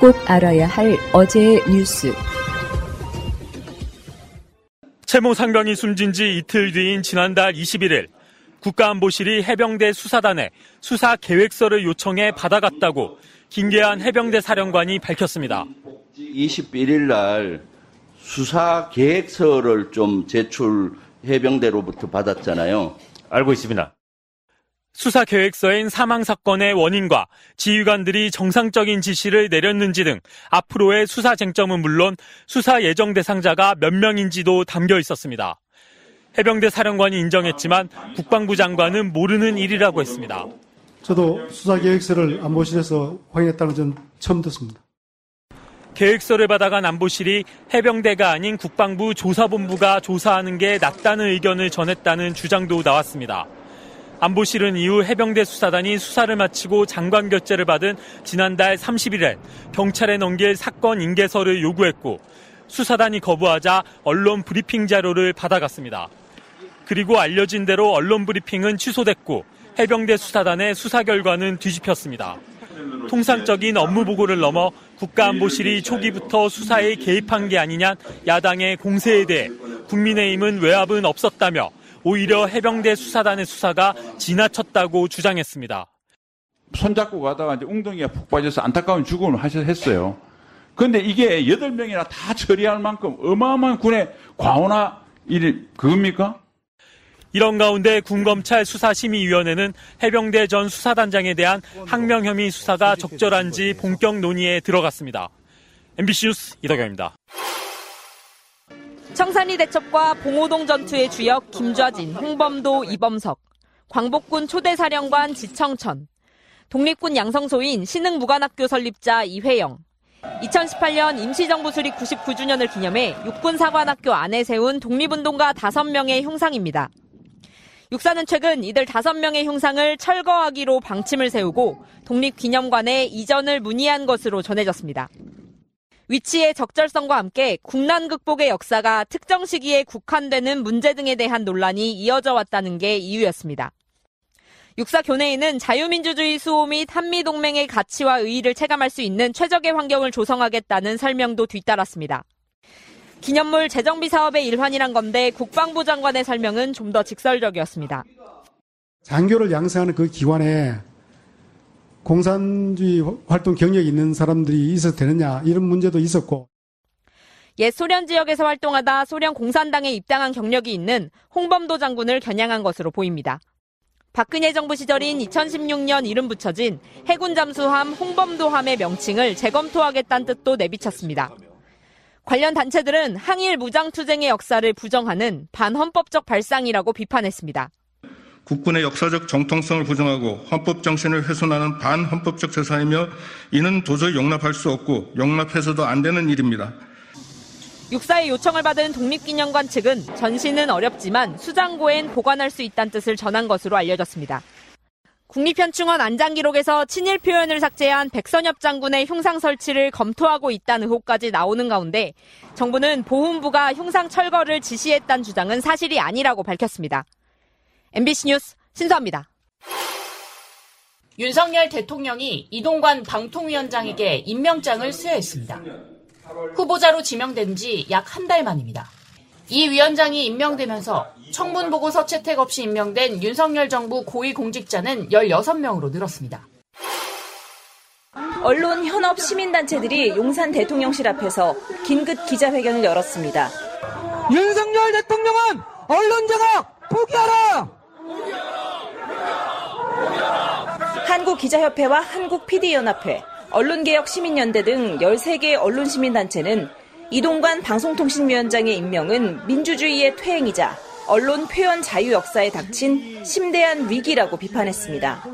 꼭 알아야 할 어제의 뉴스. 채모 상병이 숨진 지 이틀 뒤인 지난달 21일 국가안보실이 해병대 수사단에 수사 계획서를 요청해 받아갔다고 김계한 해병대 사령관이 밝혔습니다. 21일 날 수사 계획서를 좀 제출 해병대로부터 받았잖아요. 알고 있습니다. 수사 계획서엔 사망 사건의 원인과 지휘관들이 정상적인 지시를 내렸는지 등 앞으로의 수사 쟁점은 물론 수사 예정 대상자가 몇 명인지도 담겨 있었습니다. 해병대 사령관이 인정했지만 국방부 장관은 모르는 일이라고 했습니다. 저도 수사 계획서를 안보실에서 확인했다는 건 처음 듣습니다. 계획서를 받아간 안보실이 해병대가 아닌 국방부 조사본부가 조사하는 게 낫다는 의견을 전했다는 주장도 나왔습니다. 안보실은 이후 해병대 수사단이 수사를 마치고 장관 결재를 받은 지난달 30일에 경찰에 넘길 사건 인계서를 요구했고 수사단이 거부하자 언론 브리핑 자료를 받아갔습니다. 그리고 알려진 대로 언론 브리핑은 취소됐고 해병대 수사단의 수사 결과는 뒤집혔습니다. 통상적인 업무 보고를 넘어 국가안보실이 초기부터 수사에 개입한 게 아니냐 야당의 공세에 대해 국민의힘은 외압은 없었다며 오히려 해병대 수사단의 수사가 지나쳤다고 주장했습니다. 손잡고 가다가 이제 웅덩이가 푹 빠져서 안타까운 죽음을 하셨어요. 그런데 이게 8명이나 다 처리할 만큼 어마어마한 군의 과오나 일, 그겁니까? 이런 가운데 군검찰 수사심의위원회는 해병대 전 수사단장에 대한 항명 혐의 수사가 적절한지 본격 논의에 들어갔습니다. MBC 뉴스 이덕영입니다. 청산리 대첩과 봉오동 전투의 주역 김좌진, 홍범도, 이범석, 광복군 초대사령관 지청천, 독립군 양성소인 신흥무관학교 설립자 이회영, 2018년 임시정부 수립 99주년을 기념해 육군사관학교 안에 세운 독립운동가 5명의 흉상입니다. 육사는 최근 이들 5명의 흉상을 철거하기로 방침을 세우고 독립기념관에 이전을 문의한 것으로 전해졌습니다. 위치의 적절성과 함께 국난 극복의 역사가 특정 시기에 국한되는 문제 등에 대한 논란이 이어져 왔다는 게 이유였습니다. 육사 교내에는 자유민주주의 수호 및 한미동맹의 가치와 의의를 체감할 수 있는 최적의 환경을 조성하겠다는 설명도 뒤따랐습니다. 기념물 재정비 사업의 일환이란 건데 국방부 장관의 설명은 좀 더 직설적이었습니다. 장교를 양성하는 그 기관에 공산주의 활동 경력이 있는 사람들이 있어도 되느냐 이런 문제도 있었고 옛 소련 지역에서 활동하다 소련 공산당에 입당한 경력이 있는 홍범도 장군을 겨냥한 것으로 보입니다. 박근혜 정부 시절인 2016년 이름 붙여진 해군 잠수함 홍범도함의 명칭을 재검토하겠다는 뜻도 내비쳤습니다. 관련 단체들은 항일 무장투쟁의 역사를 부정하는 반헌법적 발상이라고 비판했습니다. 국군의 역사적 정통성을 부정하고 헌법 정신을 훼손하는 반헌법적 재산이며 이는 도저히 용납할 수 없고 용납해서도 안 되는 일입니다. 육사의 요청을 받은 독립기념관 측은 전시는 어렵지만 수장고엔 보관할 수 있다는 뜻을 전한 것으로 알려졌습니다. 국립현충원 안장기록에서 친일 표현을 삭제한 백선엽 장군의 흉상 설치를 검토하고 있다는 의혹까지 나오는 가운데 정부는 보훈부가 흉상 철거를 지시했다는 주장은 사실이 아니라고 밝혔습니다. MBC 뉴스 신수합니다. 윤석열 대통령이 이동관 방통위원장에게 임명장을 수여했습니다. 후보자로 지명된 지 약 한 달 만입니다. 이 위원장이 임명되면서 청문 보고서 채택 없이 임명된 윤석열 정부 고위공직자는 16명으로 늘었습니다. 언론 현업 시민단체들이 용산 대통령실 앞에서 긴급 기자회견을 열었습니다. 윤석열 대통령은 언론자가 포기하라! 한국기자협회와 한국PD연합회, 언론개혁 시민연대 등 13개 언론시민단체는 이동관 방송통신위원장의 임명은 민주주의의 퇴행이자 언론 표현 자유 역사에 닥친 심대한 위기라고 비판했습니다.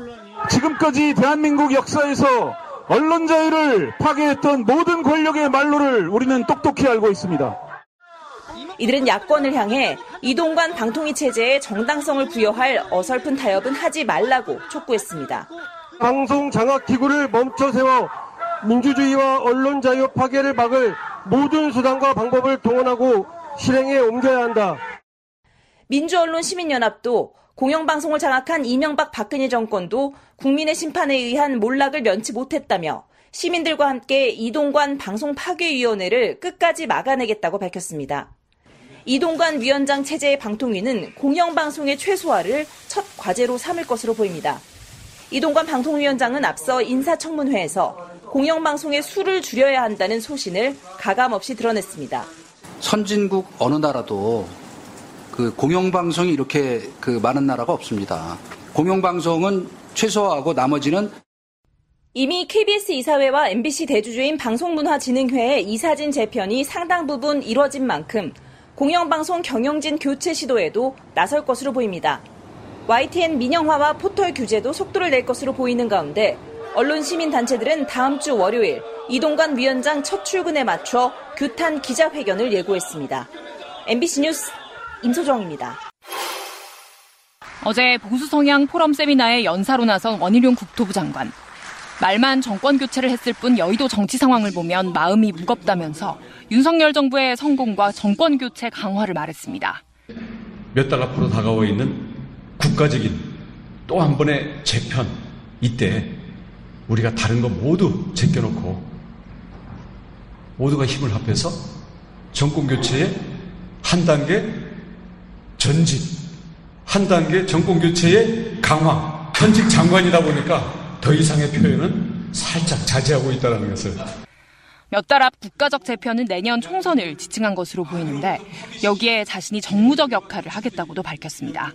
지금까지 대한민국 역사에서 언론 자유를 파괴했던 모든 권력의 말로를 우리는 똑똑히 알고 있습니다. 이들은 야권을 향해 이동관 방통위 체제에 정당성을 부여할 어설픈 타협은 하지 말라고 촉구했습니다. 방송 장악 기구를 멈춰 세워 민주주의와 언론 자유 파괴를 막을 모든 수단과 방법을 동원하고 실행에 옮겨야 한다. 민주언론시민연합도 공영방송을 장악한 이명박 박근혜 정권도 국민의 심판에 의한 몰락을 면치 못했다며 시민들과 함께 이동관 방송 파괴위원회를 끝까지 막아내겠다고 밝혔습니다. 이동관 위원장 체제의 방통위는 공영방송의 최소화를 첫 과제로 삼을 것으로 보입니다. 이동관 방통위원장은 앞서 인사청문회에서 공영방송의 수를 줄여야 한다는 소신을 가감없이 드러냈습니다. 선진국 어느 나라도 그 공영방송이 이렇게 그 많은 나라가 없습니다. 공영방송은 최소화하고 나머지는 이미 KBS 이사회와 MBC 대주주인 방송문화진흥회의 이사진 재편이 상당 부분 이뤄진 만큼 공영방송 경영진 교체 시도에도 나설 것으로 보입니다. YTN 민영화와 포털 규제도 속도를 낼 것으로 보이는 가운데 언론 시민 단체들은 다음 주 월요일 이동관 위원장 첫 출근에 맞춰 규탄 기자회견을 예고했습니다. MBC 뉴스 임소정입니다. 어제 보수 성향 포럼 세미나에 연사로 나선 원희룡 국토부 장관. 말만 정권 교체를 했을 뿐 여의도 정치 상황을 보면 마음이 무겁다면서 윤석열 정부의 성공과 정권 교체 강화를 말했습니다. 몇 달 앞으로 다가와 있는 국가적인 또 한 번의 재편 이때 우리가 다른 거 모두 제껴놓고 모두가 힘을 합해서 정권 교체에 한 단계 전진, 한 단계 정권 교체의 강화. 현직 장관이다 보니까 더 이상의 표현은 살짝 자제하고 있다는 것을. 몇 달 앞 국가적 재편은 내년 총선을 지칭한 것으로 보이는데 여기에 자신이 정무적 역할을 하겠다고도 밝혔습니다.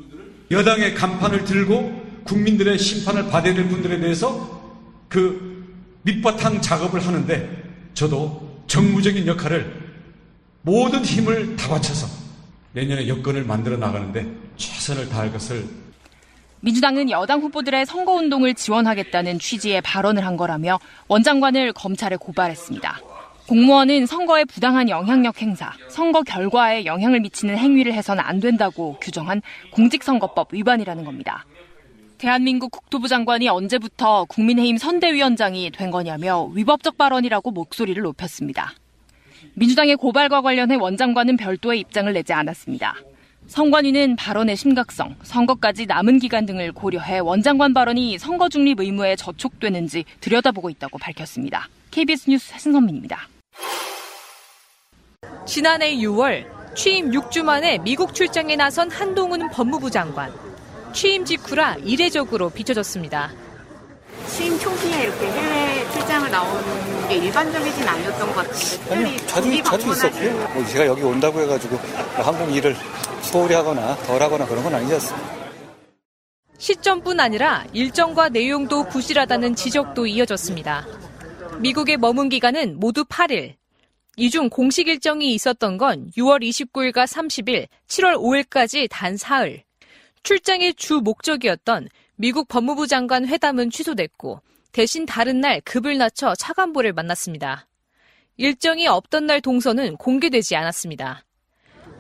여당의 간판을 들고 국민들의 심판을 받아야 될 분들에 대해서 그 밑바탕 작업을 하는데 저도 정무적인 역할을 모든 힘을 다 바쳐서 내년에 여건을 만들어 나가는데 최선을 다할 것을 민주당은 여당 후보들의 선거운동을 지원하겠다는 취지의 발언을 한 거라며 원 장관을 검찰에 고발했습니다. 공무원은 선거에 부당한 영향력 행사, 선거 결과에 영향을 미치는 행위를 해서는 안 된다고 규정한 공직선거법 위반이라는 겁니다. 대한민국 국토부 장관이 언제부터 국민의힘 선대위원장이 된 거냐며 위법적 발언이라고 목소리를 높였습니다. 민주당의 고발과 관련해 원 장관은 별도의 입장을 내지 않았습니다. 선관위는 발언의 심각성, 선거까지 남은 기간 등을 고려해 원 장관 발언이 선거 중립 의무에 저촉되는지 들여다보고 있다고 밝혔습니다. KBS 뉴스 해승선민입니다. 지난해 6월 취임 6주 만에 미국 출장에 나선 한동훈 법무부 장관. 취임 직후라 이례적으로 비춰졌습니다. 취임 초기에 이렇게 해외 출장을 나오는 게 일반적이진 아니었던 것 같은데 아니요, 자주, 자주 있었고요. 뭐 제가 여기 온다고 해가지고 한국 일을 소홀히 하거나 덜 하거나 그런 건 아니었어요. 시점뿐 아니라 일정과 내용도 부실하다는 지적도 이어졌습니다. 미국에 머문 기간은 모두 8일. 이 중 공식 일정이 있었던 건 6월 29일과 30일, 7월 5일까지 단 사흘. 출장의 주 목적이었던 미국 법무부 장관 회담은 취소됐고 대신 다른 날 급을 낮춰 차관보를 만났습니다. 일정이 없던 날 동선은 공개되지 않았습니다.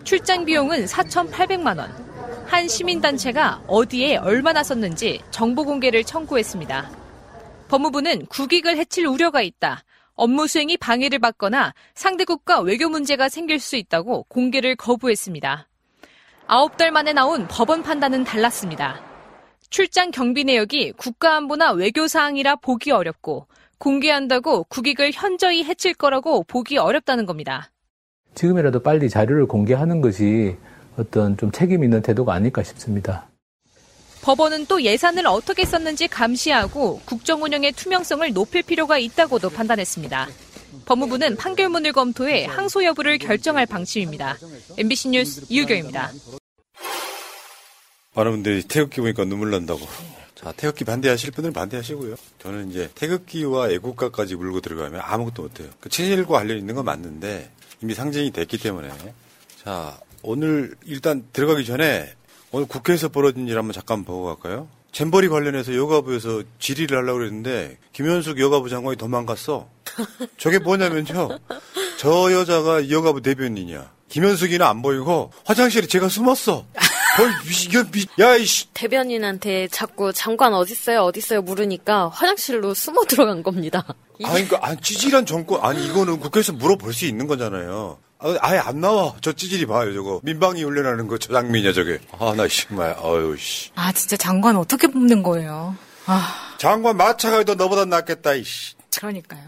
출장 비용은 4,800만 원. 한 시민단체가 어디에 얼마나 썼는지 정보 공개를 청구했습니다. 법무부는 국익을 해칠 우려가 있다. 업무 수행이 방해를 받거나 상대국과 외교 문제가 생길 수 있다고 공개를 거부했습니다. 아홉 달 만에 나온 법원 판단은 달랐습니다. 출장 경비 내역이 국가안보나 외교사항이라 보기 어렵고 공개한다고 국익을 현저히 해칠 거라고 보기 어렵다는 겁니다. 지금이라도 빨리 자료를 공개하는 것이 어떤 좀 책임 있는 태도가 아닐까 싶습니다. 법원은 또 예산을 어떻게 썼는지 감시하고 국정 운영의 투명성을 높일 필요가 있다고도 판단했습니다. 법무부는 판결문을 검토해 항소 여부를 결정할 방침입니다. MBC 뉴스 이유경입니다. 많은 분들이 태극기 보니까 눈물 난다고. 자, 태극기 반대하실 분들은 반대하시고요. 저는 이제 태극기와 애국가까지 물고 들어가면 아무것도 못해요. 그 친일과 관련 있는 건 맞는데 이미 상징이 됐기 때문에. 자, 오늘 일단 들어가기 전에 오늘 국회에서 벌어진 일 한번 잠깐 보고 갈까요? 잼버리 관련해서 여가부에서 질의를 하려고 그랬는데 김현숙 여가부 장관이 도망갔어. 저게 뭐냐면요. 저 여자가 여가부 대변인이야. 김현숙이는 안 보이고 화장실에 제가 숨었어. 헐, 이거 미, 야, 이씨. 대변인한테 자꾸 장관 어딨어요, 어딨어요 물으니까 화장실로 숨어 들어간 겁니다. 아니, 그러니까, 아니, 찌질한 정권, 아니, 이거는 국회에서 물어볼 수 있는 거잖아요. 아, 아예 안 나와. 저 찌질이 봐요, 저거. 민방위 훈련하는 거, 저 장면이야, 저게. 아, 나 정말, 아유, 씨. 아, 진짜 장관 어떻게 뽑는 거예요? 아, 장관 마차가도 너보다 낫겠다, 이씨. 그러니까요.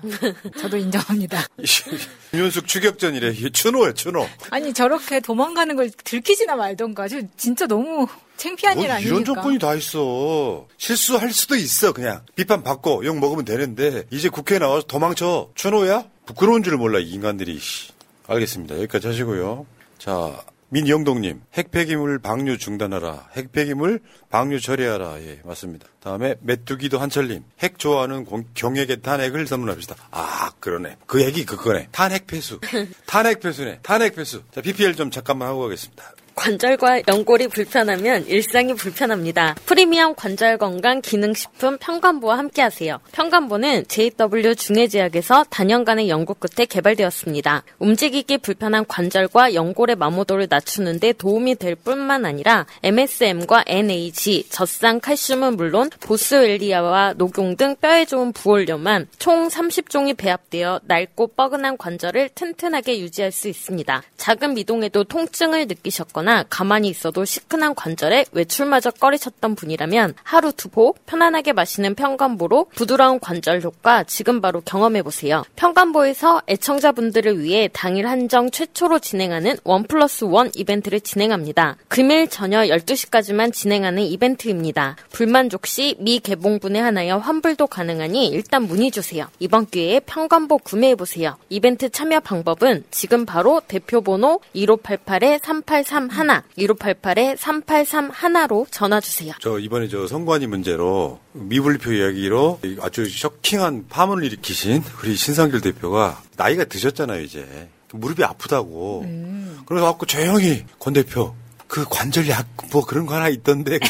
저도 인정합니다. 김현숙 추격전이래. 추노야, 추노. 아니, 저렇게 도망가는 걸 들키지나 말던가. 저 진짜 너무 창피한 일뭐 아닙니까? 이런 조건이 다 있어. 실수할 수도 있어, 그냥. 비판 받고 욕 먹으면 되는데, 이제 국회에 나와서 도망쳐. 추노야? 부끄러운 줄 몰라, 이 인간들이. 씨. 알겠습니다. 여기까지 하시고요. 자, 민영동님, 핵폐기물 방류 중단하라. 핵폐기물 방류 처리하라. 예, 맞습니다. 다음에 메뚜기도 한철님, 핵 좋아하는 공- 경에게 탄핵을 선물합시다. 아, 그러네. 그 핵이 그거네. 탄핵 폐수. 탄핵 폐수네. 탄핵 폐수. 자, PPL 좀 잠깐만 하고 가겠습니다. 관절과 연골이 불편하면 일상이 불편합니다. 프리미엄 관절 건강 기능식품 평간보와 함께하세요. 평간보는 JW 중해제약에서 단연간의 연구 끝에 개발되었습니다. 움직이기 불편한 관절과 연골의 마모도를 낮추는데 도움이 될 뿐만 아니라 MSM과 NAG, 젖산 칼슘은 물론 보스웰리아와 녹용 등 뼈에 좋은 부원료만 총 30종이 배합되어 낡고 뻐근한 관절을 튼튼하게 유지할 수 있습니다. 작은 미동에도 통증을 느끼셨거나 가만히 있어도 시큰한 관절에 외출마저 꺼리셨던 분이라면 하루 두 포 편안하게 마시는 평간보로 부드러운 관절 효과 지금 바로 경험해보세요. 평간보에서 애청자분들을 위해 당일 한정 최초로 진행하는 원 플러스 원 이벤트를 진행합니다. 금일 저녁 12시까지만 진행하는 이벤트입니다. 불만족 시 미개봉분에 한하여 환불도 가능하니 일단 문의주세요. 이번 기회에 평간보 구매해보세요. 이벤트 참여 방법은 지금 바로 대표번호 1588-3831, 1588-3831로 전화주세요. 저 이번에 저 선관위 문제로 미분리표 이야기로 아주 쇼킹한 파문을 일으키신 우리 신상길 대표가 나이가 드셨잖아요 이제 무릎이 아프다고 그래서 갖고 조용히 권 대표 그 관절약 뭐 그런 거 하나 있던데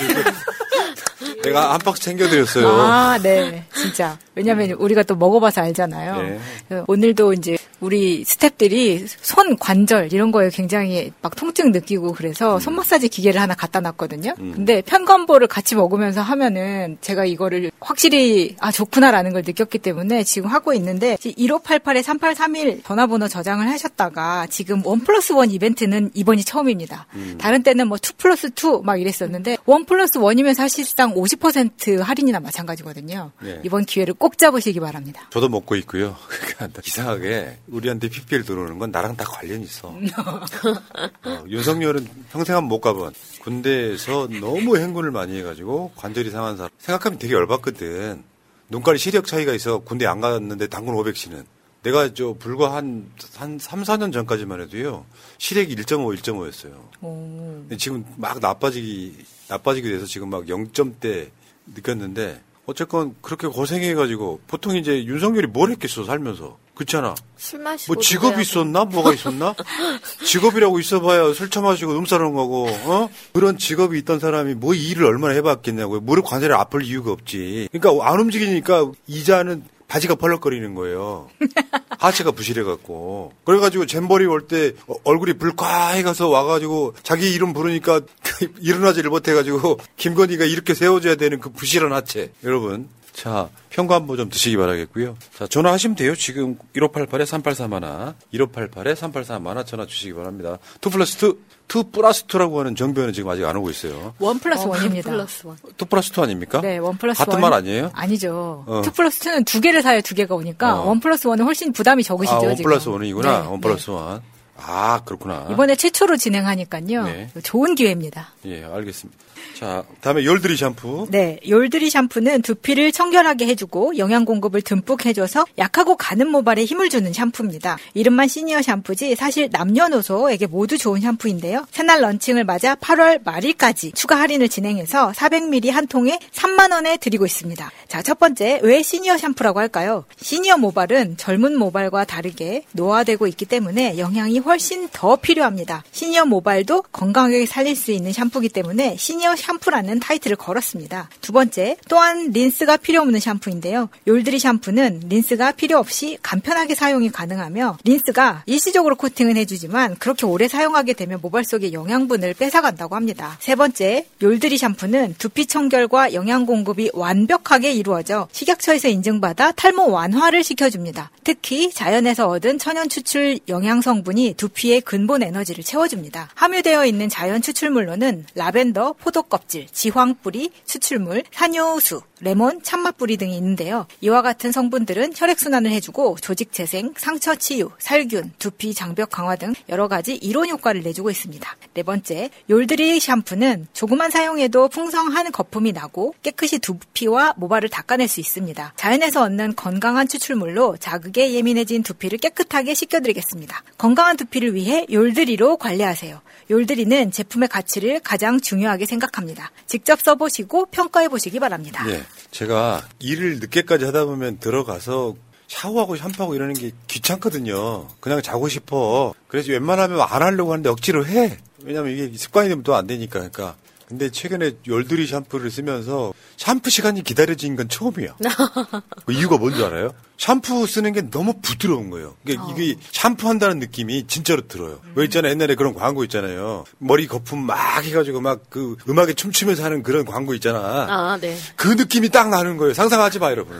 내가 한 박스 챙겨드렸어요. 아, 네. 진짜. 왜냐면 우리가 또 먹어봐서 알잖아요. 네. 그 오늘도 이제 우리 스탭들이 손 관절 이런 거에 굉장히 막 통증 느끼고 음. 그래서 손 마사지 기계를 하나 갖다 놨거든요. 근데 편건보를 같이 먹으면서 하면은 제가 이거를 확실히 아 좋구나라는 걸 느꼈기 때문에 지금 하고 있는데 1588에 3831 전화번호 저장을 하셨다가 지금 one plus one 이벤트는 이번이 처음입니다. 음. 다른 때는 뭐 2 플러스 2 막 이랬었는데 one plus one이면 사실상 50% 할인이나 마찬가지거든요. 네. 이번 기회를 꼭 잡으시기 바랍니다. 저도 먹고 있고요. 그러니까 이상하게 우리한테 PPL 들어오는 건 나랑 다 관련이 있어. 어, 윤석열은 평생 한 못 가본 군대에서 너무 행군을 많이 해가지고 관절이 상한 사람 생각하면 되게 열받거든. 눈깔이 시력 차이가 있어 군대 안 갔는데 당군 500씨는 내가 저 불과 한, 한 3, 4년 전까지만 해도요 시력이 1.5, 1.5였어요. 근데 지금 막 나빠지기 나빠지게 돼서 지금 막 0점대 느꼈는데 어쨌건 그렇게 고생해가지고 보통 이제 윤석열이 뭘 했겠어 살면서 그렇잖아. 술 마시고 뭐 직업이. 있었나 뭐가 있었나? 직업이라고 있어봐야 술 처마시고 음사는 거고 어 그런 직업이 있던 사람이 뭐 일을 얼마나 해봤겠냐고요. 무릎 관절이 아플 이유가 없지. 그러니까 안 움직이니까 이자는 바지가 펄럭거리는 거예요. 하체가 부실해갖고. 그래가지고 잼버리 올 때 얼굴이 불쾌해 가서 와가지고 자기 이름 부르니까 일어나지를 못해가지고 김건희가 이렇게 세워줘야 되는 그 부실한 하체. 여러분. 자, 평관보 좀 드시기 바라겠고요. 자, 전화하시면 돼요. 지금 1588-3831, 1588-3831 전화 주시기 바랍니다. 2 플러스 2, 2 플러스 2라고 하는 정변은 지금 아직 안 오고 있어요. one plus 어, one입니다. plus one. 2 플러스 2 아닙니까? 네, one plus 같은 one. 말 아니에요? 아니죠. 어. two plus two는 두 개를 사야 두 개가 오니까 어. one plus one은 훨씬 부담이 적으시죠. 아, one 지금. plus one이구나. 네, one plus one. 아, 그렇구나. 이번에 최초로 진행하니까요. 네. 좋은 기회입니다. 예, 알겠습니다. 자, 다음에 열들이 샴푸. 네, 열들이 샴푸는 두피를 청결하게 해주고 영양 공급을 듬뿍 해줘서 약하고 가는 모발에 힘을 주는 샴푸입니다. 이름만 시니어 샴푸지 사실 남녀노소에게 모두 좋은 샴푸인데요. 새날 런칭을 맞아 8월 말일까지 추가 할인을 진행해서 400ml 한 통에 3만 원에 드리고 있습니다. 자, 첫 번째 왜 시니어 샴푸라고 할까요? 시니어 모발은 젊은 모발과 다르게 노화되고 있기 때문에 영양이 훨씬 더 필요합니다. 시니어 모발도 건강하게 살릴 수 있는 샴푸이기 때문에 시니어 샴푸라는 타이틀을 걸었습니다. 두 번째, 또한 린스가 필요 없는 샴푸인데요. 요들이 샴푸는 린스가 필요 없이 간편하게 사용이 가능하며 린스가 일시적으로 코팅은 해주지만 그렇게 오래 사용하게 되면 모발 속의 영양분을 뺏어간다고 합니다. 세 번째, 요들이 샴푸는 두피 청결과 영양 공급이 완벽하게 이루어져 식약처에서 인증받아 탈모 완화를 시켜줍니다. 특히 자연에서 얻은 천연 추출 영양 성분이 두피의 근본 에너지를 채워줍니다. 함유되어 있는 자연 추출물로는 라벤더, 포도 껍질, 지황 뿌리, 추출물, 산수유, 레몬, 참마 뿌리 등이 있는데요. 이와 같은 성분들은 혈액 순환을 해주고 조직 재생, 상처 치유, 살균, 두피 장벽 강화 등 여러 가지 이로운 효과를 내주고 있습니다. 네 번째, 요르드리 샴푸는 조금만 사용해도 풍성한 거품이 나고 깨끗이 두피와 모발을 닦아낼 수 있습니다. 자연에서 얻는 건강한 추출물로 자극에 예민해진 두피를 깨끗하게 씻겨드리겠습니다. 건강한 두피를 위해 요르드리로 관리하세요. 요르드리는 제품의 가치를 가장 중요하게 생각합니다. 직접 써보시고 평가해 보시기 바랍니다. 예. 제가 일을 늦게까지 하다 보면 들어가서 샤워하고 샴푸하고 이러는 게 귀찮거든요. 그냥 자고 싶어. 그래서 웬만하면 안 하려고 하는데 억지로 해. 왜냐면 이게 습관이 되면 또 안 되니까. 그러니까. 근데 최근에 열두리 샴푸를 쓰면서 샴푸 시간이 기다려진 건 처음이야. 그 이유가 뭔지 알아요? 샴푸 쓰는 게 너무 부드러운 거예요. 이게, 어. 이게 샴푸 한다는 느낌이 진짜로 들어요. 왜 있잖아요. 옛날에 그런 광고 있잖아요. 머리 거품 막 해가지고 막 그 음악에 춤추면서 하는 그런 광고 있잖아. 아, 네. 그 느낌이 딱 나는 거예요. 상상하지 마, 여러분.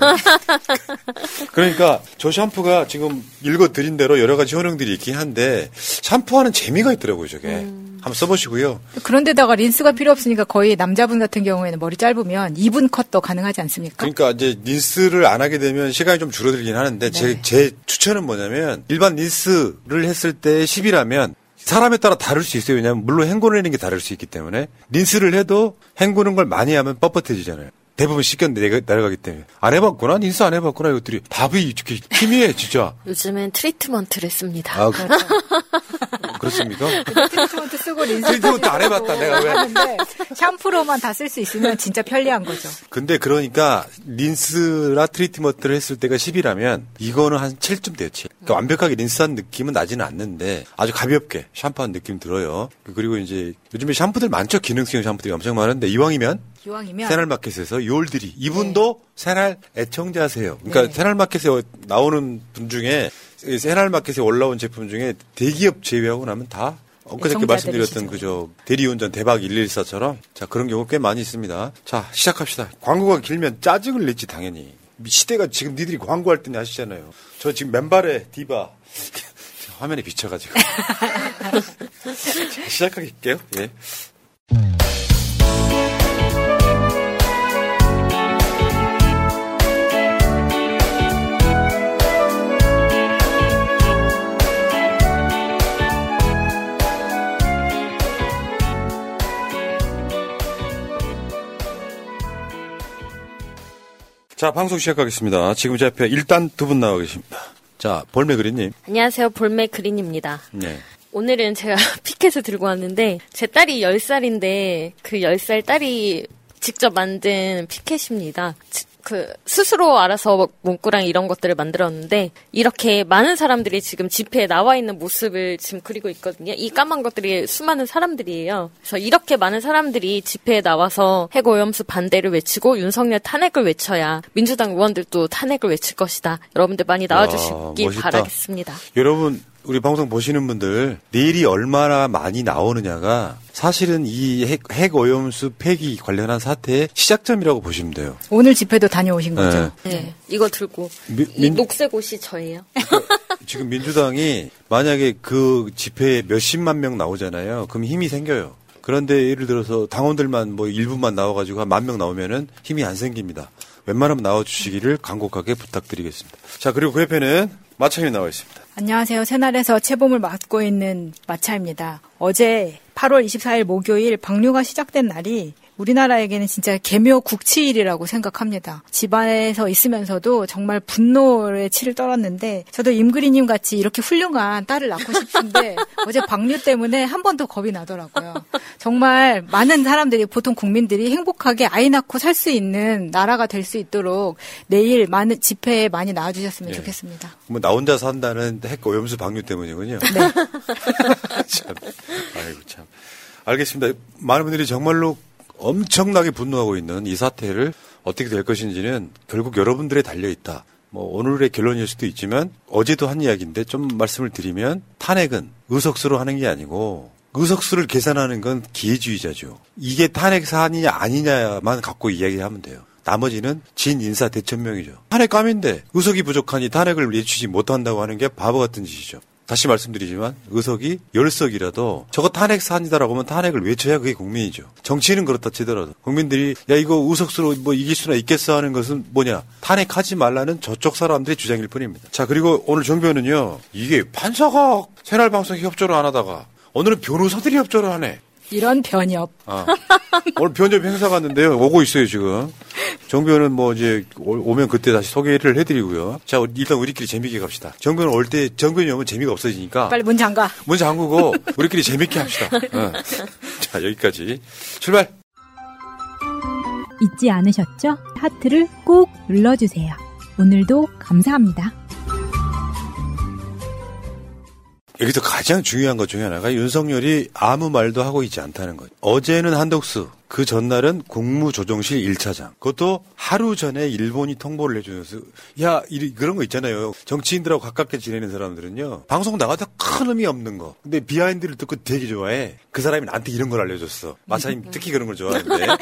그러니까 저 샴푸가 지금 읽어드린 대로 여러 가지 효능들이 있긴 한데 샴푸하는 재미가 있더라고요, 저게. 한번 써보시고요. 그런데다가 린스가 필요 없으니까 거의 남자분 같은 경우에는 머리 짧으면 2분 컷도 가능하지 않습니까? 그러니까 이제 린스를 안 하게 되면 시간이 좀 줄어들긴 하는데 제, 제 추천은 뭐냐면 일반 린스를 했을 때 10이라면 사람에 따라 다를 수 있어요. 왜냐하면 물론 헹구는 게 다를 수 있기 때문에 린스를 해도 헹구는 걸 많이 하면 뻣뻣해지잖아요. 대부분 씻겨 내가 내려가기 때문에 안 해봤구나 린스 안 해봤구나 이것들이 답이 이렇게 희미해 진짜. 요즘엔 트리트먼트를 씁니다. 아, 그- 그렇습니까? 트리트먼트 쓰고 린스 트리트먼트 안 해봤다, 내가 왜. 샴푸로만 다 쓸 수 있으면 진짜 편리한 거죠. 근데 그러니까 린스나 트리트먼트를 했을 때가 10이라면 이거는 한 7쯤 돼요. 7. 그러니까 완벽하게 린스한 느낌은 나지는 않는데 아주 가볍게 샴푸한 느낌 들어요. 그리고 이제 요즘에 샴푸들 많죠. 기능성 샴푸들이 엄청 많은데 이왕이면 기왕이면 새날마켓에서 요울들이 이분도 새날 애청자세요. 그러니까 네. 새날마켓에 나오는 분 중에 이 새날마켓에 올라온 제품 중에 대기업 제외하고 나면 다 엊그저께 말씀드렸던 그저 대리운전 대박 114처럼 자 그런 경우 꽤 많이 있습니다. 자 시작합시다. 광고가 길면 짜증을 냈지 당연히. 시대가 지금 니들이 광고할 때는 하시잖아요. 저 지금 맨발에 디바 화면에 비쳐가지고 자, 시작할게요. 예. 자, 방송 시작하겠습니다. 지금 제 앞에 일단 두 분 나와 계십니다. 자, 볼메 그린님. 안녕하세요. 볼메 그린입니다. 네. 오늘은 제가 피켓을 들고 왔는데 제 딸이 10살인데 그 10살 딸이 직접 만든 피켓입니다. 지- 그 스스로 알아서 문구랑 이런 것들을 만들었는데 이렇게 많은 사람들이 지금 집회에 나와 있는 모습을 지금 그리고 있거든요. 이 까만 것들이 수많은 사람들이에요. 그래서 이렇게 많은 사람들이 집회에 나와서 해고염수 반대를 외치고 윤석열 탄핵을 외쳐야 민주당 의원들도 탄핵을 외칠 것이다. 여러분들 많이 나와주시기 멋있다. 바라겠습니다. 여러분, 우리 방송 보시는 분들, 내일이 얼마나 많이 나오느냐가 사실은 이 핵, 핵 오염수 폐기 관련한 사태의 시작점이라고 보시면 돼요. 오늘 집회도 다녀오신 거죠. 네, 이거 들고 미- 이 민- 녹색 옷이 저예요. 지금 민주당이 만약에 그 집회에 몇십만 명 나오잖아요. 그럼 힘이 생겨요. 그런데 예를 들어서 당원들만 뭐 일부만 나와가지고 한 만 명 나오면은 힘이 안 생깁니다. 웬만하면 나와주시기를 간곡하게 부탁드리겠습니다. 자, 그리고 그 옆에는 마차님이 나와 있습니다. 안녕하세요. 새날에서 채범을 맡고 있는 마차입니다. 어제 8월 24일 목요일 방류가 시작된 날이 우리나라에게는 진짜 개묘 국치일이라고 생각합니다. 집안에서 있으면서도 정말 분노의 치를 떨었는데 저도 임그리님 같이 이렇게 훌륭한 딸을 낳고 싶은데 어제 방류 때문에 한 번 더 겁이 나더라고요. 정말 많은 사람들이 보통 국민들이 행복하게 아이 낳고 살 수 있는 나라가 될 수 있도록 내일 많은 집회에 많이 나와주셨으면 네. 좋겠습니다. 뭐 나 혼자 산다는 핵 오염수 방류 때문이군요. 네. 참, 아이고 참. 알겠습니다. 많은 분들이 정말로 엄청나게 분노하고 있는 이 사태를 어떻게 될 것인지는 결국 여러분들에 달려 있다. 뭐 오늘의 결론일 수도 있지만 어제도 한 이야기인데 좀 말씀을 드리면 탄핵은 의석수로 하는 게 아니고 의석수를 계산하는 건 기회주의자죠. 이게 탄핵 사안이냐 아니냐만 갖고 이야기하면 돼요. 나머지는 진 인사 대천명이죠. 탄핵감인데 의석이 부족하니 탄핵을 내주지 못한다고 하는 게 바보 같은 짓이죠. 다시 말씀드리지만 의석이 열석이라도 저거 탄핵 사안이다라고 하면 탄핵을 외쳐야 그게 국민이죠. 정치인은 그렇다 치더라도 국민들이 야 이거 의석수로 뭐 이길 수나 있겠어 하는 것은 뭐냐 탄핵하지 말라는 저쪽 사람들의 주장일 뿐입니다. 자 그리고 오늘 정변은요 이게 판사가 새날방송 협조를 안 하다가 오늘은 변호사들이 협조를 하네. 이런 변협. 아, 오늘 변협 행사 갔는데요. 오고 있어요, 지금. 정변은 뭐 이제 오- 오면 그때 다시 소개를 해드리고요. 자, 일단 우리끼리 재밌게 갑시다. 정변 올 때 정변이 오면 재미가 없어지니까. 빨리 문 잠가. 문 잠그고 우리끼리 재밌게 합시다. 어. 자, 여기까지. 출발! 잊지 않으셨죠? 하트를 꼭 눌러주세요. 오늘도 감사합니다. 여기서 가장 중요한 것 중에 하나가 윤석열이 아무 말도 하고 있지 않다는 거죠. 어제는 한덕수, 그 전날은 국무조정실 1차장. 그것도 하루 전에 일본이 통보를 해주면서, 야, 이 그런 거 있잖아요. 정치인들하고 가깝게 지내는 사람들은요. 방송 나가다 큰 의미 없는 거. 근데 비하인드를 듣고 되게 좋아해. 그 사람이 나한테 이런 걸 알려줬어. 마사님 특히 그런 걸 좋아하는데. 아,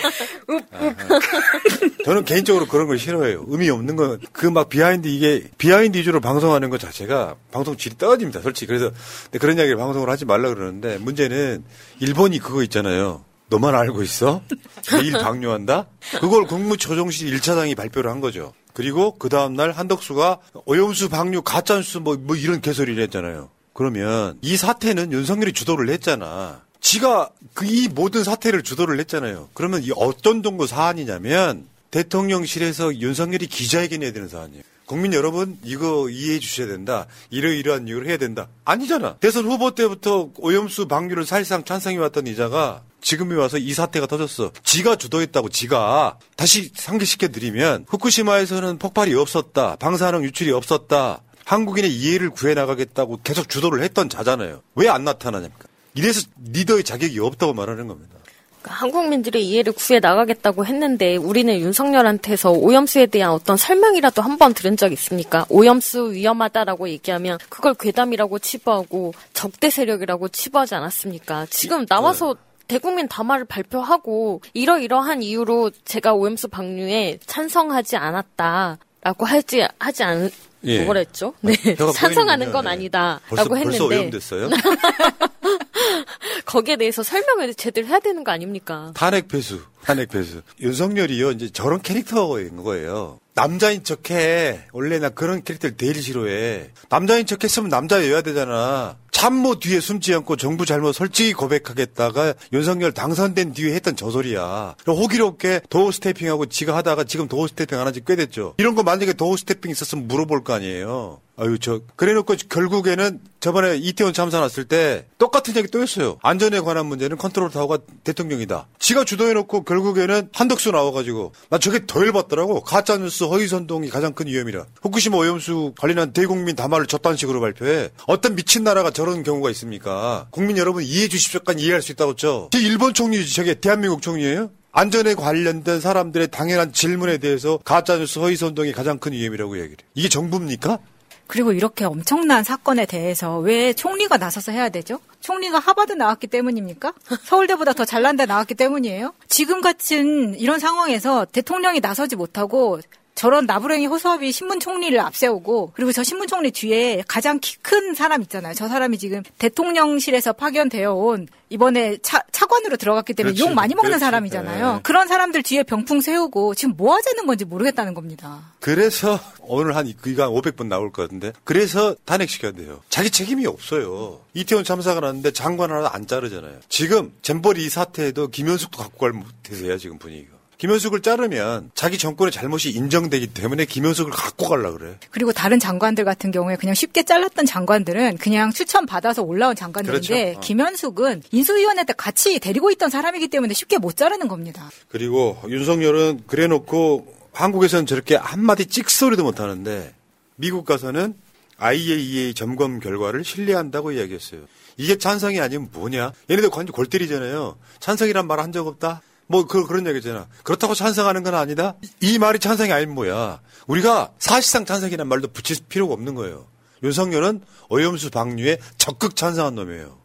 저는 개인적으로 그런 걸 싫어해요. 의미 없는 거. 그 막 behind 이게 behind 위주로 방송하는 것 자체가 방송 질이 떨어집니다. 솔직히. 그래서 그런 이야기를 방송을 하지 말라 그러는데 문제는 일본이 그거 있잖아요. 너만 알고 있어? 내일 방류한다? 그걸 국무조정실 1차장이 발표를 한 거죠. 그리고 그 다음날 한덕수가 오염수 방류 가짜뉴스 뭐, 뭐 이런 개소리를 했잖아요. 그러면 이 사태는 윤석열이 주도를 했잖아. 지가 그 이 모든 사태를 주도를 했잖아요. 그러면 이 어떤 정도 사안이냐면 대통령실에서 윤석열이 기자회견 해야 되는 사안이에요. 국민 여러분 이거 이해해 주셔야 된다. 이러이러한 이유를 해야 된다. 아니잖아. 대선 후보 때부터 오염수 방류를 사실상 찬성해 왔던 이자가 지금에 와서 이 사태가 터졌어. 지가 주도했다고 지가 다시 상기시켜 드리면 후쿠시마에서는 폭발이 없었다. 방사능 유출이 없었다. 한국인의 이해를 구해 나가겠다고 계속 주도를 했던 자잖아요. 왜 안 나타나냐니까. 이래서 리더의 자격이 없다고 말하는 겁니다. 그러니까 한국민들의 이해를 구해 나가겠다고 했는데 우리는 윤석열한테서 오염수에 대한 어떤 설명이라도 한 번 들은 적 있습니까? 오염수 위험하다라고 얘기하면 그걸 괴담이라고 치부하고 적대 세력이라고 치부하지 않았습니까? 지금 나와서 대국민 담화를 발표하고 이러이러한 이유로 제가 오염수 방류에 찬성하지 않았다 라고 하지 하지 않 예. 뭐라 했죠? 네. 혀가 찬성하는. 건 네. 아니다라고 벌써, 벌써 했는데 오염됐어요? 거기에 대해서 설명을 제대로 해야 되는 거 아닙니까? 탄핵 배수, 탄핵 배수. 윤석열이요, 이제 저런 캐릭터인 거예요. 남자인 척해. 원래 나 그런 캐릭터를 제일 싫어해. 남자인 척 했으면 남자여야 되잖아. 참모 뒤에 숨지 않고 정부 잘못 솔직히 고백하겠다가 윤석열 당선된 뒤에 했던 저 소리야. 그리고 호기롭게 doorstepping하고 지가 하다가 지금 doorstepping 안 한 지 꽤 됐죠. 이런 거 만약에 doorstepping 있었으면 물어볼 거 아니에요. 아유, 저, 그래 놓고 결국에는 저번에 이태원 참사 났을 때 똑같은 얘기 또 했어요. 안전에 관한 문제는 컨트롤 타워가 대통령이다. 지가 주도해 놓고 결국에는 한덕수 나와가지고 나 저게 더 열받더라고. 가짜뉴스 허위선동이 가장 큰 위험이라. 후쿠시마 오염수 관련한 대국민 담화를 저딴 식으로 발표해. 어떤 미친 나라가 저런 경우가 있습니까? 국민 여러분 이해해 주십시오까지 이해할 수 있다고 죠. 제 일본 총리지 저게 대한민국 총리예요? 안전에 관련된 사람들의 당연한 질문에 대해서 가짜뉴스 허위선동이 가장 큰 위험이라고 얘기를 해. 이게 정부입니까? 그리고 이렇게 엄청난 사건에 대해서 왜 총리가 나서서 해야 되죠? 총리가 하버드 나왔기 때문입니까? 서울대보다 더 잘난 데 나왔기 때문이에요? 지금 같은 이런 상황에서 대통령이 나서지 못하고 저런 나부랭이 호섭이 신문 총리를 앞세우고 그리고 저 신문 총리 뒤에 가장 키 큰 사람 있잖아요. 저 사람이 지금 대통령실에서 파견되어 온 이번에 차, 차관 차관으로 들어갔기 때문에 그렇지, 욕 많이 먹는 그렇지. 사람이잖아요. 네. 그런 사람들 뒤에 병풍 세우고 지금 뭐 하자는 건지 모르겠다는 겁니다. 그래서 오늘 한 그가 500번 나올 것 같은데 그래서 탄핵시켜야 돼요. 자기 책임이 없어요. 이태원 참사가 났는데 장관 하나 안 자르잖아요. 지금 잼버리 사태에도 김현숙도 갖고 갈 못해서야 지금 분위기가. 김현숙을 자르면 자기 정권의 잘못이 인정되기 때문에 김현숙을 갖고 갈라 그래. 그리고 다른 장관들 같은 경우에 그냥 쉽게 잘랐던 장관들은 그냥 추천 받아서 올라온 장관들인데 그렇죠. 어. 김현숙은 인수위원회 때 같이 데리고 있던 사람이기 때문에 쉽게 못 자르는 겁니다. 그리고 윤석열은 그래놓고 한국에서는 저렇게 한마디 찍소리도 못하는데 미국 가서는 IAEA 점검 결과를 신뢰한다고 이야기했어요. 이게 찬성이 아니면 뭐냐? 얘네들 완전 골 때리잖아요. 찬성이란 말 한 적 없다? 뭐 그, 그런 얘기잖아. 그렇다고 찬성하는 건 아니다? 이 말이 찬성이 아니면 뭐야? 우리가 사실상 찬성이란 말도 붙일 필요가 없는 거예요. 윤석열은 오염수 방류에 적극 찬성한 놈이에요.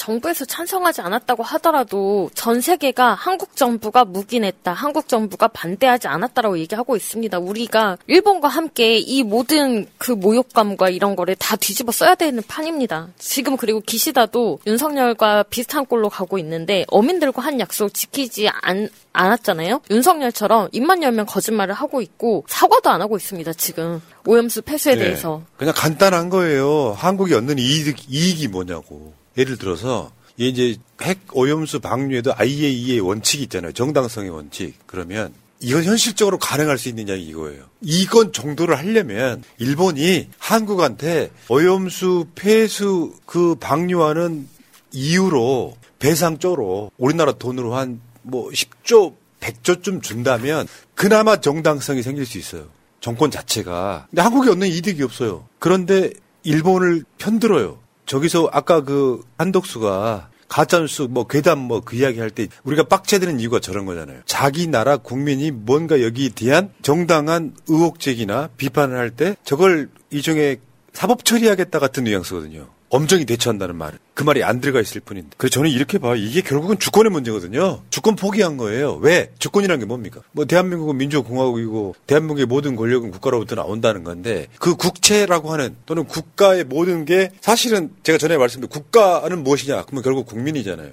정부에서 찬성하지 않았다고 하더라도 전 세계가 한국 정부가 묵인했다, 한국 정부가 반대하지 않았다라고 얘기하고 있습니다. 우리가 일본과 함께 이 모든 그 모욕감과 이런 거를 다 뒤집어 써야 되는 판입니다. 지금 그리고 기시다도 윤석열과 비슷한 꼴로 가고 있는데 어민들과 한 약속 지키지 않, 않았잖아요. 윤석열처럼 입만 열면 거짓말을 하고 있고 사과도 안 하고 있습니다. 지금 오염수 폐수에 네. 대해서. 그냥 간단한 거예요. 한국이 얻는 이익, 이익이 뭐냐고. 예를 들어서 이게 이제 핵 오염수 방류에도 IAEA 원칙이 있잖아요. 정당성의 원칙. 그러면 이건 현실적으로 가능할 수 있느냐 이거예요. 이건 정도를 하려면 일본이 한국한테 오염수 폐수 그 방류하는 이유로 배상조로 우리나라 돈으로 한 뭐 10조 100조쯤 준다면 그나마 정당성이 생길 수 있어요. 정권 자체가. 근데 한국이 얻는 이득이 없어요. 그런데 일본을 편들어요. 저기서 아까 그 한덕수가 가짜뉴스 뭐 괴담 뭐 그 이야기 할 때 우리가 빡쳐드는 이유가 저런 거잖아요. 자기 나라 국민이 뭔가 여기에 대한 정당한 의혹 제기나 비판을 할 때 저걸 일종의 사법 처리하겠다 같은 뉘앙스거든요. 엄정히 대처한다는 말. 그 말이 안 들어가 있을 뿐인데. 그래서 저는 이렇게 봐요. 이게 결국은 주권의 문제거든요. 주권 포기한 거예요. 왜? 주권이란 게 뭡니까? 뭐 대한민국은 민주공화국이고 대한민국의 모든 권력은 국가로부터 나온다는 건데 그 국채라고 하는 또는 국가의 모든 게 사실은 제가 전에 말씀드린 국가는 무엇이냐? 그러면 결국 국민이잖아요.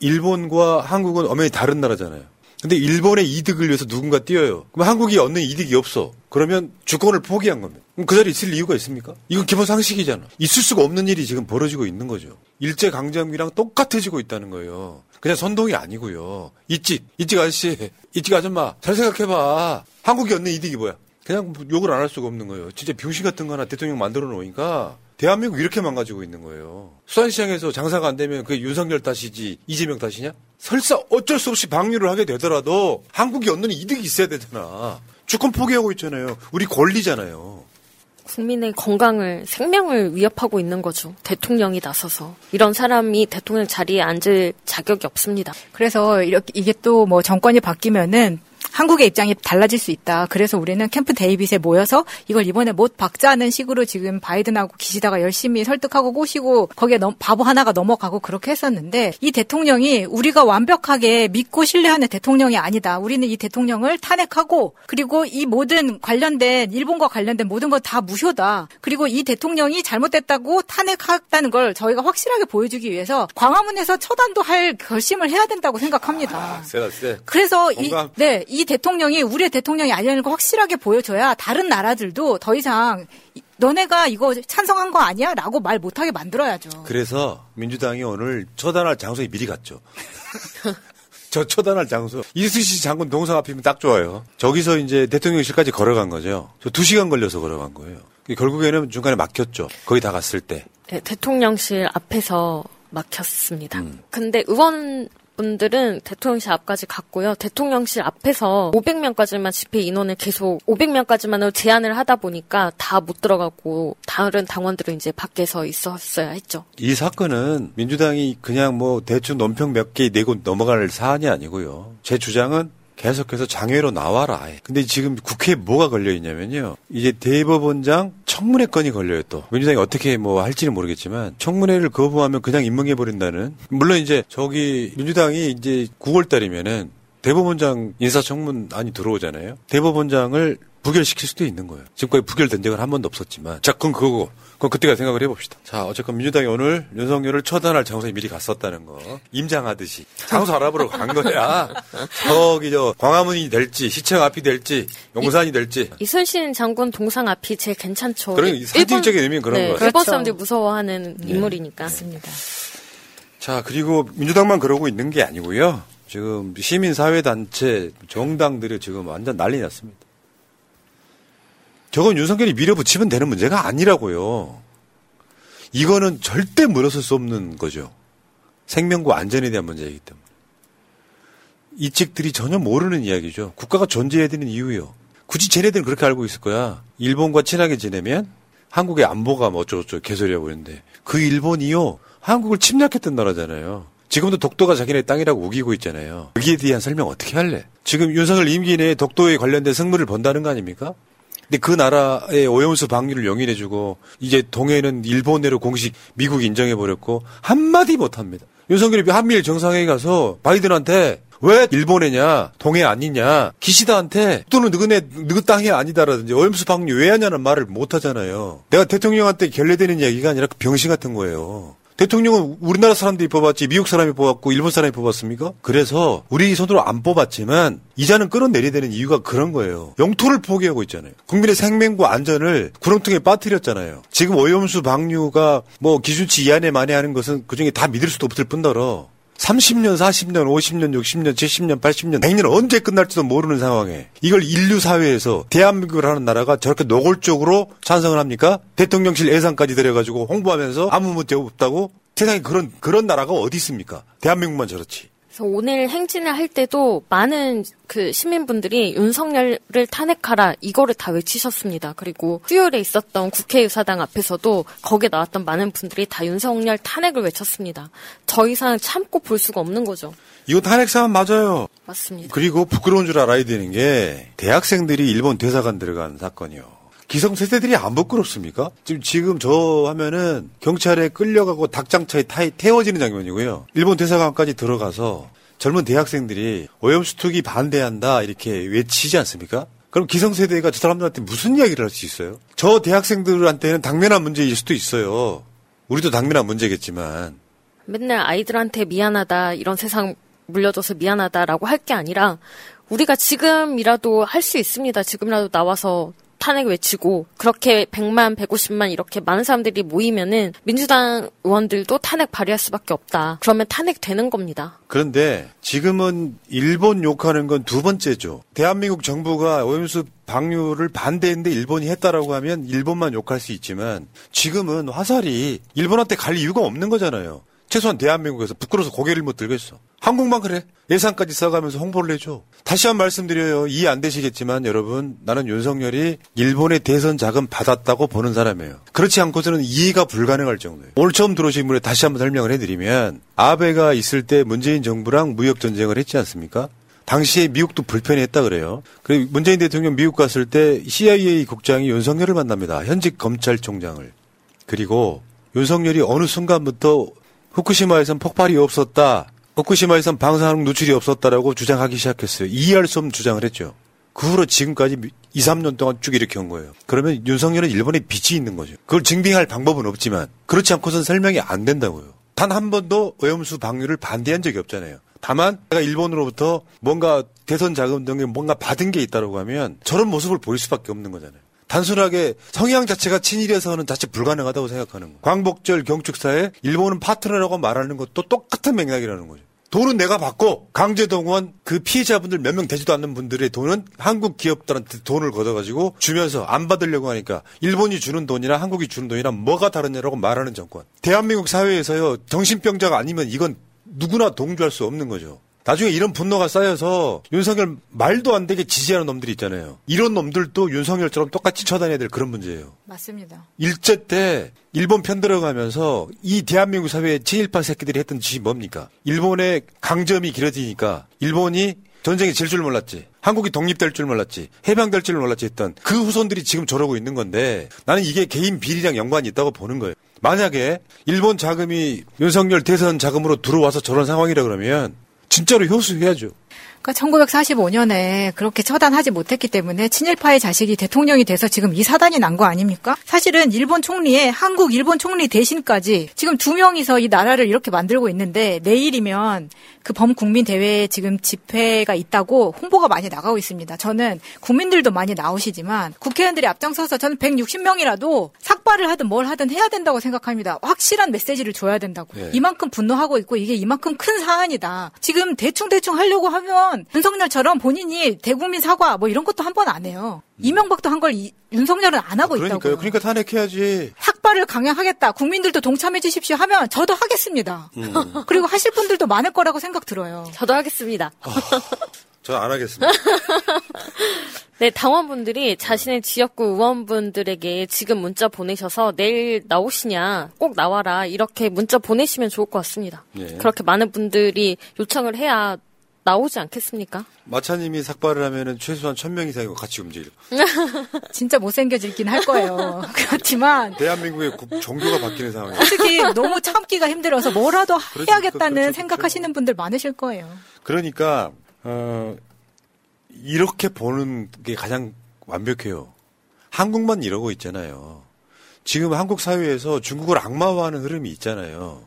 일본과 한국은 엄연히 다른 나라잖아요. 근데 일본의 이득을 위해서 누군가 뛰어요. 그럼 한국이 얻는 이득이 없어. 그러면 주권을 포기한 겁니다. 그럼 그 자리에 있을 이유가 있습니까? 이건 기본 상식이잖아. 있을 수가 없는 일이 지금 벌어지고 있는 거죠. 일제 강점기랑 똑같아지고 있다는 거예요. 그냥 선동이 아니고요. 이찍, 이찍 아저씨, 이찍 아줌마, 잘 생각해봐. 한국이 얻는 이득이 뭐야? 그냥 욕을 안 할 수가 없는 거예요. 진짜 병신 같은 거 하나 대통령 만들어 놓으니까 대한민국 이렇게 망가지고 있는 거예요. 수산시장에서 장사가 안 되면 그게 윤석열 탓이지 이재명 탓이냐? 설사 어쩔 수 없이 방류를 하게 되더라도 한국이 얻는 이득이 있어야 되잖아. 주권 포기하고 있잖아요. 우리 권리잖아요. 국민의 건강을 생명을 위협하고 있는 거죠. 대통령이 나서서 이런 사람이 대통령 자리에 앉을 자격이 없습니다. 그래서 이렇게 이게 또 뭐 정권이 바뀌면은 한국의 입장이 달라질 수 있다. 그래서 우리는 캠프 데이빗에 모여서 이걸 이번에 못 박자는 식으로 지금 바이든하고 기시다가 열심히 설득하고 꼬시고 거기에 넘, 바보 하나가 넘어가고 그렇게 했었는데 이 대통령이 우리가 완벽하게 믿고 신뢰하는 대통령이 아니다. 우리는 이 대통령을 탄핵하고 그리고 이 모든 관련된 일본과 관련된 모든 건 다 무효다. 그리고 이 대통령이 잘못됐다고 탄핵했다는 걸 저희가 확실하게 보여주기 위해서 광화문에서 처단도 할 결심을 해야 된다고 생각합니다. 세다 세. 그래서 이. 네, 이 대통령이 우리의 대통령이 아니라는 걸 확실하게 보여줘야 다른 나라들도 더 이상 이- 너네가 이거 찬성한 거 아니야? 라고 말 못하게 만들어야죠. 그래서 민주당이 오늘 처단할 장소에 미리 갔죠. 저 처단할 장소. 이수시 장군 동상 앞이면 딱 좋아요. 저기서 이제 대통령실까지 걸어간 거죠. 저 두 시간 걸려서 걸어간 거예요. 결국에는 중간에 막혔죠. 거기 다 갔을 때. 네, 대통령실 앞에서 막혔습니다. 음. 근데 의원 분들은 대통령실 앞까지 갔고요. 대통령실 앞에서 500명까지만 집회 인원을 계속 500명까지만으로 제한을 하다 보니까 다 못 들어가고 다른 당원들은 이제 밖에서 있었어야 했죠. 이 사건은 민주당이 그냥 뭐 대충 논평 몇 개 내고 넘어갈 사안이 아니고요. 제 주장은 계속해서 장외로 나와라. 아예. 근데 지금 국회에 뭐가 걸려 있냐면요. 이제 대법원장 청문회 건이 걸려요 또. 민주당이 어떻게 뭐 할지는 모르겠지만 청문회를 거부하면 그냥 임명해 버린다는. 물론 이제 저기 민주당이 이제 9월 달이면은 대법원장 인사청문안이 들어오잖아요. 대법원장을 부결시킬 수도 있는 거예요. 지금까지 부결된 적은 한 번도 없었지만. 자, 그건 그거고. 그럼 그때가 생각을 해봅시다. 자, 어쨌건 민주당이 오늘 윤석열을 처단할 장소에 미리 갔었다는 거. 임장하듯이. 장소 알아보러 간 거야. 저기 저 광화문이 될지, 시청 앞이 될지, 용산이 될지. 이순신 장군 동상 앞이 제일 괜찮죠. 그런 일- 사진적인 의미는 그런 네, 거예요. 일본 그렇죠. 사람들이 무서워하는 네. 인물이니까. 맞습니다. 자, 그리고 민주당만 그러고 있는 게 아니고요. 지금 시민사회단체, 정당들이 지금 완전 난리 났습니다. 저건 윤석열이 밀어붙이면 되는 문제가 아니라고요. 이거는 절대 물어설 수 없는 거죠. 생명과 안전에 대한 문제이기 때문에. 이 측들이 전혀 모르는 이야기죠. 국가가 존재해야 되는 이유요. 굳이 쟤네들은 그렇게 알고 있을 거야. 일본과 친하게 지내면 한국의 안보가 뭐 어쩌고저쩌고 개소리하고 있는데 그 일본이요. 한국을 침략했던 나라잖아요. 지금도 독도가 자기네 땅이라고 우기고 있잖아요. 여기에 대한 설명 어떻게 할래? 지금 윤석열 임기 내에 독도에 관련된 승무를 본다는 거 아닙니까? 근데 그 나라의 오염수 방류를 용인해주고 이제 동해는 일본으로 공식 미국 인정해버렸고 한마디 못합니다. 윤석열이 한미일 정상회의 가서 바이든한테 왜 일본애냐 동해 아니냐 기시다한테 또는 누구네 누구 땅이 아니다라든지 오염수 방류 왜 하냐는 말을 못 하잖아요. 내가 대통령한테 결례되는 이야기가 아니라 그 병신 같은 거예요. 대통령은 우리나라 사람들이 뽑았지 미국 사람이 뽑았고 일본 사람이 뽑았습니까? 그래서 우리 손으로 안 뽑았지만 이자는 끌어내려야 되는 이유가 그런 거예요. 영토를 포기하고 있잖아요. 국민의 생명과 안전을 구렁텅이에 빠뜨렸잖아요. 지금 오염수 방류가 뭐 기준치 이하네 만에 하는 것은 그중에 다 믿을 수도 없을 뿐더러 30년, 40년, 50년, 60년, 70년, 80년, 100년 언제 끝날지도 모르는 상황에 이걸 인류 사회에서 대한민국을 하는 나라가 저렇게 노골적으로 찬성을 합니까? 대통령실 예산까지 들여가지고 홍보하면서 아무 문제 없다고? 세상에 그런 그런 나라가 어디 있습니까? 대한민국만 저렇지. 그래서 오늘 행진을 할 때도 많은 그 시민분들이 윤석열을 탄핵하라 이거를 다 외치셨습니다. 그리고 수요일에 있었던 국회의사당 앞에서도 거기에 나왔던 많은 분들이 다 윤석열 탄핵을 외쳤습니다. 더 이상 참고 볼 수가 없는 거죠. 이거 탄핵 사안 맞아요. 맞습니다. 그리고 부끄러운 줄 알아야 되는 게 대학생들이 일본 대사관 들어간 사건이요. 기성세대들이 안 부끄럽습니까? 지금 지금 저 하면은 경찰에 끌려가고 닭장차에 타, 태워지는 장면이고요. 일본 대사관까지 들어가서 젊은 대학생들이 오염수 투기 반대한다 이렇게 외치지 않습니까? 그럼 기성세대가 저 사람들한테 무슨 이야기를 할 수 있어요? 저 대학생들한테는 당면한 문제일 수도 있어요. 우리도 당면한 문제겠지만 맨날 아이들한테 미안하다 이런 세상 물려줘서 미안하다라고 할 게 아니라 우리가 지금이라도 할 수 있습니다. 지금이라도 나와서 탄핵 외치고 그렇게 100만, 150만 이렇게 많은 사람들이 모이면은 민주당 의원들도 탄핵 발의할 수밖에 없다. 그러면 탄핵 되는 겁니다. 그런데 지금은 일본 욕하는 건 두 번째죠. 대한민국 정부가 오염수 방류를 반대했는데 일본이 했다라고 하면 일본만 욕할 수 있지만 지금은 화살이 일본한테 갈 이유가 없는 거잖아요. 최소한 대한민국에서 부끄러워서 고개를 못 들겠어. 한국만 그래. 예산까지 써가면서 홍보를 해줘. 다시 한 번 말씀드려요. 이해 안 되시겠지만 여러분 나는 윤석열이 일본의 대선 자금 받았다고 보는 사람이에요. 그렇지 않고서는 이해가 불가능할 정도예요. 오늘 처음 들어오신 분에 다시 한번 설명을 해드리면 아베가 있을 때 문재인 정부랑 무역 전쟁을 했지 않습니까? 당시에 미국도 불편했다 그래요. 그리고 문재인 대통령 미국 갔을 때 CIA 국장이 윤석열을 만납니다. 현직 검찰총장을. 그리고 윤석열이 어느 순간부터 후쿠시마에선 폭발이 없었다. 후쿠시마에선 방사능 누출이 없었다라고 주장하기 시작했어요. 이해할 수 없는 주장을 했죠. 그 후로 지금까지 2, 3년 동안 쭉 이렇게 온 거예요. 그러면 윤석열은 일본에 빚이 있는 거죠. 그걸 증빙할 방법은 없지만 그렇지 않고선 설명이 안 된다고요. 단 한 번도 오염수 방류를 반대한 적이 없잖아요. 다만 내가 일본으로부터 뭔가 대선 자금 등에 뭔가 받은 게 있다고 하면 저런 모습을 보일 수밖에 없는 거잖아요. 단순하게 성향 자체가 친일해서는 자체 불가능하다고 생각하는 거. 광복절 경축사에 일본은 파트너라고 말하는 것도 똑같은 맥락이라는 거죠. 돈은 내가 받고 강제동원 그 피해자분들 몇 명 되지도 않는 분들의 돈은 한국 기업들한테 돈을 걷어가지고 주면서 안 받으려고 하니까 일본이 주는 돈이나 한국이 주는 돈이랑 뭐가 다르냐라고 말하는 정권. 대한민국 사회에서요 정신병자가 아니면 이건 누구나 동조할 수 없는 거죠. 나중에 이런 분노가 쌓여서 윤석열 말도 안 되게 지지하는 놈들이 있잖아요. 이런 놈들도 윤석열처럼 똑같이 쳐다녀야 될 그런 문제예요. 맞습니다. 일제 때 일본 편 들어가면서 이 대한민국 사회의 친일파 새끼들이 했던 짓이 뭡니까? 일본의 강점이 길어지니까 일본이 전쟁에 질줄 몰랐지. 한국이 독립될 줄 몰랐지. 해방될 줄 몰랐지 했던 그 후손들이 지금 저러고 있는 건데 나는 이게 개인 비리랑 연관이 있다고 보는 거예요. 만약에 일본 자금이 윤석열 대선 자금으로 들어와서 저런 상황이라 그러면 진짜로 효수해야죠. 그러니까 1945년에 그렇게 처단하지 못했기 때문에 친일파의 자식이 대통령이 돼서 지금 이 사단이 난 거 아닙니까? 사실은 일본 총리의 한국 일본 총리 대신까지 지금 두 명이서 이 나라를 이렇게 만들고 있는데 내일이면 그 범국민 대회에 지금 집회가 있다고 홍보가 많이 나가고 있습니다. 저는 국민들도 많이 나오시지만 국회의원들이 앞장서서 저는 160명이라도 삭발을 하든 뭘 하든 해야 된다고 생각합니다. 확실한 메시지를 줘야 된다고. 네. 이만큼 분노하고 있고 이게 이만큼 큰 사안이다. 지금 대충 대충 하려고 하면 윤석열처럼 본인이 대국민 사과 뭐 이런 것도 한 번 안 해요. 이명박도 한 걸 윤석열은 안 하고 있다고. 그러니까요. 그러니까 탄핵해야지. 삭발을 강행하겠다. 국민들도 동참해 주십시오 하면 저도 하겠습니다. 음. 그리고 하실 분들도 많을 거라고 생각 들어요. 저도 하겠습니다. 저안 하겠습니다. 네, 당원분들이 자신의 지역구 의원분들에게 지금 문자 보내셔서 내일 나오시냐, 꼭 나와라, 이렇게 문자 보내시면 좋을 것 같습니다. 예. 그렇게 많은 분들이 요청을 해야 나오지 않겠습니까? 마차님이 삭발을 하면은 최소한 천 명 이상이 같이 움직일. 진짜 못생겨지긴 할 거예요. 그렇지만 대한민국의 국- 종교가 바뀌는 상황이에요. 솔직히 너무 참기가 힘들어서 뭐라도 그렇죠, 해야겠다는 그렇죠, 생각하시는 분들 많으실 거예요. 그러니까 어 이렇게 보는 게 가장 완벽해요. 한국만 이러고 있잖아요. 지금 한국 사회에서 중국을 악마화하는 흐름이 있잖아요.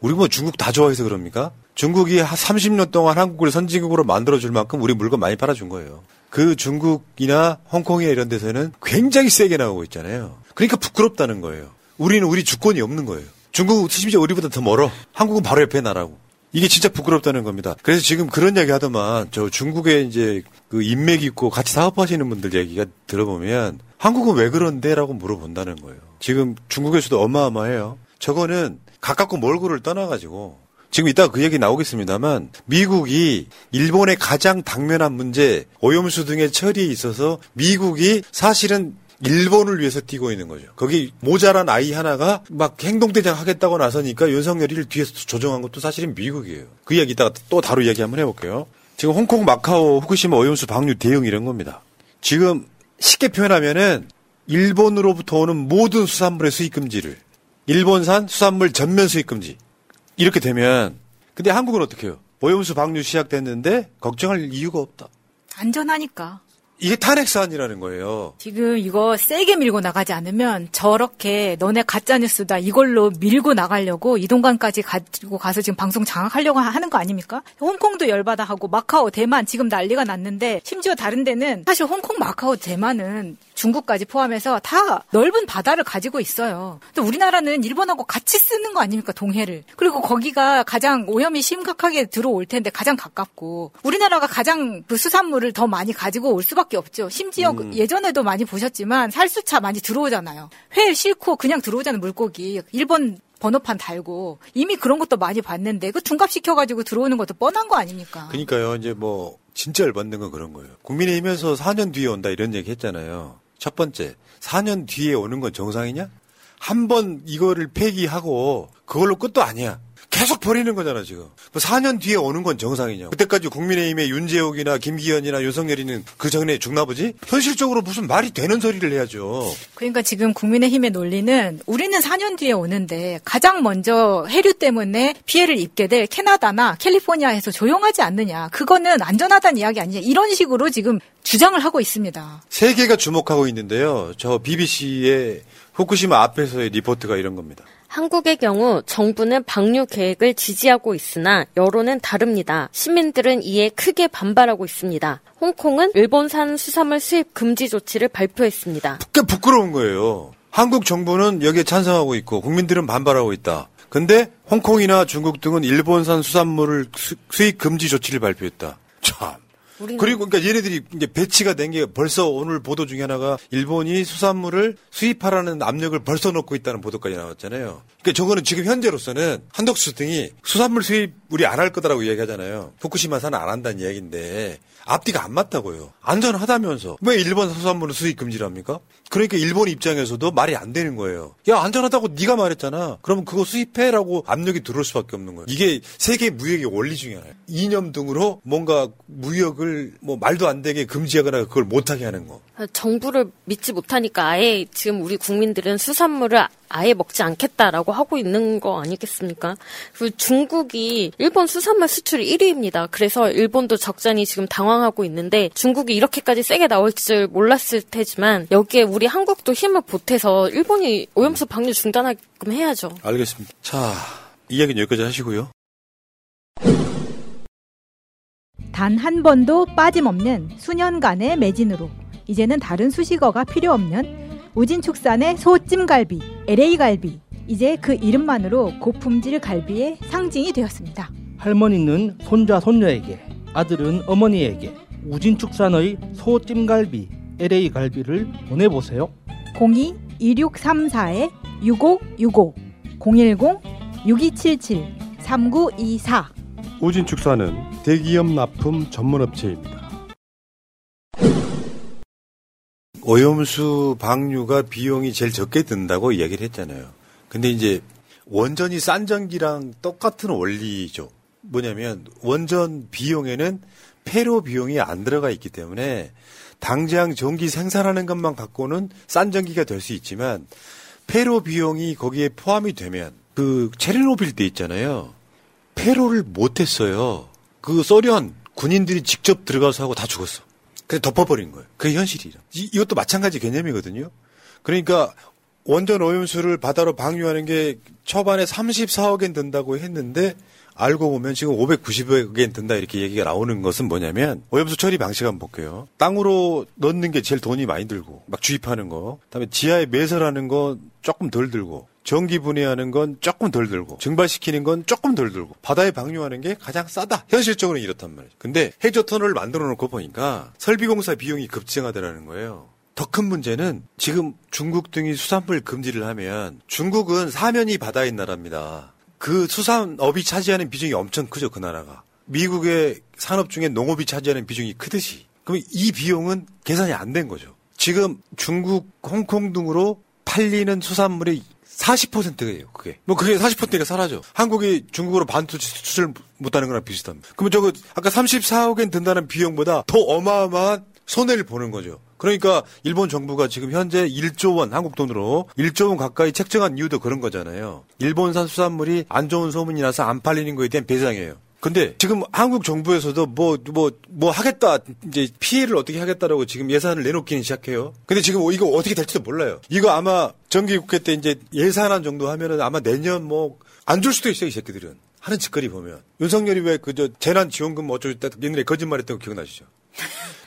우리 뭐 중국 다 좋아해서 그럽니까? 중국이 한 30년 동안 한국을 선진국으로 만들어줄 만큼 우리 물건 많이 팔아준 거예요. 그 중국이나 홍콩이나 이런 데서는 굉장히 세게 나오고 있잖아요. 그러니까 부끄럽다는 거예요. 우리는 우리 주권이 없는 거예요. 중국은 심지어 우리보다 더 멀어. 한국은 바로 옆에 나라고. 이게 진짜 부끄럽다는 겁니다. 그래서 지금 그런 얘기 하더만 저 중국에 이제 그 인맥 있고 같이 사업하시는 분들 얘기가 들어보면 한국은 왜 그런데라고 물어본다는 거예요. 지금 중국에서도 어마어마해요. 저거는 가깝고 멀고를 떠나가지고 지금 이따가 그 얘기 나오겠습니다만 미국이 일본의 가장 당면한 문제 오염수 등의 처리에 있어서 미국이 사실은 일본을 위해서 뛰고 있는 거죠. 거기 모자란 아이 하나가 막 행동대장 하겠다고 나서니까 윤석열이를 뒤에서 조정한 것도 사실은 미국이에요. 그 이야기 이따가 또 다루 이야기 한번 해볼게요. 지금 홍콩, 마카오, 후쿠시마 오염수 방류 대응 이런 겁니다. 지금 쉽게 표현하면은 일본으로부터 오는 모든 수산물의 수입 금지를 일본산 수산물 전면 수입 금지 이렇게 되면 근데 한국은 어떻게 해요? 오염수 방류 시작됐는데 걱정할 이유가 없다. 안전하니까. 이게 탄핵 사안이라는 거예요. 지금 이거 세게 밀고 나가지 않으면 저렇게 너네 가짜 뉴스다 이걸로 밀고 나가려고 이동관까지 가지고 가서 지금 방송 장악하려고 하는 거 아닙니까? 홍콩도 열받아 하고 마카오, 대만 지금 난리가 났는데 심지어 다른 데는 사실 홍콩, 마카오, 대만은 중국까지 포함해서 다 넓은 바다를 가지고 있어요. 근데 우리나라는 일본하고 같이 쓰는 거 아닙니까 동해를. 그리고 거기가 가장 오염이 심각하게 들어올 텐데 가장 가깝고 우리나라가 가장 그 수산물을 더 많이 가지고 올 수밖에 없죠. 심지어 음. 그 예전에도 많이 보셨지만 살수차 많이 들어오잖아요. 회 싣고 그냥 들어오잖아요 물고기. 일본 번호판 달고 이미 그런 것도 많이 봤는데 그 둔갑시켜가지고 들어오는 것도 뻔한 거 아닙니까? 그러니까요. 이제 뭐 진짜 열받는 건 그런 거예요. 국민의힘에서 4년 뒤에 온다 이런 얘기 했잖아요. 첫 번째, 4년 뒤에 오는 건 정상이냐? 한 번 이거를 폐기하고 그걸로 끝도 아니야. 계속 버리는 거잖아 지금. 4년 뒤에 오는 건 정상이냐? 그때까지 국민의힘의 윤재욱이나 김기현이나 윤석열이는 그 전에 죽나 보지? 현실적으로 무슨 말이 되는 소리를 해야죠. 그러니까 지금 국민의힘의 논리는 우리는 4년 뒤에 오는데 가장 먼저 해류 때문에 피해를 입게 될 캐나다나 캘리포니아에서 조용하지 않느냐. 그거는 안전하다는 이야기 아니냐. 이런 식으로 지금 주장을 하고 있습니다. 세계가 주목하고 있는데요. 저 BBC의 후쿠시마 앞에서의 리포트가 이런 겁니다. 한국의 경우 정부는 방류 계획을 지지하고 있으나 여론은 다릅니다. 시민들은 이에 크게 반발하고 있습니다. 홍콩은 일본산 수산물 수입 금지 조치를 발표했습니다. 꽤 부끄러운 거예요. 한국 정부는 여기에 찬성하고 있고 국민들은 반발하고 있다. 근데 홍콩이나 중국 등은 일본산 수산물을 수, 수입 금지 조치를 발표했다. 참. 그리고 그러니까 얘네들이 이제 배치가 된 게 벌써 오늘 보도 중에 하나가 일본이 수산물을 수입하라는 압력을 벌써 넣고 있다는 보도까지 나왔잖아요. 그러니까 저거는 지금 현재로서는 한덕수 등이 수산물 수입 우리 안 할 거다라고 이야기하잖아요. 후쿠시마산은 안 한다는 이야기인데 앞뒤가 안 맞다고요. 안전하다면서 왜 일본 수산물은 수입 금지를 합니까? 그러니까 일본 입장에서도 말이 안 되는 거예요. 야 안전하다고 네가 말했잖아. 그러면 그거 수입해라고 압력이 들어올 수밖에 없는 거예요. 이게 세계 무역의 원리 중에 하나예요. 이념 등으로 뭔가 무역을 뭐 말도 안 되게 금지하거나 그걸 못하게 하는 거. 정부를 믿지 못하니까 아예 지금 우리 국민들은 수산물을 아예 먹지 않겠다라고 하고 있는 거 아니겠습니까? 그리고 중국이 일본 수산물 수출 1위입니다. 그래서 일본도 적잖이 지금 당황하고 있는데 중국이 이렇게까지 세게 나올 줄 몰랐을 테지만 여기에 우리 한국도 힘을 보태서 일본이 오염수 방류 중단하게끔 해야죠. 알겠습니다. 자, 이야기는 여기까지 하시고요. 단 한 번도 빠짐없는 수년간의 매진으로 이제는 다른 수식어가 필요 없는 우진축산의 소찜갈비, LA갈비 이제 그 이름만으로 고품질 갈비의 상징이 되었습니다. 할머니는 손자 손녀에게 아들은 어머니에게 우진축산의 소찜갈비 LA 갈비를 보내보세요. 02-2634-6565 010-6277-3924 우진축산은 대기업 납품 전문업체입니다. 오염수 방류가 비용이 제일 적게 든다고 이야기를 했잖아요. 근데 이제 원전이 싼 전기랑 똑같은 원리죠. 뭐냐면 원전 비용에는 폐로 비용이 안 들어가 있기 때문에 당장 전기 생산하는 것만 갖고는 싼 전기가 될 수 있지만 폐로 비용이 거기에 포함이 되면 그 체르노빌 때 있잖아요. 폐로를 못 했어요. 그 소련 군인들이 직접 들어가서 하고 다 죽었어. 그래서 덮어버린 거예요. 그게 현실이죠. 이, 이것도 마찬가지 개념이거든요. 그러니까 원전 오염수를 바다로 방류하는 게 초반에 34억엔 든다고 했는데 알고 보면 지금 590억엔 든다 이렇게 얘기가 나오는 것은 뭐냐면 오염수 처리 방식 한번 볼게요. 땅으로 넣는 게 제일 돈이 많이 들고 막 주입하는 거. 그다음에 지하에 매설하는 거 조금 덜 들고 전기 분해하는 건 조금 덜 들고 증발시키는 건 조금 덜 들고 바다에 방류하는 게 가장 싸다. 현실적으로 는 이렇단 말이죠. 근데 해저 터널을 만들어 놓고 보니까 설비공사 비용이 급증하더라는 거예요. 더 큰 문제는 지금 중국 등이 수산물 금지를 하면 중국은 사면이 있는 나라입니다. 그 수산업이 차지하는 비중이 엄청 크죠, 그 나라가. 미국의 산업 중에 농업이 차지하는 비중이 크듯이. 그럼 이 비용은 계산이 안 된 거죠. 지금 중국, 홍콩 등으로 팔리는 수산물의 40%예요, 그게. 뭐 그게 40%가 사라져. 한국이 중국으로 반투 수출 못하는 거랑 비슷합니다. 그러면 저거 아까 34억엔 든다는 비용보다 더 어마어마한 손해를 보는 거죠. 그러니까 일본 정부가 지금 현재 1조 원 한국 돈으로 1조 원 가까이 책정한 이유도 그런 거잖아요. 일본산 수산물이 안 좋은 소문이 나서 안 팔리는 거에 대한 배상이에요. 근데 지금 한국 정부에서도 뭐, 뭐, 뭐 하겠다, 이제 피해를 어떻게 하겠다라고 지금 예산을 내놓기는 시작해요. 근데 지금 이거 어떻게 될지도 몰라요. 이거 아마 정기국회 때 이제 예산안 정도 하면은 아마 내년 뭐 안 줄 수도 있어요, 이 새끼들은. 하는 짓거리 보면. 윤석열이 왜 그저 재난지원금 뭐 어쩌고 했다 옛날에 거짓말했던 거 기억나시죠?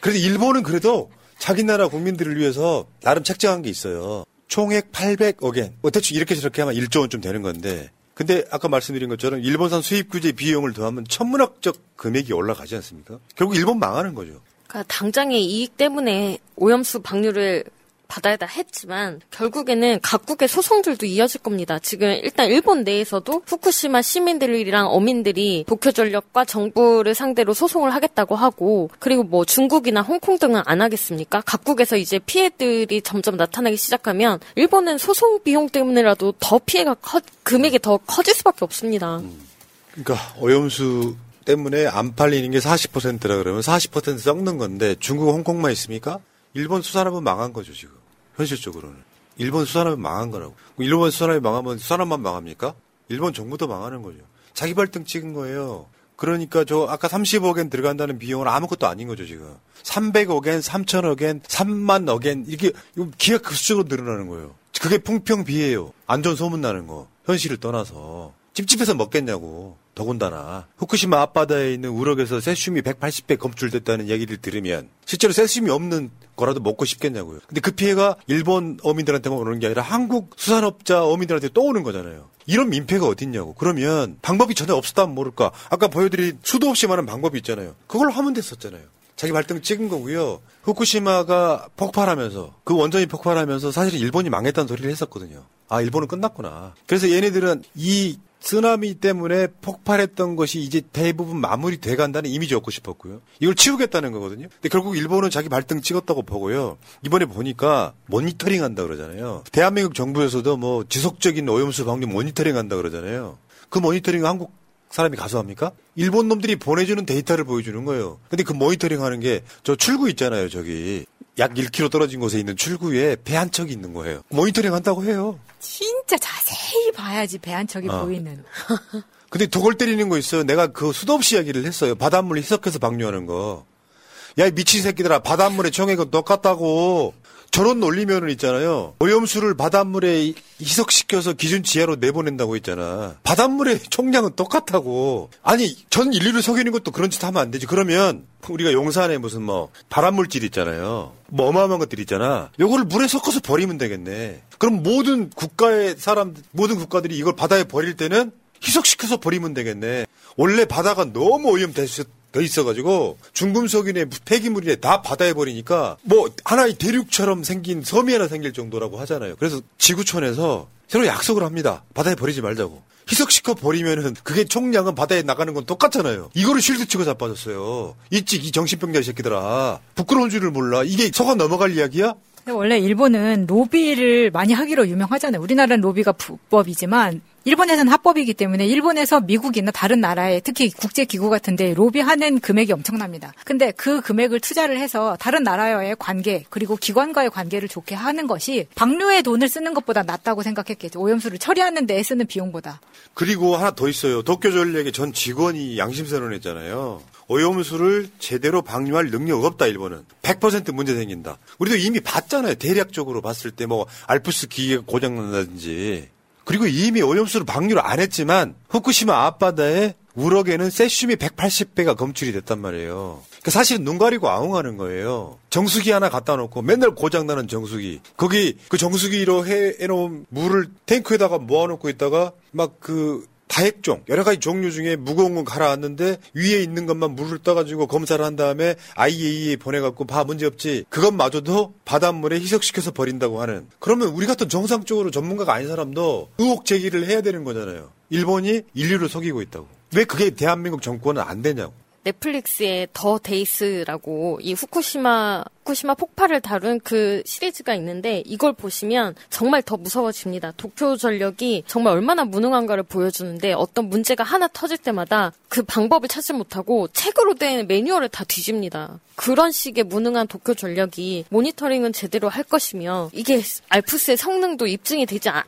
그래도 일본은 그래도 자기 나라 국민들을 위해서 나름 책정한 게 있어요. 총액 800억엔. 뭐 대충 이렇게 저렇게 하면 1조 원좀 되는 건데. 근데 아까 말씀드린 것처럼 일본산 수입 규제 비용을 더하면 천문학적 금액이 올라가지 않습니까? 결국 일본 망하는 거죠. 그러니까 당장의 이익 때문에 오염수 방류를 받아야 했지만 결국에는 각국의 소송들도 이어질 겁니다. 지금 일단 일본 내에서도 후쿠시마 시민들이랑 어민들이 도쿄전력과 정부를 상대로 소송을 하겠다고 하고 그리고 뭐 중국이나 홍콩 등은 안 하겠습니까? 각국에서 이제 피해들이 점점 나타나기 시작하면 일본은 소송 비용 때문에라도 더 피해가 커, 금액이 더 커질 수밖에 없습니다. 그러니까 오염수 때문에 안 팔리는 게 40%라 그러면 40% 썩는 건데 중국, 홍콩만 있습니까? 일본 수산업은 망한 거죠, 지금. 현실적으로는. 일본 수산업은 망한 거라고. 일본 수산업이 망하면 수산업만 망합니까? 일본 정부도 망하는 거죠. 자기 발등 찍은 거예요. 그러니까 저 아까 30억엔 들어간다는 비용은 아무것도 아닌 거죠, 지금. 300억엔, 3천억엔, 3만 억엔 이렇게 기가 급수적으로 늘어나는 거예요. 그게 풍평비예요. 안전 소문 나는 거. 현실을 떠나서. 찝찝해서 먹겠냐고. 더군다나 후쿠시마 앞바다에 있는 우럭에서 세슘이 180배 검출됐다는 얘기를 들으면 실제로 세슘이 없는 거라도 먹고 싶겠냐고요. 근데 그 피해가 일본 어민들한테만 오는 게 아니라 한국 수산업자 어민들한테 또 오는 거잖아요. 이런 민폐가 어딨냐고. 그러면 방법이 전혀 없었다면 모를까. 아까 보여드린 수도 없이 많은 방법이 있잖아요. 그걸 하면 됐었잖아요. 자기 발등 찍은 거고요. 후쿠시마가 폭발하면서 그 원전이 폭발하면서 사실 일본이 망했다는 소리를 했었거든요. 아 일본은 끝났구나. 그래서 얘네들은 이 쓰나미 때문에 폭발했던 것이 이제 대부분 마무리돼 간다는 이미지 얻고 싶었고요. 이걸 치우겠다는 거거든요. 근데 결국 일본은 자기 발등 찍었다고 보고요. 이번에 보니까 모니터링 한다 그러잖아요. 대한민국 정부에서도 뭐 지속적인 오염수 방류 모니터링 한다 그러잖아요. 그 모니터링 한국 사람이 가서 합니까? 일본 놈들이 보내주는 데이터를 보여주는 거예요. 근데 그 모니터링 하는 게 저 출구 있잖아요, 저기. 약 1km 떨어진 곳에 있는 출구에 배 한 척이 있는 거예요. 모니터링 한다고 해요. 진짜 자세히 봐야지 배 한 척이 어. 보이는. 근데 도골 때리는 거 있어요. 내가 그 수도 없이 이야기를 했어요. 바닷물 희석해서 방류하는 거. 야, 이 미친 새끼들아. 바닷물에 청액은 똑같다고. 저런 논리면은 있잖아요. 오염수를 바닷물에 희석시켜서 기준 지하로 내보낸다고 했잖아. 바닷물의 총량은 똑같다고. 아니, 전 인류를 속이는 것도 그런 짓 하면 안 되지. 그러면 우리가 용산에 무슨 뭐 발암물질 있잖아요. 뭐 어마어마한 것들 있잖아. 요거를 물에 섞어서 버리면 되겠네. 그럼 모든 국가의 사람, 모든 국가들이 이걸 바다에 버릴 때는 희석시켜서 버리면 되겠네. 원래 바다가 너무 오염돼 더 있어가지고 중금속이네 폐기물이네 다 바다에 버리니까 뭐 하나의 대륙처럼 생긴 섬이 하나 생길 정도라고 하잖아요. 그래서 지구촌에서 새로 약속을 합니다. 바다에 버리지 말자고. 희석시켜 버리면은 그게 총량은 바다에 나가는 건 똑같잖아요. 이거를 쉴드 치고 자빠졌어요. 이찍 이 정신병자 이 새끼들아. 부끄러운 줄을 몰라. 이게 속아 넘어갈 이야기야? 원래 일본은 로비를 많이 하기로 유명하잖아요. 우리나라는 로비가 불법이지만 일본에서는 합법이기 때문에 일본에서 미국이나 다른 나라에 특히 국제기구 같은데 로비하는 금액이 엄청납니다. 근데 그 금액을 투자를 해서 다른 나라와의 관계 그리고 기관과의 관계를 좋게 하는 것이 방류에 돈을 쓰는 것보다 낫다고 생각했겠죠. 오염수를 처리하는 데 쓰는 비용보다. 그리고 하나 더 있어요. 도쿄 전력의 전 직원이 양심 선언했잖아요. 오염수를 제대로 방류할 능력 없다 일본은 100% 문제 생긴다. 우리도 이미 봤잖아요. 대략적으로 봤을 때 뭐 알프스 기계가 고장난다든지 그리고 이미 오염수를 방류를 안 했지만 후쿠시마 앞바다에 우럭에는 세슘이 180배가 검출이 됐단 말이에요. 그러니까 사실은 눈 가리고 아웅하는 거예요. 정수기 하나 갖다 놓고 맨날 고장나는 정수기. 거기 그 정수기로 해, 해놓은 물을 탱크에다가 모아놓고 있다가 막 그 다핵종 여러 가지 종류 중에 무거운 건 가라앉는데 위에 있는 것만 물을 떠가지고 검사를 한 다음에 IAEA 보내갖고 봐 문제 없지. 그것마저도 바닷물에 희석시켜서 버린다고 하는. 그러면 우리 같은 정상적으로 전문가가 아닌 사람도 의혹 제기를 해야 되는 거잖아요. 일본이 인류를 속이고 있다고. 왜 그게 대한민국 정권은 안 되냐고 넷플릭스에 The Days라고 이 후쿠시마 후쿠시마 폭발을 다룬 그 시리즈가 있는데 이걸 보시면 정말 더 무서워집니다. 도쿄 전력이 정말 얼마나 무능한가를 보여주는데 어떤 문제가 하나 터질 때마다 그 방법을 찾지 못하고 책으로 된 매뉴얼을 다 뒤집니다. 그런 식의 무능한 도쿄 전력이 모니터링은 제대로 할 것이며 이게 ALPS의 성능도 입증이 되지 않,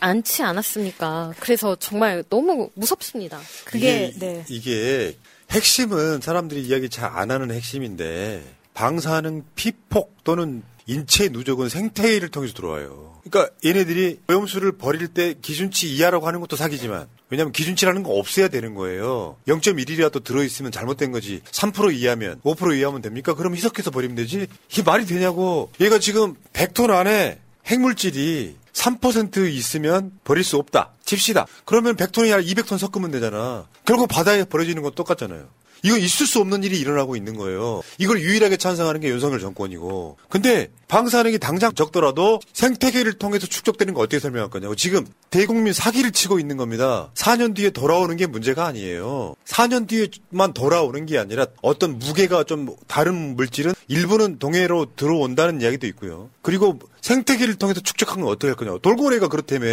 않지 않았습니까? 그래서 정말 너무 무섭습니다. 그게 이게, 네. 이게 핵심은 사람들이 이야기 잘 안 하는 핵심인데 방사능 피폭 또는 인체 누적은 생태계를 통해서 들어와요. 그러니까 얘네들이 오염수를 버릴 때 기준치 이하라고 하는 것도 사기지만 왜냐하면 기준치라는 거 없애야 되는 거예요. 0.1이라도 들어있으면 잘못된 거지. 3% 이하면 5% 이하면 됩니까? 그럼 희석해서 버리면 되지. 이게 말이 되냐고. 얘가 지금 100톤 안에 핵물질이 3% 있으면 버릴 수 없다. 칩시다. 그러면 100톤이 아니라 200톤 섞으면 되잖아. 결국 바다에 버려지는 건 똑같잖아요. 이건 있을 수 없는 일이 일어나고 있는 거예요. 이걸 유일하게 찬성하는 게 윤석열 정권이고. 근데 방사능이 당장 적더라도 생태계를 통해서 축적되는 거 어떻게 설명할 거냐고. 지금 대국민 사기를 치고 있는 겁니다. 4년 뒤에 돌아오는 게 문제가 아니에요. 4년 뒤에만 돌아오는 게 아니라 어떤 무게가 좀 다른 물질은 일부는 동해로 들어온다는 이야기도 있고요. 그리고 생태계를 통해서 축적한 건 어떻게 할 거냐고. 돌고래가 그렇다며.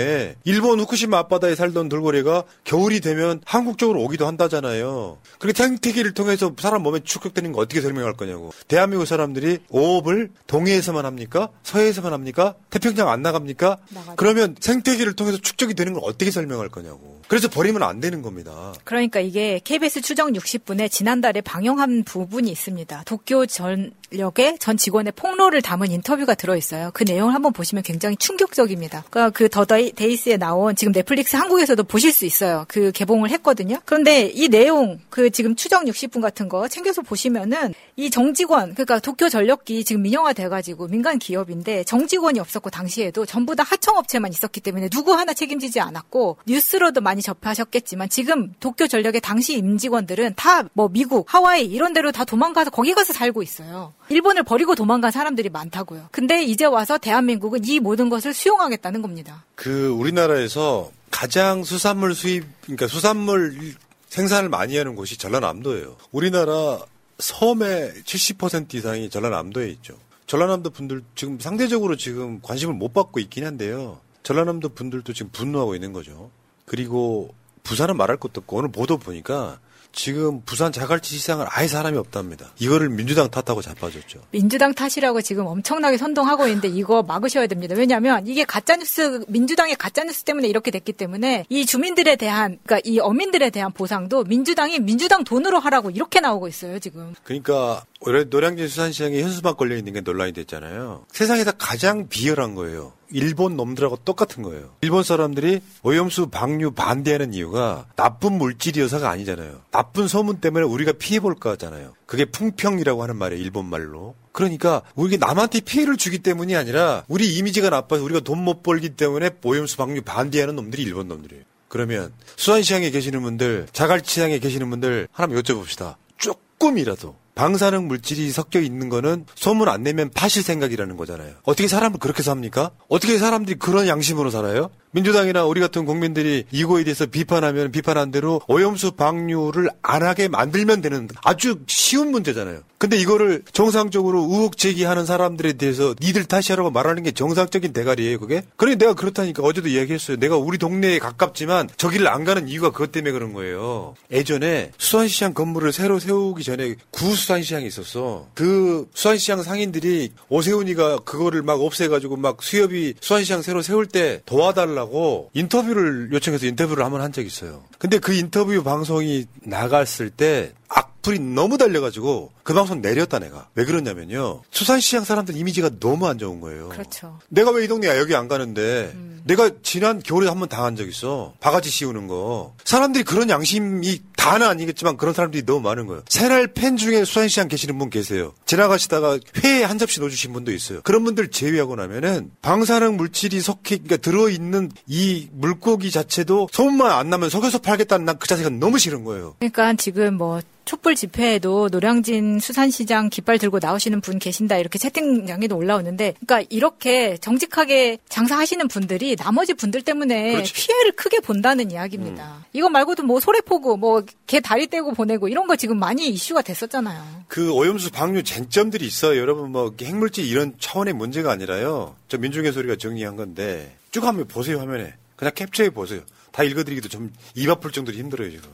일본 후쿠시마 앞바다에 살던 돌고래가 겨울이 되면 한국 쪽으로 오기도 한다잖아요. 그리고 생태계를 통해서 사람 몸에 축적되는 거 어떻게 설명할 거냐고. 대한민국 사람들이 오업을 동해에서만 합니까? 서해에서만 합니까? 태평양 안 나갑니까? 그러면 생태계를 통해서 축적이 되는 걸 어떻게 설명할 거냐고. 그래서 버리면 안 되는 겁니다. 그러니까 이게 KBS 추정 60분에 지난달에 방영한 부분이 있습니다. 도쿄 전력의 전 직원의 폭로를 담은 인터뷰가 들어 있어요. 그 내용을 한번 보시면 굉장히 충격적입니다. 그러니까 그 더 데이스에 나온 지금 넷플릭스 한국에서도 보실 수 있어요. 그 개봉을 했거든요. 그런데 이 내용 그 지금 추정 60분 같은 거 챙겨서 보시면은 이 정직원 그러니까 도쿄 전력기 지금 민영화 돼가지고 민간 기업인데 정직원이 없었고 당시에도 전부 다 하청업체만 있었기 때문에 누구 하나 책임지지 않았고 뉴스로도 많이 접하셨겠지만 지금 도쿄 전력의 당시 임직원들은 다 뭐 미국, 하와이 이런 데로 다 도망가서 거기 가서 살고 있어요. 일본을 버리고 도망간 사람들이 많다고요. 근데 이제 와서 대한민국은 이 모든 것을 수용하겠다는 겁니다. 그 우리나라에서 가장 수산물 수입, 그러니까 수산물 생산을 많이 하는 곳이 전라남도예요. 우리나라 섬의 70% 이상이 전라남도에 있죠. 전라남도 분들 지금 상대적으로 지금 관심을 못 받고 있긴 한데요. 전라남도 분들도 지금 분노하고 있는 거죠. 그리고 부산은 말할 것도 없고 오늘 보도 보니까 지금 부산 자갈치 시장은 아예 사람이 없답니다. 이거를 민주당 탓하고 자빠졌죠. 민주당 탓이라고 지금 엄청나게 선동하고 있는데 이거 막으셔야 됩니다. 왜냐하면 이게 가짜뉴스 민주당의 가짜뉴스 때문에 이렇게 됐기 때문에 이 주민들에 대한 그러니까 이 어민들에 대한 보상도 민주당이 민주당 돈으로 하라고 이렇게 나오고 있어요 지금. 그러니까 올해 노량진 수산시장에 현수막 걸려 있는 게 논란이 됐잖아요. 세상에서 가장 비열한 거예요. 일본 놈들하고 똑같은 거예요. 일본 사람들이 오염수 방류 반대하는 이유가 나쁜 물질이어서가 아니잖아요. 나쁜 소문 때문에 우리가 피해볼까 하잖아요. 그게 풍평이라고 하는 말이에요. 일본 말로. 그러니까 우리가 남한테 피해를 주기 때문이 아니라 우리 이미지가 나빠서 우리가 돈 못 벌기 때문에 오염수 방류 반대하는 놈들이 일본 놈들이에요. 그러면 수산시장에 계시는 분들, 자갈치장에 계시는 분들 하나 여쭤봅시다. 조금이라도 방사능 물질이 섞여 있는 거는 소문 안 내면 파실 생각이라는 거잖아요. 어떻게 사람을 그렇게 삽니까? 어떻게 사람들이 그런 양심으로 살아요? 민주당이나 우리 같은 국민들이 이거에 대해서 비판하면 비판한 대로 오염수 방류를 안 하게 만들면 되는 아주 쉬운 문제잖아요. 근데 이거를 정상적으로 의혹 제기하는 사람들에 대해서 니들 탓이라고 말하는 게 정상적인 대가리예요, 그게? 그러니 내가 그렇다니까 어제도 이야기했어요. 내가 우리 동네에 가깝지만 저기를 안 가는 이유가 그것 때문에 그런 거예요. 예전에 수산시장 건물을 새로 세우기 전에 구수산시장이 있었어. 그 수산시장 상인들이 오세훈이가 그거를 막 없애가지고 막 수협이 수산시장 새로 세울 때 도와달라 고 인터뷰를 요청해서 인터뷰를 한번 한 적이 있어요. 근데 그 인터뷰 방송이 나갔을 때 악플이 너무 달려가지고 그 방송 내렸다 내가. 왜 그러냐면요. 수산시장 사람들 이미지가 너무 안 좋은 거예요. 그렇죠. 내가 왜 이 동네야 여기 안 가는데 내가 지난 겨울에 한 번 당한 적 있어. 바가지 씌우는 거. 사람들이 그런 양심이 다는 아니겠지만 그런 사람들이 너무 많은 거예요. 새날 팬 중에 수산시장 계시는 분 계세요. 지나가시다가 회에 한 접시 넣어주신 분도 있어요. 그런 분들 제외하고 나면은 방사능 물질이 섞여 그러니까 들어있는 이 물고기 자체도 소문만 안 나면 속여서 팔겠다는 난 그 자체가 너무 싫은 거예요. 그러니까 지금 뭐 촛불 집회에도 노량진 수산시장 깃발 들고 나오시는 분 계신다 이렇게 채팅장에도 올라오는데 그러니까 이렇게 정직하게 장사하시는 분들이 나머지 분들 때문에 그렇지. 피해를 크게 본다는 이야기입니다. 이거 말고도 뭐 소래포구 뭐 개 다리 떼고 보내고 이런 거 지금 많이 이슈가 됐었잖아요. 그 오염수 방류 쟁점들이 있어요. 여러분 뭐 핵물질 이런 차원의 문제가 아니라요. 저 민중의 소리가 정리한 건데 쭉 한번 보세요 화면에. 그냥 캡처해 보세요. 다 읽어드리기도 좀 입 아플 정도로 힘들어요 지금.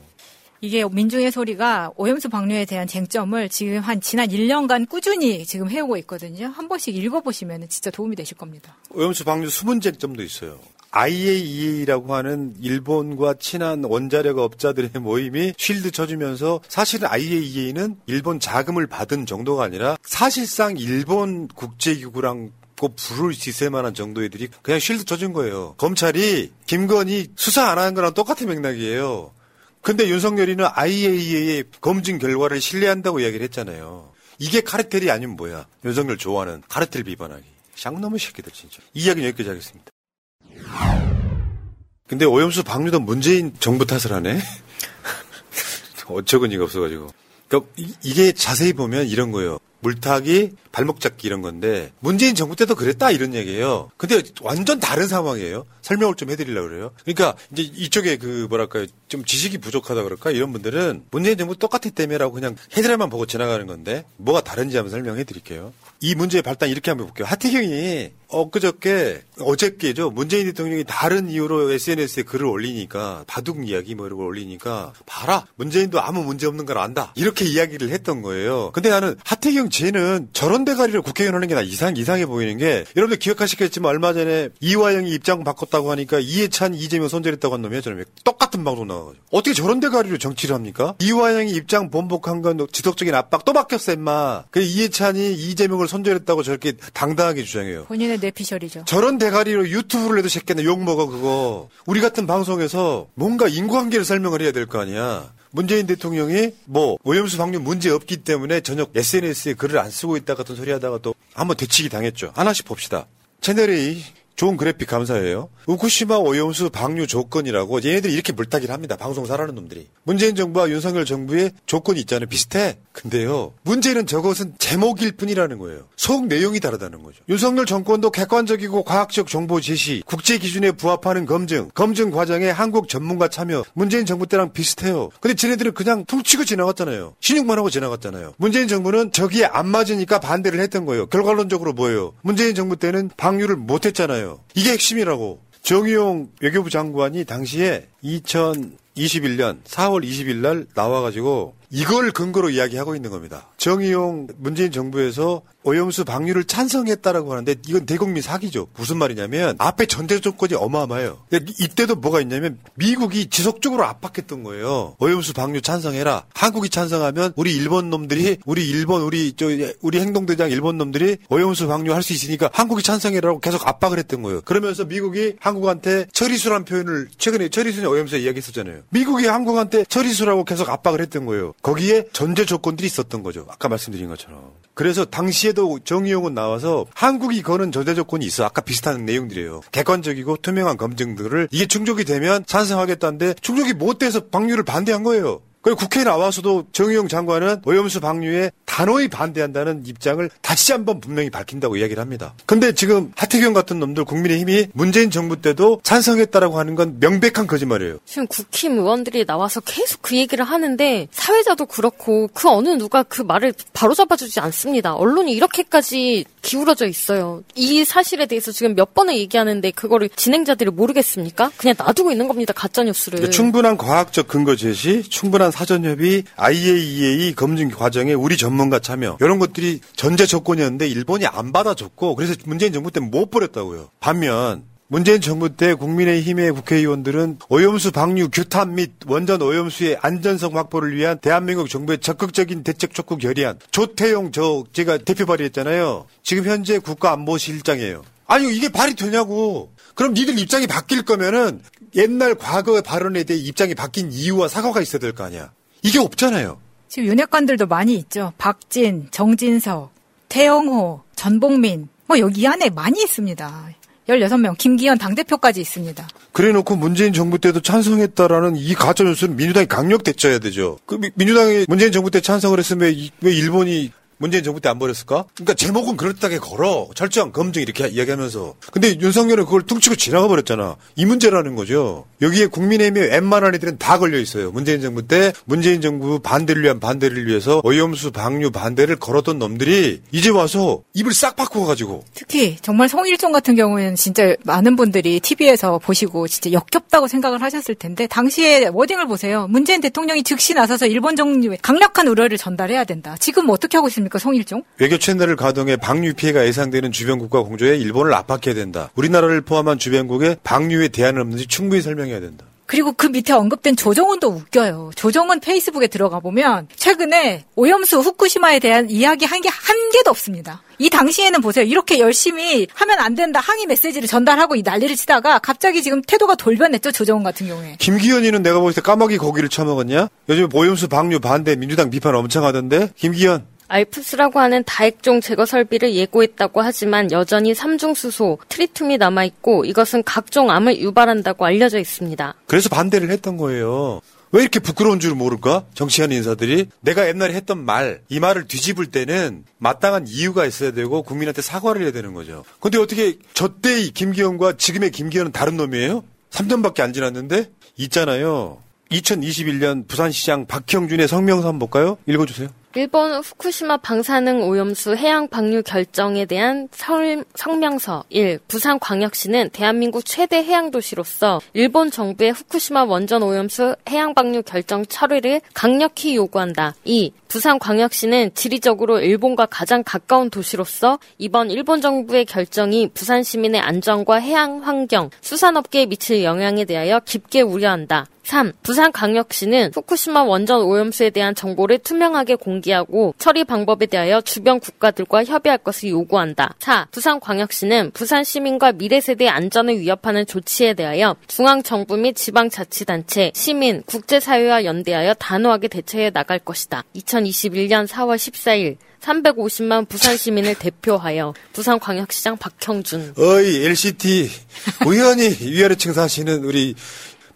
이게 민중의 소리가 오염수 방류에 대한 쟁점을 지금 한 지난 1년간 꾸준히 지금 해오고 있거든요. 한 번씩 읽어보시면 진짜 도움이 되실 겁니다. 오염수 방류 수문 쟁점도 있어요. IAEA라고 하는 일본과 친한 원자력 업자들의 모임이 쉴드 쳐주면서 사실은 IAEA는 일본 자금을 받은 정도가 아니라 사실상 일본 국제기구랑 꼭 부를 수 있을 만한 정도의 들이 그냥 쉴드 쳐준 거예요. 검찰이 김건희 수사 안 하는 거랑 똑같은 맥락이에요. 근데 윤석열이는 IAEA의 검증 결과를 신뢰한다고 이야기를 했잖아요. 이게 카르텔이 아니면 뭐야? 윤석열 좋아하는 카르텔 비반하기. 쌍놈의 새끼들 진짜. 이 이야기는 여기까지 하겠습니다. 근데 오염수 방류도 문재인 정부 탓을 하네? 어처구니가 없어가지고. 그러니까 이- 이게 자세히 보면 이런 거예요. 물타기, 발목 잡기 이런 건데 문재인 정부 때도 그랬다 이런 얘기예요. 근데 완전 다른 상황이에요. 설명을 좀 해드리려고 그래요. 그러니까 이제 이쪽에 그 뭐랄까요 좀 지식이 부족하다 그럴까 이런 분들은 문재인 정부 똑같기 때문에라고 그냥 헤드라인만 보고 지나가는 건데 뭐가 다른지 한번 설명해드릴게요. 이 문제의 발단 이렇게 한번 볼게요. 하태경이 엊그저께 어저께죠 문재인 대통령이 다른 이유로 SNS에 글을 올리니까 바둑 이야기 뭐 이런 걸 올리니까 봐라 문재인도 아무 문제 없는 걸 안다 이렇게 이야기를 했던 거예요. 근데 나는 하태경 쟤는 저런 대가리를 국회의원 하는 게 나 이상 이상해 보이는 게 여러분들 기억하시겠지만 얼마 전에 이화영이 입장 바꿨다고 하니까 이해찬 이재명 손절했다고 한 놈이야 저놈이 똑같은 방송 나와가지고 어떻게 저런 대가리로 정치를 합니까? 이화영이 입장 번복한 건 지속적인 압박 또 바뀌었어 임마. 그 이해찬이 이재명을 손절했다고 저렇게 당당하게 주장해요. 본인의 뇌피셜이죠. 저런 대가리로 유튜브를 해도 새끼는 욕먹어 그거 우리 같은 방송에서 뭔가 인과관계를 설명을 해야 될 거 아니야 문재인 대통령이 뭐 오염수 방류 문제 없기 때문에 저녁 SNS에 글을 안 쓰고 있다 같은 소리 하다가 또 한번 되치기 당했죠. 하나씩 봅시다. 채널A 좋은 그래픽 감사해요. 우쿠시마 오염수 방류 조건이라고 얘네들이 이렇게 물타기를 합니다. 방송 사라는 놈들이. 문재인 정부와 윤석열 정부의 조건이 있잖아요. 비슷해. 근데요. 문제는 저것은 제목일 뿐이라는 거예요. 속 내용이 다르다는 거죠. 윤석열 정권도 객관적이고 과학적 정보 제시, 국제 기준에 부합하는 검증, 검증 과정에 한국 전문가 참여, 문재인 정부 때랑 비슷해요. 근데 쟤네들은 그냥 퉁치고 지나갔잖아요. 신용만 하고 지나갔잖아요. 문재인 정부는 저기에 안 맞으니까 반대를 했던 거예요. 결과론적으로 뭐예요? 문재인 정부 때는 방류를 못 했잖아요. 이게 핵심이라고. 정의용 외교부 장관이 당시에 2021년 4월 20일 날 나와가지고 이걸 근거로 이야기하고 있는 겁니다. 정의용 문재인 정부에서 오염수 방류를 찬성했다라고 하는데 이건 대국민 사기죠. 무슨 말이냐면 앞에 전제 조건이 어마어마해요. 이때도 뭐가 있냐면 미국이 지속적으로 압박했던 거예요. 오염수 방류 찬성해라. 한국이 찬성하면 우리 일본 놈들이 우리 일본 우리 저 우리 행동대장 일본 놈들이 오염수 방류할 수 있으니까 한국이 찬성해라고 계속 압박을 했던 거예요. 그러면서 미국이 한국한테 처리수란 표현을 최근에 처리수는 오염수에 이야기했었잖아요. 미국이 한국한테 처리수라고 계속 압박을 했던 거예요. 거기에 전제 조건들이 있었던 거죠. 아까 말씀드린 것처럼. 그래서 당시에도 정의용은 나와서 한국이 거는 전제 조건이 있어. 아까 비슷한 내용들이에요. 객관적이고 투명한 검증들을 이게 충족이 되면 찬성하겠다는데 충족이 못 돼서 방류를 반대한 거예요. 국회에 나와서도 정의용 장관은 오염수 방류에 단호히 반대한다는 입장을 다시 한번 분명히 밝힌다고 이야기를 합니다. 근데 지금 하태경 같은 놈들 국민의힘이 문재인 정부 때도 찬성했다라고 하는 건 명백한 거짓말이에요. 지금 국힘 의원들이 나와서 계속 그 얘기를 하는데 사회자도 그렇고 그 어느 누가 그 말을 바로 잡아주지 않습니다. 언론이 이렇게까지 기울어져 있어요. 이 사실에 대해서 지금 몇 번을 얘기하는데 그거를 진행자들이 모르겠습니까? 그냥 놔두고 있는 겁니다. 가짜 뉴스를. 충분한 과학적 근거 제시, 충분한 사전 협의, IAEA 검증 과정에 우리 전문가 참여 이런 것들이 전제 조건이었는데 일본이 안 받아줬고 그래서 문재인 정부 때못 버렸다고요. 반면 문재인 정부 때 국민의힘의 국회의원들은 오염수 방류 규탄 및 원전 오염수의 안전성 확보를 위한 대한민국 정부의 적극적인 대책 촉구 결의안 조태용 저 제가 대표 발의했잖아요. 지금 현재 국가안보실장이에요. 아니 이게 발이 되냐고. 그럼 니들 입장이 바뀔 거면은 옛날 과거 발언에 대해 입장이 바뀐 이유와 사과가 있어야 될 거 아니야. 이게 없잖아요. 지금 윤핵관들도 많이 있죠. 박진, 정진석, 태영호, 전봉민. 뭐 여기 안에 많이 있습니다. 16명, 김기현 당대표까지 있습니다. 그래 놓고 문재인 정부 때도 찬성했다라는 이 가짜 뉴스는 민주당이 강력 대처해야 되죠. 그 미- 민주당이 문재인 정부 때 찬성을 했으면 이- 왜 일본이 문재인 정부 때 안 버렸을까? 그러니까 제목은 그럴듯하게 걸어. 철저한 검증 이렇게 이야기하면서. 근데 윤석열은 그걸 퉁치고 지나가 버렸잖아. 이 문제라는 거죠. 여기에 국민의힘의 웬만한 애들은 다 걸려 있어요. 문재인 정부 때 문재인 정부 반대를 위한 반대를 위해서 오염수 방류 반대를 걸었던 놈들이 이제 와서 입을 싹 바꾸어가지고 특히 정말 송일종 같은 경우에는 진짜 많은 분들이 TV에서 보시고 진짜 역겹다고 생각을 하셨을 텐데 당시에 워딩을 보세요. 문재인 대통령이 즉시 나서서 일본 정부에 강력한 우려를 전달해야 된다. 지금 뭐 어떻게 하고 있습니까, 송일종? 외교 채널을 가동해 방류 피해가 예상되는 주변 국가 공조에 일본을 압박해야 된다. 우리나라를 포함한 주변국에 방류에 대안은 없는지 충분히 설명해야 된다. 그리고 그 밑에 언급된 조정훈도 웃겨요. 조정훈 페이스북에 들어가 보면 최근에 오염수 후쿠시마에 대한 이야기 한 게 한 개도 없습니다. 이 당시에는 보세요. 이렇게 열심히 하면 안 된다 항의 메시지를 전달하고 이 난리를 치다가 갑자기 지금 태도가 돌변했죠. 조정훈 같은 경우에. 김기현이는 내가 볼 때 까마귀 고기를 처먹었냐? 요즘 오염수 방류 반대 민주당 비판 엄청 하던데? 김기현. 알프스라고 하는 다액종 제거 설비를 예고했다고 하지만 여전히 삼중 수소, 트리튬이 남아있고 이것은 각종 암을 유발한다고 알려져 있습니다. 그래서 반대를 했던 거예요. 왜 이렇게 부끄러운 줄 모를까? 정치하는 인사들이. 내가 옛날에 했던 말, 이 말을 뒤집을 때는 마땅한 이유가 있어야 되고 국민한테 사과를 해야 되는 거죠. 근데 어떻게 저 때의 김기현과 지금의 김기현은 다른 놈이에요? 3년밖에 안 지났는데? 있잖아요. 2021년 부산시장 박형준의 성명서 한번 볼까요? 읽어주세요. 일본 후쿠시마 방사능 오염수 해양 방류 결정에 대한 설- 성명서 1. 부산광역시는 대한민국 최대 해양 도시로서 일본 정부의 후쿠시마 원전 오염수 해양 방류 결정 철회를 강력히 요구한다. 2. 부산광역시는 지리적으로 일본과 가장 가까운 도시로서 이번 일본 정부의 결정이 부산 시민의 안전과 해양 환경, 수산업계에 미칠 영향에 대하여 깊게 우려한다. 3. 부산광역시는 후쿠시마 원전 오염수에 대한 정보를 투명하게 공개하고 처리 방법에 대하여 주변 국가들과 협의할 것을 요구한다. 4. 부산광역시는 부산 시민과 미래 세대의 안전을 위협하는 조치에 대하여 중앙 정부 및 지방 자치단체, 시민, 국제사회와 연대하여 단호하게 대처해 나갈 것이다. 2021년 4월 14일 350만 부산 시민을 대표하여 부산광역시장 박형준 어이, LCT. 우연히 위아래층 사시는 우리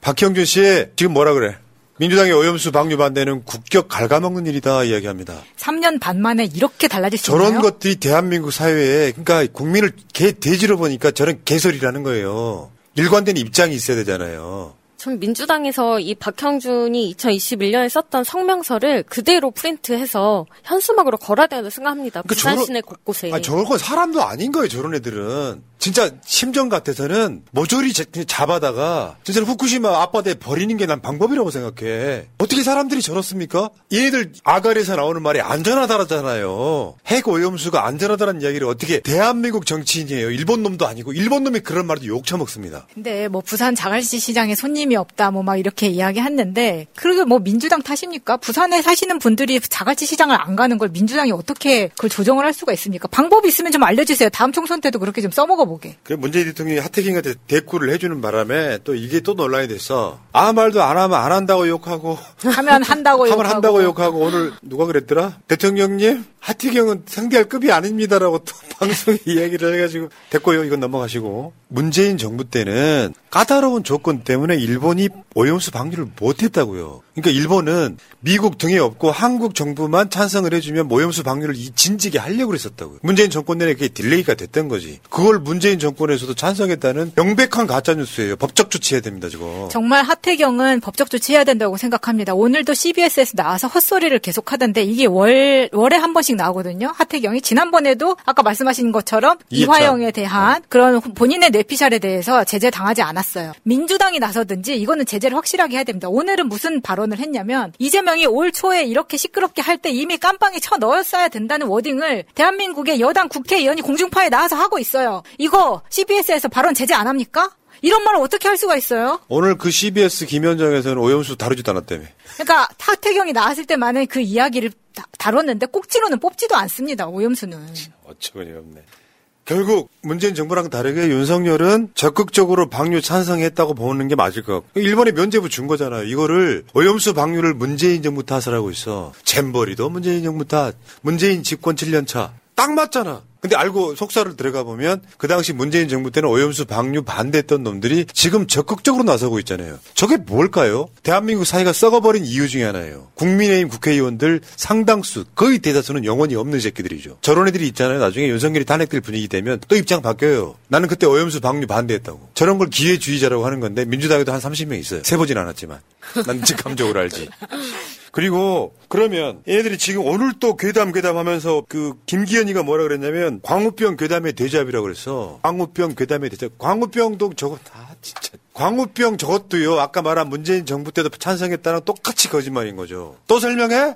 박형준 씨, 지금 뭐라 그래? 민주당의 오염수 방류 반대는 국격 갉아먹는 일이다 이야기합니다. 3년 반 만에 이렇게 달라질 수 있나요? 저런 것들이 대한민국 사회에 그러니까 국민을 개 돼지로 보니까 저런 개소리라는 거예요. 일관된 입장이 있어야 되잖아요. 전 민주당에서 이 박형준이 2021년에 썼던 성명서를 그대로 프린트해서 현수막으로 걸어야 된다고 생각합니다. 그러니까 부산 시내 곳곳에. 아, 저건 사람도 아닌 거예요, 저런 애들은. 진짜 심정 같아서는 모조리 잡아다가 진짜 후쿠시마 앞바다에 버리는 게 난 방법이라고 생각해. 어떻게 사람들이 저렇습니까? 얘네들 아가리에서 나오는 말이 안전하다잖아요. 핵 오염수가 안전하다는 이야기를 어떻게 대한민국 정치인이에요. 일본 놈도 아니고 일본 놈이 그런 말도 욕 처먹습니다. 근데 뭐 부산 자갈치 시장에 손님이 없다 뭐 막 이렇게 이야기했는데 그게 뭐 민주당 탓입니까? 부산에 사시는 분들이 자갈치 시장을 안 가는 걸 민주당이 어떻게 그걸 조정을 할 수가 있습니까? 방법이 있으면 좀 알려주세요. 다음 총선 때도 그렇게 좀 써먹어 보게. 그 문재인 대통령이 하태경한테 대꾸를 해주는 바람에 또 이게 또 논란이 됐어. 아무 말도 안 하면 안 한다고 욕하고 하면 한다고 하면 욕하고. 한다고 욕하고 오늘 누가 그랬더라? 대통령님 하태경은 상대할 급이 아닙니다라고 또 방송에 이야기를 해가지고 됐고요. 이건 넘어가시고 문재인 정부 때는 까다로운 조건 때문에 일본이 오염수 방류를 못했다고요. 그러니까 일본은 미국 등에 업고 한국 정부만 찬성을 해주면 오염수 방류를 이 진작에 하려고 그랬었다고요. 문재인 정권 내내 그게 delay가 됐던 거지. 그걸 문재인 정권에서도 찬성했다는 명백한 가짜 뉴스예요. 법적 조치해야 됩니다, 저거. 정말 하태경은 법적 조치해야 된다고 생각합니다. 오늘도 CBS에서 나와서 헛소리를 계속 하던데 이게 월, 월에 한 번씩 나오거든요. 하태경이. 지난번에도 아까 말씀하신 것처럼 이해찬. 이화영에 대한 그런 본인의 뇌피셜에 대해서 제재 당하지 않았어요. 민주당이 나서든지 이거는 제재를 확실하게 해야 됩니다. 오늘은 무슨 발언을 했냐면 이재명이 올 초에 이렇게 시끄럽게 할 때 이미 깜빵에 쳐 넣었어야 된다는 wording을 대한민국의 여당 국회의원이 공중파에 나와서 하고 있어요. 이거 CBS에서 발언 제재 안 합니까? 이런 말을 어떻게 할 수가 있어요? 오늘 그 CBS 김현정에서는 오염수 다루지도 않았다며. 그러니까 하태경이 나왔을 때만은 그 이야기를 다, 다뤘는데 꼭지로는 뽑지도 않습니다. 오염수는. 어처구니 없네. 결국 문재인 정부랑 다르게 윤석열은 적극적으로 방류 찬성했다고 보는 게 맞을 것 같고 일본에 면제부 준 거잖아요. 이거를 오염수 방류를 문재인 정부 탓을 하고 있어. 잼버리도 문재인 정부 탓. 문재인 집권 7년 차. 딱 맞잖아. 근데 알고 속사를 들어가 보면 그 당시 문재인 정부 때는 오염수 방류 반대했던 놈들이 지금 적극적으로 나서고 있잖아요. 저게 뭘까요? 대한민국 사회가 썩어버린 이유 중에 하나예요. 국민의힘 국회의원들 상당수 거의 대다수는 영혼이 없는 새끼들이죠. 저런 애들이 있잖아요. 나중에 윤석열이 탄핵될 분위기 되면 또 입장 바뀌어요. 나는 그때 오염수 방류 반대했다고. 저런 걸 기회주의자라고 하는 건데 민주당에도 한 30명 있어요. 세보진 않았지만. 난 직감적으로 알지. 그리고 그러면 얘네들이 지금 오늘 또 괴담 괴담 하면서 그 김기현이가 뭐라 그랬냐면 광우병 괴담의 데자뷰라고 그랬어. 광우병 괴담의 데자뷰. 광우병도 저거 다 진짜. 광우병 저것도요. 아까 말한 문재인 정부 때도 찬성했다는 똑같이 거짓말인 거죠. 또 설명해?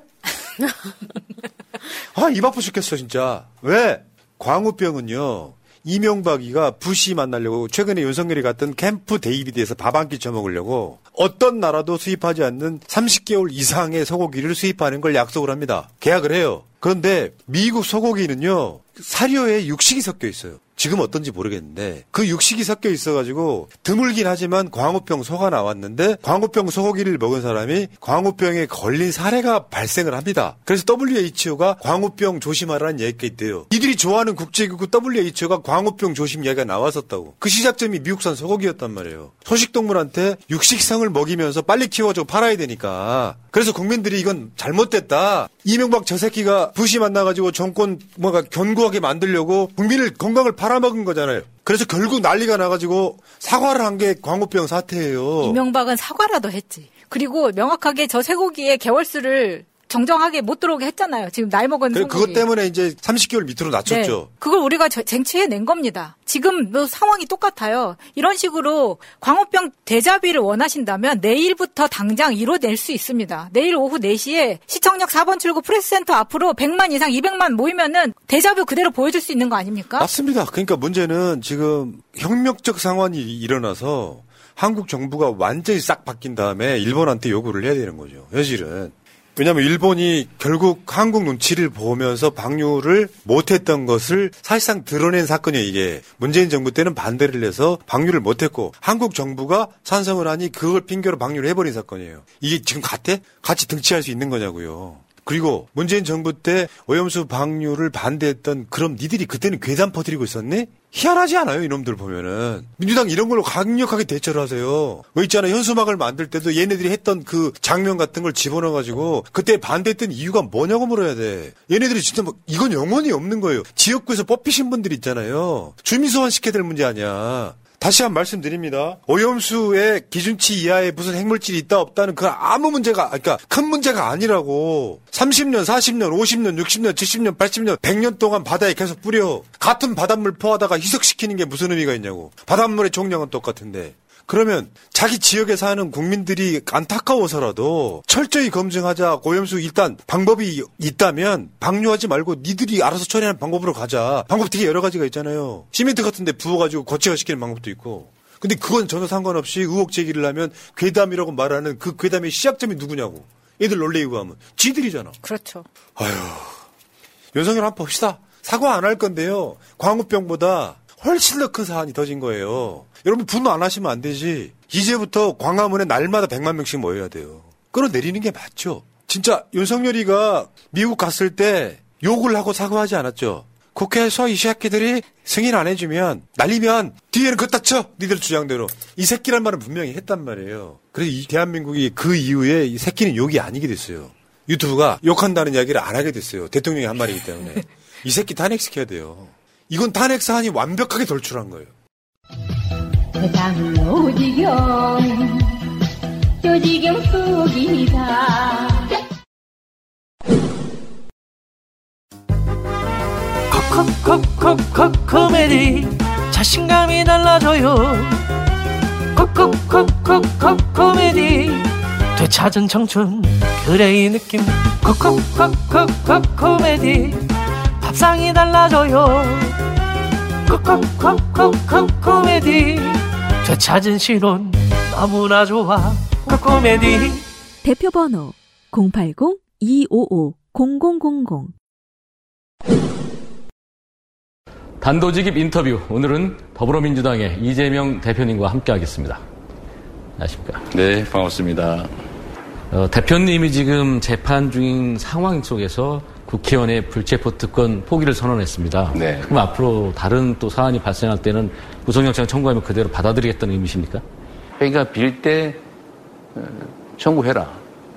아, 입 아파 죽겠어, 진짜. 왜? 광우병은요. 이명박이가 부시 만나려고 최근에 윤석열이 갔던 캠프 데이비드에서 밥 한 끼 처먹으려고 어떤 나라도 수입하지 않는 30개월 이상의 소고기를 수입하는 걸 약속을 합니다. 계약을 해요. 그런데 미국 소고기는요. 사료에 육식이 섞여 있어요. 지금 어떤지 모르겠는데 그 육식이 섞여 있어가지고 드물긴 하지만 광우병 소가 나왔는데 광우병 소고기를 먹은 사람이 광우병에 걸린 사례가 발생을 합니다. 그래서 WHO가 광우병 조심하라는 얘기가 있대요. 이들이 좋아하는 국제기구 WHO가 광우병 조심 이야기가 나왔었다고. 그 시작점이 미국산 소고기였단 말이에요. 소식동물한테 육식성을 먹이면서 빨리 키워줘 팔아야 되니까. 그래서 국민들이 이건 잘못됐다. 이명박 저 새끼가 부시 만나가지고 정권 뭔가 견고하게 만들려고 국민을 건강을 팔아먹은 거잖아요. 그래서 결국 난리가 나가지고 사과를 한 게 광우병 사태예요. 이명박은 사과라도 했지. 그리고 명확하게 저 쇠고기의 개월수를 정정하게 못 들어오게 했잖아요. 지금 나이 먹은 그래. 그것 때문에 이제 30개월 밑으로 낮췄죠. 네, 그걸 우리가 저- 쟁취해 낸 겁니다. 지금 뭐 상황이 똑같아요. 이런 식으로 광우병 대자비를 원하신다면 내일부터 당장 이뤄낼 수 있습니다. 내일 오후 4시에 시청역 4번 출구 프레스센터 앞으로 100만 이상 200만 모이면은 대자뷰 그대로 보여줄 수 있는 거 아닙니까? 맞습니다. 그러니까 문제는 지금 혁명적 상황이 일어나서 한국 정부가 완전히 싹 바뀐 다음에 일본한테 요구를 해야 되는 거죠. 현실은. 왜냐하면 일본이 결국 한국 눈치를 보면서 방류를 못했던 것을 사실상 드러낸 사건이에요. 이게 문재인 정부 때는 반대를 해서 방류를 못했고 한국 정부가 찬성을 하니 그걸 핑계로 방류를 해버린 사건이에요. 이게 지금 같아? 같이 등치할 수 있는 거냐고요. 그리고 문재인 정부 때 오염수 방류를 반대했던 그럼 니들이 그때는 괴담 퍼뜨리고 있었니? 희한하지 않아요, 이놈들 보면은. 민주당 이런 걸로 강력하게 대처를 하세요. 뭐 있잖아요, 현수막을 만들 때도 얘네들이 했던 그 장면 같은 걸 집어넣어가지고 그때 반대했던 이유가 뭐냐고 물어야 돼. 얘네들이 진짜 뭐, 이건 영원히 없는 거예요. 지역구에서 뽑히신 분들 있잖아요. 주민소환 시켜야 될 문제 아니야. 다시 한 말씀드립니다. 오염수의 기준치 이하의 무슨 핵물질이 있다 없다는 그 아무 문제가 그러니까 큰 문제가 아니라고. 30년, 40년, 50년, 60년, 70년, 80년, 100년 동안 바다에 계속 뿌려 같은 바닷물 포하다가 희석시키는 게 무슨 의미가 있냐고. 바닷물의 종량은 똑같은데. 그러면 자기 지역에 사는 국민들이 안타까워서라도 철저히 검증하자 오염수 일단 방법이 있다면 방류하지 말고 니들이 알아서 처리하는 방법으로 가자. 방법 되게 여러 가지가 있잖아요. 시멘트 같은데 부어가지고 거치가 시키는 방법도 있고. 근데 그건 전혀 상관없이 의혹 제기를 하면 괴담이라고 말하는 그 괴담의 시작점이 누구냐고. 애들 놀래이고 하면 지들이잖아. 그렇죠. 아휴. 윤석열 한번 봅시다. 사과 안 할 건데요. 광우병보다 훨씬 더 큰 사안이 터진 거예요. 여러분 분노 안 하시면 안 되지. 이제부터 광화문에 날마다 100만 명씩 모여야 돼요. 끌어내리는 게 맞죠. 진짜 윤석열이가 미국 갔을 때 욕을 하고 사과하지 않았죠. 국회에서 이 새끼들이 승인 안 해주면 날리면 뒤에는 그따 쳐 니들 주장대로 이 새끼란 말은 분명히 했단 말이에요. 그래서 이 대한민국이 그 이후에 이 새끼는 욕이 아니게 됐어요. 유튜브가 욕한다는 이야기를 안 하게 됐어요. 대통령이 한 말이기 때문에 이 새끼 탄핵시켜야 돼요. 이건 탄핵 사안이 완벽하게 돌출한 거예요. 세상은 오지경 조지경 속이다 콕콕콕콕콕 코미디 자신감이 달라져요 콕콕콕콕콕 코미디 되찾은 청춘 그래 이 느낌 콕콕콕콕콕 코미디 밥상이 달라져요 콕콕콕콕콕 코미디 되찾은 신혼 너무나 좋아 콕 코미디 대표 번호 080-255-0000 단도직입 인터뷰. 오늘은 더불어민주당의 이재명 대표님과 함께하겠습니다. 안녕하십니까? 네, 반갑습니다. 어, 대표님이 지금 재판 중인 상황 속에서 국회의원의 불체포 특권 포기를 선언했습니다. 네. 그럼 앞으로 다른 또 사안이 발생할 때는 구속영장 청구하면 그대로 받아들이겠다는 의미십니까? 그러니까 빌 때 청구해라.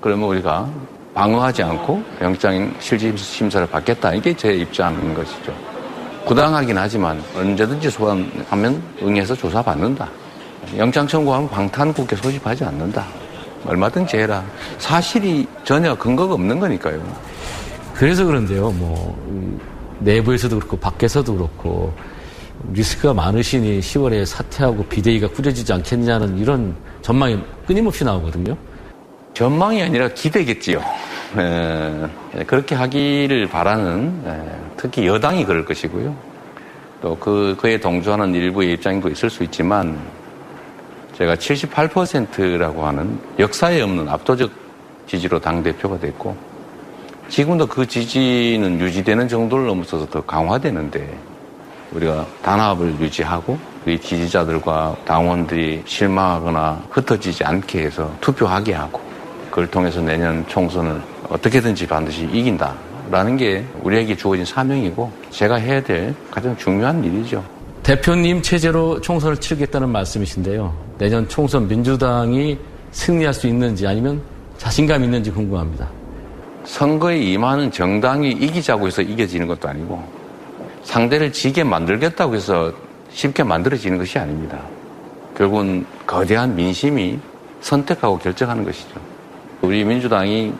그러면 우리가 방어하지 않고 영장 실질 심사를 받겠다. 이게 제 입장인 것이죠. 부당하긴 하지만 언제든지 소환하면 응해서 조사받는다. 영장 청구하면 방탄국회 소집하지 않는다. 얼마든지 해라. 사실이 전혀 근거가 없는 거니까요. 그래서 그런데요, 뭐, 음, 내부에서도 그렇고, 밖에서도 그렇고, 리스크가 많으시니 10월에 사퇴하고 비대위가 꾸려지지 않겠냐는 이런 전망이 끊임없이 나오거든요. 전망이 아니라 기대겠지요. 에, 그렇게 하기를 바라는 에, 특히 여당이 그럴 것이고요. 또 그, 그에 동조하는 일부의 입장도 있을 수 있지만 제가 78%라고 하는 역사에 없는 압도적 지지로 당대표가 됐고 지금도 그 지지는 유지되는 정도를 넘어서서 더 강화되는데 우리가 단합을 유지하고 우리 지지자들과 당원들이 실망하거나 흩어지지 않게 해서 투표하게 하고 그걸 통해서 내년 총선을 어떻게든지 반드시 이긴다라는 게 우리에게 주어진 사명이고 제가 해야 될 가장 중요한 일이죠. 대표님 체제로 총선을 치르겠다는 말씀이신데요. 내년 총선 민주당이 승리할 수 있는지 아니면 자신감 있는지 궁금합니다. 선거에 임하는 정당이 이기자고 해서 이겨지는 것도 아니고 상대를 지게 만들겠다고 해서 쉽게 만들어지는 것이 아닙니다. 결국은 거대한 민심이 선택하고 결정하는 것이죠. 우리 민주당이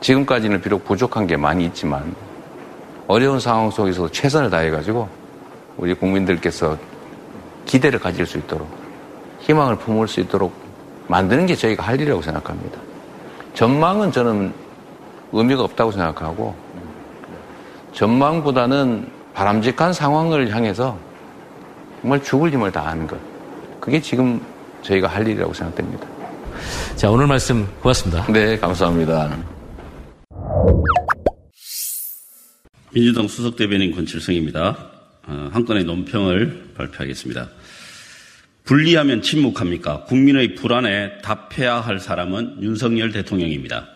지금까지는 비록 부족한 게 많이 있지만 어려운 상황 속에서 최선을 다해가지고 우리 국민들께서 기대를 가질 수 있도록 희망을 품을 수 있도록 만드는 게 저희가 할 일이라고 생각합니다. 전망은 저는 의미가 없다고 생각하고 전망보다는 바람직한 상황을 향해서 정말 죽을 힘을 다하는 것. 그게 지금 저희가 할 일이라고 생각됩니다. 자, 오늘 말씀 고맙습니다. 네, 감사합니다. 민주당 수석 대변인 권칠성입니다. 어, 한 건의 논평을 발표하겠습니다. 분리하면 침묵합니까? 국민의 불안에 답해야 할 사람은 윤석열 대통령입니다.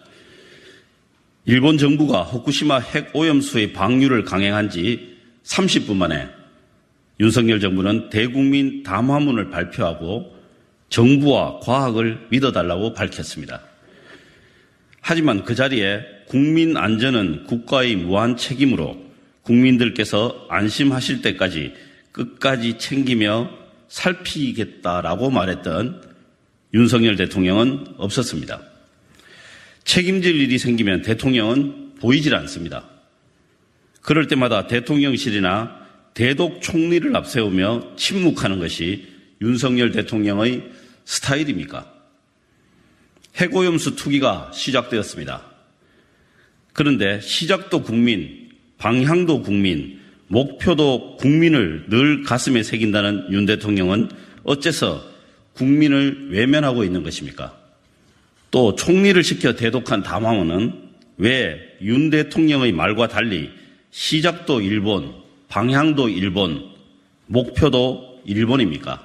일본 정부가 후쿠시마 핵 오염수의 방류를 강행한 지 30분 만에 윤석열 정부는 대국민 담화문을 발표하고 정부와 과학을 믿어달라고 밝혔습니다. 하지만 그 자리에 국민 안전은 국가의 무한 책임으로 국민들께서 안심하실 때까지 끝까지 챙기며 살피겠다라고 말했던 윤석열 대통령은 없었습니다. 책임질 일이 생기면 대통령은 보이질 않습니다. 그럴 때마다 대통령실이나 대독 총리를 앞세우며 침묵하는 것이 윤석열 대통령의 스타일입니까? 해고염수 투기가 시작되었습니다. 그런데 시작도 국민, 방향도 국민, 목표도 국민을 늘 가슴에 새긴다는 윤 대통령은 어째서 국민을 외면하고 있는 것입니까? 또 총리를 시켜 대독한 담화문은 왜 윤 대통령의 말과 달리 시작도 일본, 방향도 일본, 목표도 일본입니까?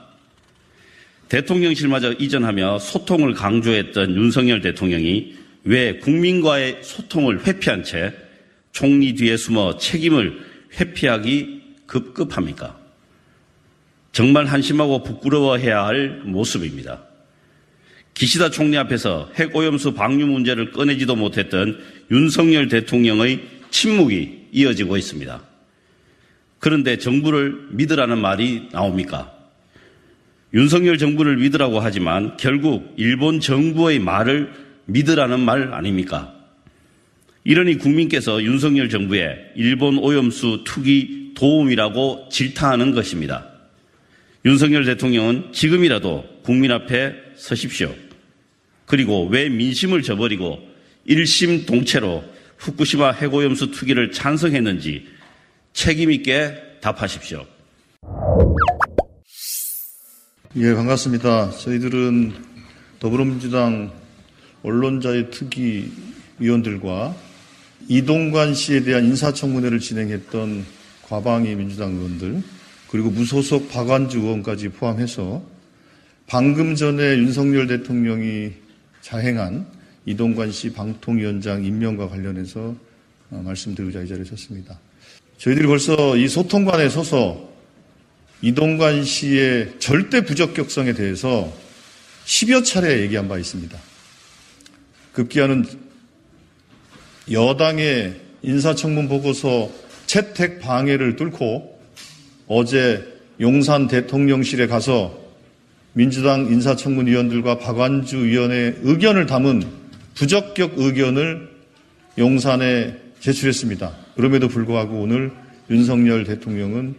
대통령실마저 이전하며 소통을 강조했던 윤석열 대통령이 왜 국민과의 소통을 회피한 채 총리 뒤에 숨어 책임을 회피하기 급급합니까? 정말 한심하고 부끄러워해야 할 모습입니다. 기시다 총리 앞에서 핵오염수 방류 문제를 꺼내지도 못했던 윤석열 대통령의 침묵이 이어지고 있습니다. 그런데 정부를 믿으라는 말이 나옵니까? 윤석열 정부를 믿으라고 하지만 결국 일본 정부의 말을 믿으라는 말 아닙니까? 이러니 국민께서 윤석열 정부의 일본 오염수 투기 도움이라고 질타하는 것입니다. 윤석열 대통령은 지금이라도 국민 앞에 서십시오. 그리고 왜 민심을 저버리고 일심 동체로 후쿠시마 핵오염수 투기를 찬성했는지 책임있게 답하십시오. 예, 반갑습니다. 저희들은 더불어민주당 언론자의 특위 위원들과 이동관 씨에 대한 인사청문회를 진행했던 과방위 민주당 의원들, 그리고 무소속 박완주 의원까지 포함해서 방금 전에 윤석열 대통령이 자행한 이동관 씨 방통위원장 임명과 관련해서 어, 말씀드리고자 이 자리에 섰습니다. 저희들이 벌써 이 소통관에 서서 이동관 씨의 절대 부적격성에 대해서 10여 차례 얘기한 바 있습니다. 급기야는 여당의 인사청문 보고서 채택 방해를 뚫고 어제 용산 대통령실에 가서 민주당 인사청문위원들과 박완주 위원의 의견을 담은 부적격 의견을 용산에 제출했습니다. 그럼에도 불구하고 오늘 윤석열 대통령은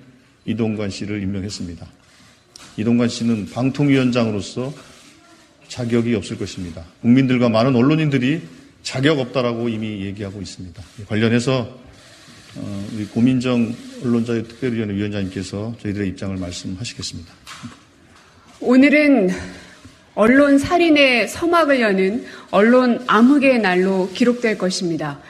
이동관 씨를 임명했습니다. 이동관 씨는 방통위원장으로서 자격이 없을 것입니다. 국민들과 많은 언론인들이 자격 없다라고 이미 얘기하고 있습니다. 관련해서 어, 우리 고민정 언론자유 특별위원회 위원장님께서 저희들의 입장을 말씀하시겠습니다. 오늘은 언론 살인의 서막을 여는 언론 암흑의 날로 기록될 것입니다.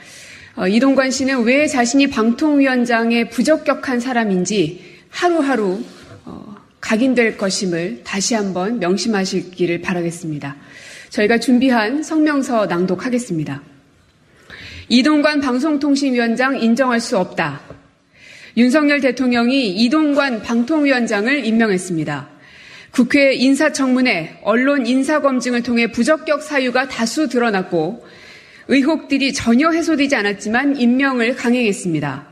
어, 이동관 씨는 왜 자신이 방통위원장의 부적격한 사람인지 하루하루 어, 각인될 것임을 다시 한번 명심하시기를 바라겠습니다. 저희가 준비한 성명서 낭독하겠습니다. 이동관 방송통신위원장 인정할 수 없다. 윤석열 대통령이 이동관 방통위원장을 임명했습니다. 국회 인사청문회, 언론 인사검증을 통해 부적격 사유가 다수 드러났고 의혹들이 전혀 해소되지 않았지만 임명을 강행했습니다.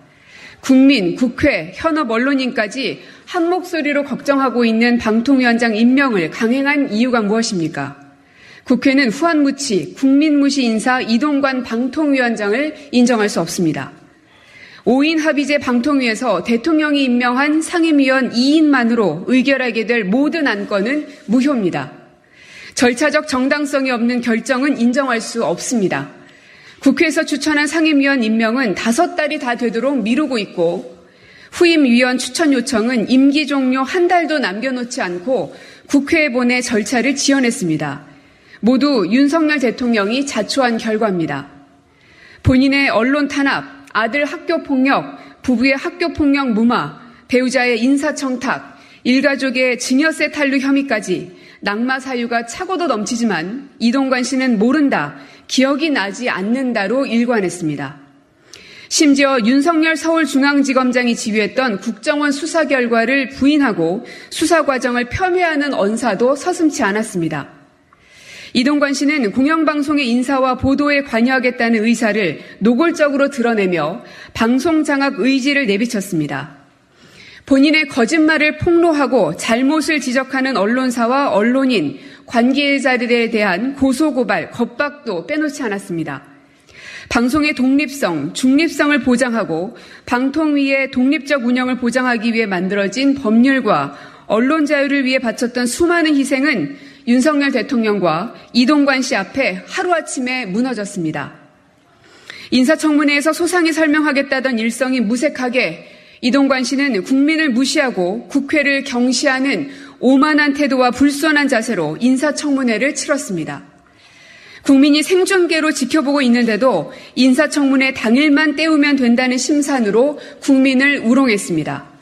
국민, 국회, 현업 언론인까지 한 목소리로 걱정하고 있는 방통위원장 임명을 강행한 이유가 무엇입니까? 국회는 후한무치, 국민무시 인사 이동관 방통위원장을 인정할 수 없습니다. 5인 합의제 방통위에서 대통령이 임명한 상임위원 2인만으로 의결하게 될 모든 안건은 무효입니다. 절차적 정당성이 없는 결정은 인정할 수 없습니다. 국회에서 추천한 상임위원 임명은 다섯 달이 다 되도록 미루고 있고 후임 위원 추천 요청은 임기 종료 한 달도 남겨놓지 않고 국회에 보내 절차를 지연했습니다. 모두 윤석열 대통령이 자초한 결과입니다. 본인의 언론 탄압, 아들 학교 폭력, 부부의 학교 폭력 무마, 배우자의 인사청탁, 일가족의 증여세 탈루 혐의까지 낙마 사유가 차고도 넘치지만 이동관 씨는 모른다, 기억이 나지 않는다로 일관했습니다. 심지어 윤석열 서울중앙지검장이 지휘했던 국정원 수사 결과를 부인하고 수사 과정을 폄훼하는 언사도 서슴치 않았습니다. 이동관 씨는 공영방송의 인사와 보도에 관여하겠다는 의사를 노골적으로 드러내며 방송 장악 의지를 내비쳤습니다. 본인의 거짓말을 폭로하고 잘못을 지적하는 언론사와 언론인, 관계자들에 대한 고소고발, 겁박도 빼놓지 않았습니다. 방송의 독립성, 중립성을 보장하고 방통위의 독립적 운영을 보장하기 위해 만들어진 법률과 언론 자유를 위해 바쳤던 수많은 희생은 윤석열 대통령과 이동관 씨 앞에 하루아침에 무너졌습니다. 인사청문회에서 소상히 설명하겠다던 일성이 무색하게 이동관 씨는 국민을 무시하고 국회를 경시하는 오만한 태도와 불손한 자세로 인사청문회를 치렀습니다. 국민이 생존계로 지켜보고 있는데도 인사청문회 당일만 때우면 된다는 심산으로 국민을 우롱했습니다.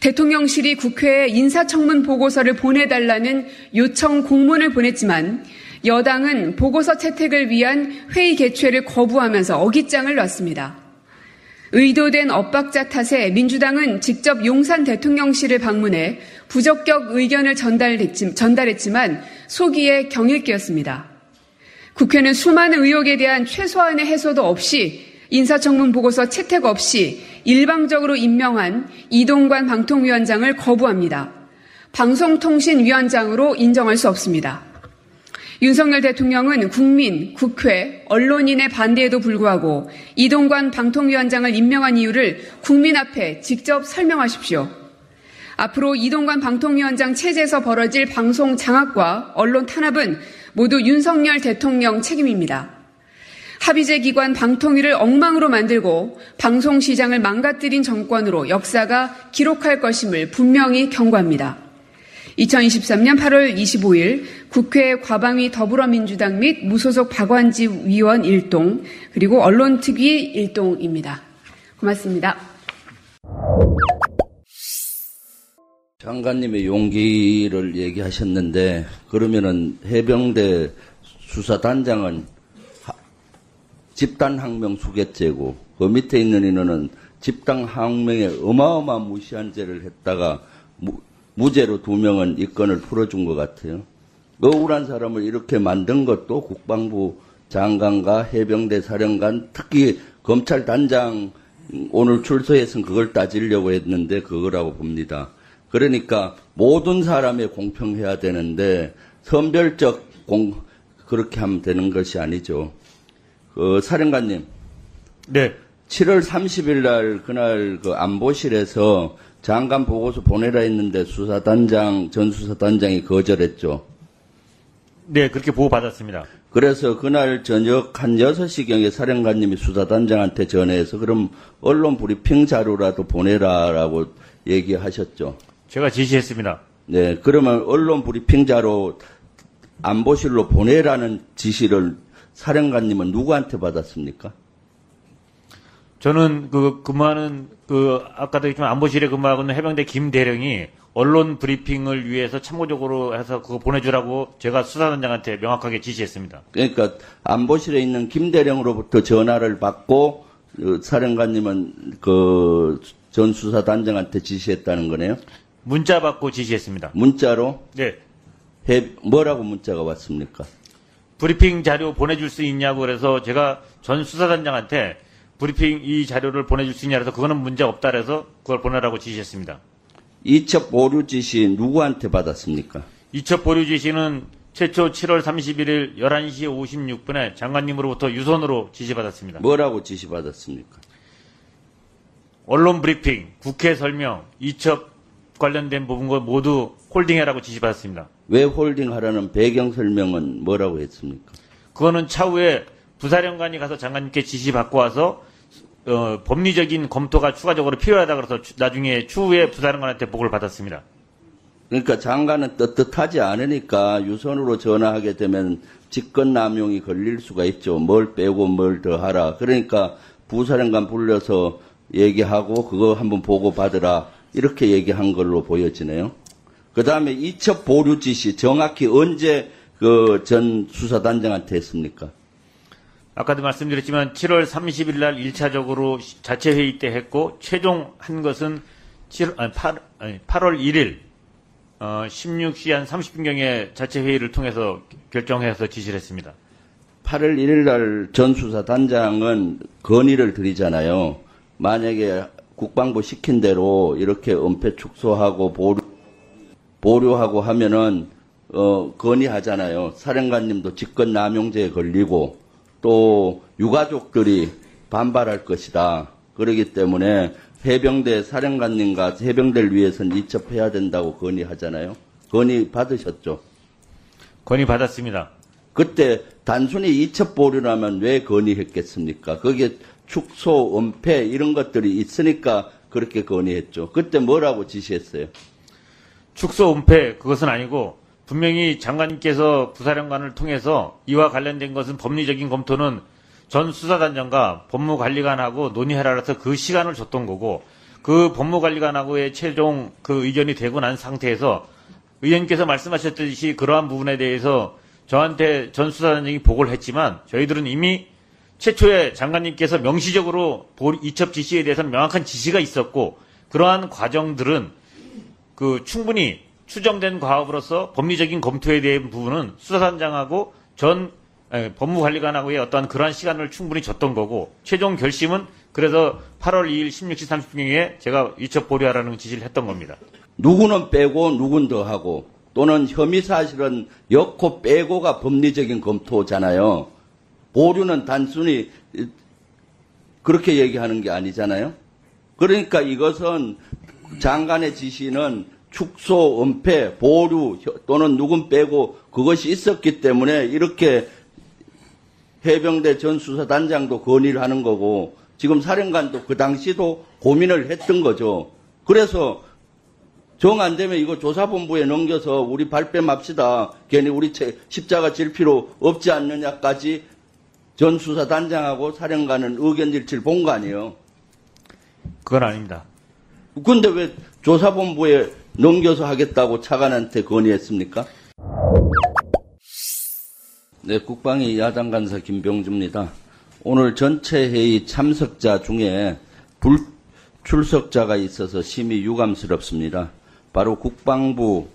대통령실이 국회에 인사청문 보고서를 보내달라는 요청 공문을 보냈지만 여당은 보고서 채택을 위한 회의 개최를 거부하면서 어깃장을 놨습니다. 의도된 엇박자 탓에 민주당은 직접 용산 대통령실을 방문해 부적격 의견을 전달했지 만 소기에 경일기였습니다. 국회는 수많은 의혹에 대한 최소한의 해소도 없이 인사청문 보고서 채택 없이 일방적으로 임명한 이동관 방통위원장을 거부합니다. 방송통신위원장으로 인정할 수 없습니다. 윤석열 대통령은 국민, 국회, 언론인의 반대에도 불구하고 이동관 방통위원장을 임명한 이유를 국민 앞에 직접 설명하십시오. 앞으로 이동관 방통위원장 체제에서 벌어질 방송 장악과 언론 탄압은 모두 윤석열 대통령 책임입니다. 합의제 기관 방통위를 엉망으로 만들고 방송 시장을 망가뜨린 정권으로 역사가 기록할 것임을 분명히 경고합니다. 2023년 8월 25일 국회 과방위 더불어민주당 및 무소속 박완지 위원 일동 그리고 언론특위 일동입니다. 고맙습니다. 장관님의 용기를 얘기하셨는데 그러면은 해병대 수사단장은 집단 항명 수개죄고 그 밑에 있는 인원은 집단 항명에 어마어마한 무시한 죄를 했다가 무 죄로 두 명은 이 건을 풀어준 것 같아요. 억울한 사람을 이렇게 만든 것도 국방부 장관과 해병대 사령관, 특히 검찰 단장 오늘 출소해서 그걸 따지려고 했는데 그거라고 봅니다. 그러니까 모든 사람에 공평해야 되는데 선별적 공 그렇게 하면 되는 것이 아니죠. 그 사령관님. 네. 7월 30일 날 그날 그 안보실에서 장관 보고서 보내라 했는데 수사단장, 전 수사단장이 거절했죠. 네, 그렇게 보고받았습니다. 그래서 그날 저녁 한 6시경에 사령관님이 수사단장한테 전해서 그럼 언론 브리핑 자료라도 보내라라고 얘기하셨죠. 제가 지시했습니다. 네, 그러면 언론 브리핑 자료 안보실로 보내라는 지시를 사령관님은 누구한테 받았습니까? 저는 그 근무하는 그 아까도 얘기했지만 안보실에 근무하고 있는 해병대 김 대령이 언론 브리핑을 위해서 참고적으로 해서 그거 보내주라고 제가 수사단장한테 명확하게 지시했습니다. 그러니까 안보실에 있는 김 대령으로부터 전화를 받고 그 사령관님은 그 전 수사단장한테 지시했다는 거네요. 문자 받고 지시했습니다. 문자로? 네. 해, 뭐라고 문자가 왔습니까? 브리핑 자료 보내줄 수 있냐고 그래서 제가 전 수사단장한테 브리핑 이 자료를 보내줄 수 있냐 그래서 그거는 문제 없다 그래서 그걸 보내라고 지시했습니다. 이첩 보류 지시 누구한테 받았습니까? 이첩 보류 지시는 최초 7월 31일 11시 56분에 장관님으로부터 유선으로 지시받았습니다. 뭐라고 지시받았습니까? 언론 브리핑, 국회 설명, 이첩 관련된 부분과 모두 홀딩해라고 지시받았습니다. 왜 홀딩하라는 배경 설명은 뭐라고 했습니까? 그거는 차후에 부사령관이 가서 장관님께 지시 받고 와서 어, 법리적인 검토가 추가적으로 필요하다 그래서 나중에 추후에 부사령관한테 보고를 받았습니다. 그러니까 장관은 떳떳하지 않으니까 유선으로 전화하게 되면 직권 남용이 걸릴 수가 있죠. 뭘 빼고 뭘 더 하라. 그러니까 부사령관 불려서 얘기하고 그거 한번 보고 받으라. 이렇게 얘기한 걸로 보여지네요. 그 다음에 이첩 보류 지시 정확히 언제 그 전 수사단장한테 했습니까? 아까도 말씀드렸지만 7월 30일 날 1차적으로 자체 회의 때 했고 최종 한 것은 7, 아니, 8, 아니, 8월 1일 어, 16시 한 30분경에 자체 회의를 통해서 결정해서 지시를 했습니다. 8월 1일 날 전 수사단장은 건의를 드리잖아요. 만약에 국방부 시킨 대로 이렇게 은폐 축소하고 보류, 보류하고 하면은 어, 건의하잖아요. 사령관님도 직권 남용죄에 걸리고 또 유가족들이 반발할 것이다. 그러기 때문에 해병대 사령관님과 해병대를 위해서는 이첩해야 된다고 건의하잖아요. 건의 받으셨죠? 건의 받았습니다. 그때 단순히 이첩 보류라면 왜 건의했겠습니까? 거기에 축소, 은폐 이런 것들이 있으니까 그렇게 건의했죠. 그때 뭐라고 지시했어요? 축소 은폐 그것은 아니고 분명히 장관님께서 부사령관을 통해서 이와 관련된 것은 법리적인 검토는 전 수사단장과 법무관리관하고 논의하라서 그 시간을 줬던 거고 그 법무관리관하고의 최종 그 의견이 되고 난 상태에서 의원님께서 말씀하셨듯이 그러한 부분에 대해서 저한테 전 수사단장이 보고를 했지만 저희들은 이미 최초에 장관님께서 명시적으로 이첩 지시에 대해서는 명확한 지시가 있었고 그러한 과정들은 그 충분히 추정된 과업으로서 법리적인 검토에 대한 부분은 수사단장하고 전 에, 법무관리관하고의 어떠한 그러한 시간을 충분히 줬던 거고 최종 결심은 그래서 8월 2일 16시 30분경에 제가 이첩 보류하라는 지시를 했던 겁니다. 누구는 빼고 누군 더 하고 또는 혐의 사실은 엮고 빼고가 법리적인 검토잖아요. 보류는 단순히 그렇게 얘기하는 게 아니잖아요. 그러니까 이것은 장관의 지시는 축소, 은폐, 보류 또는 누군 빼고 그것이 있었기 때문에 이렇게 해병대 전 수사단장도 건의를 하는 거고 지금 사령관도 그 당시도 고민을 했던 거죠. 그래서 정 안 되면 이거 조사본부에 넘겨서 우리 발뺌합시다. 괜히 우리 십자가 질 필요 없지 않느냐까지 전 수사단장하고 사령관은 의견 일치를 본 거 아니에요. 그건 아닙니다. 근데 왜 조사본부에 넘겨서 하겠다고 차관한테 건의했습니까? 네, 국방위 야당 간사 김병주입니다. 오늘 전체 회의 참석자 중에 불출석자가 있어서 심히 유감스럽습니다. 바로 국방부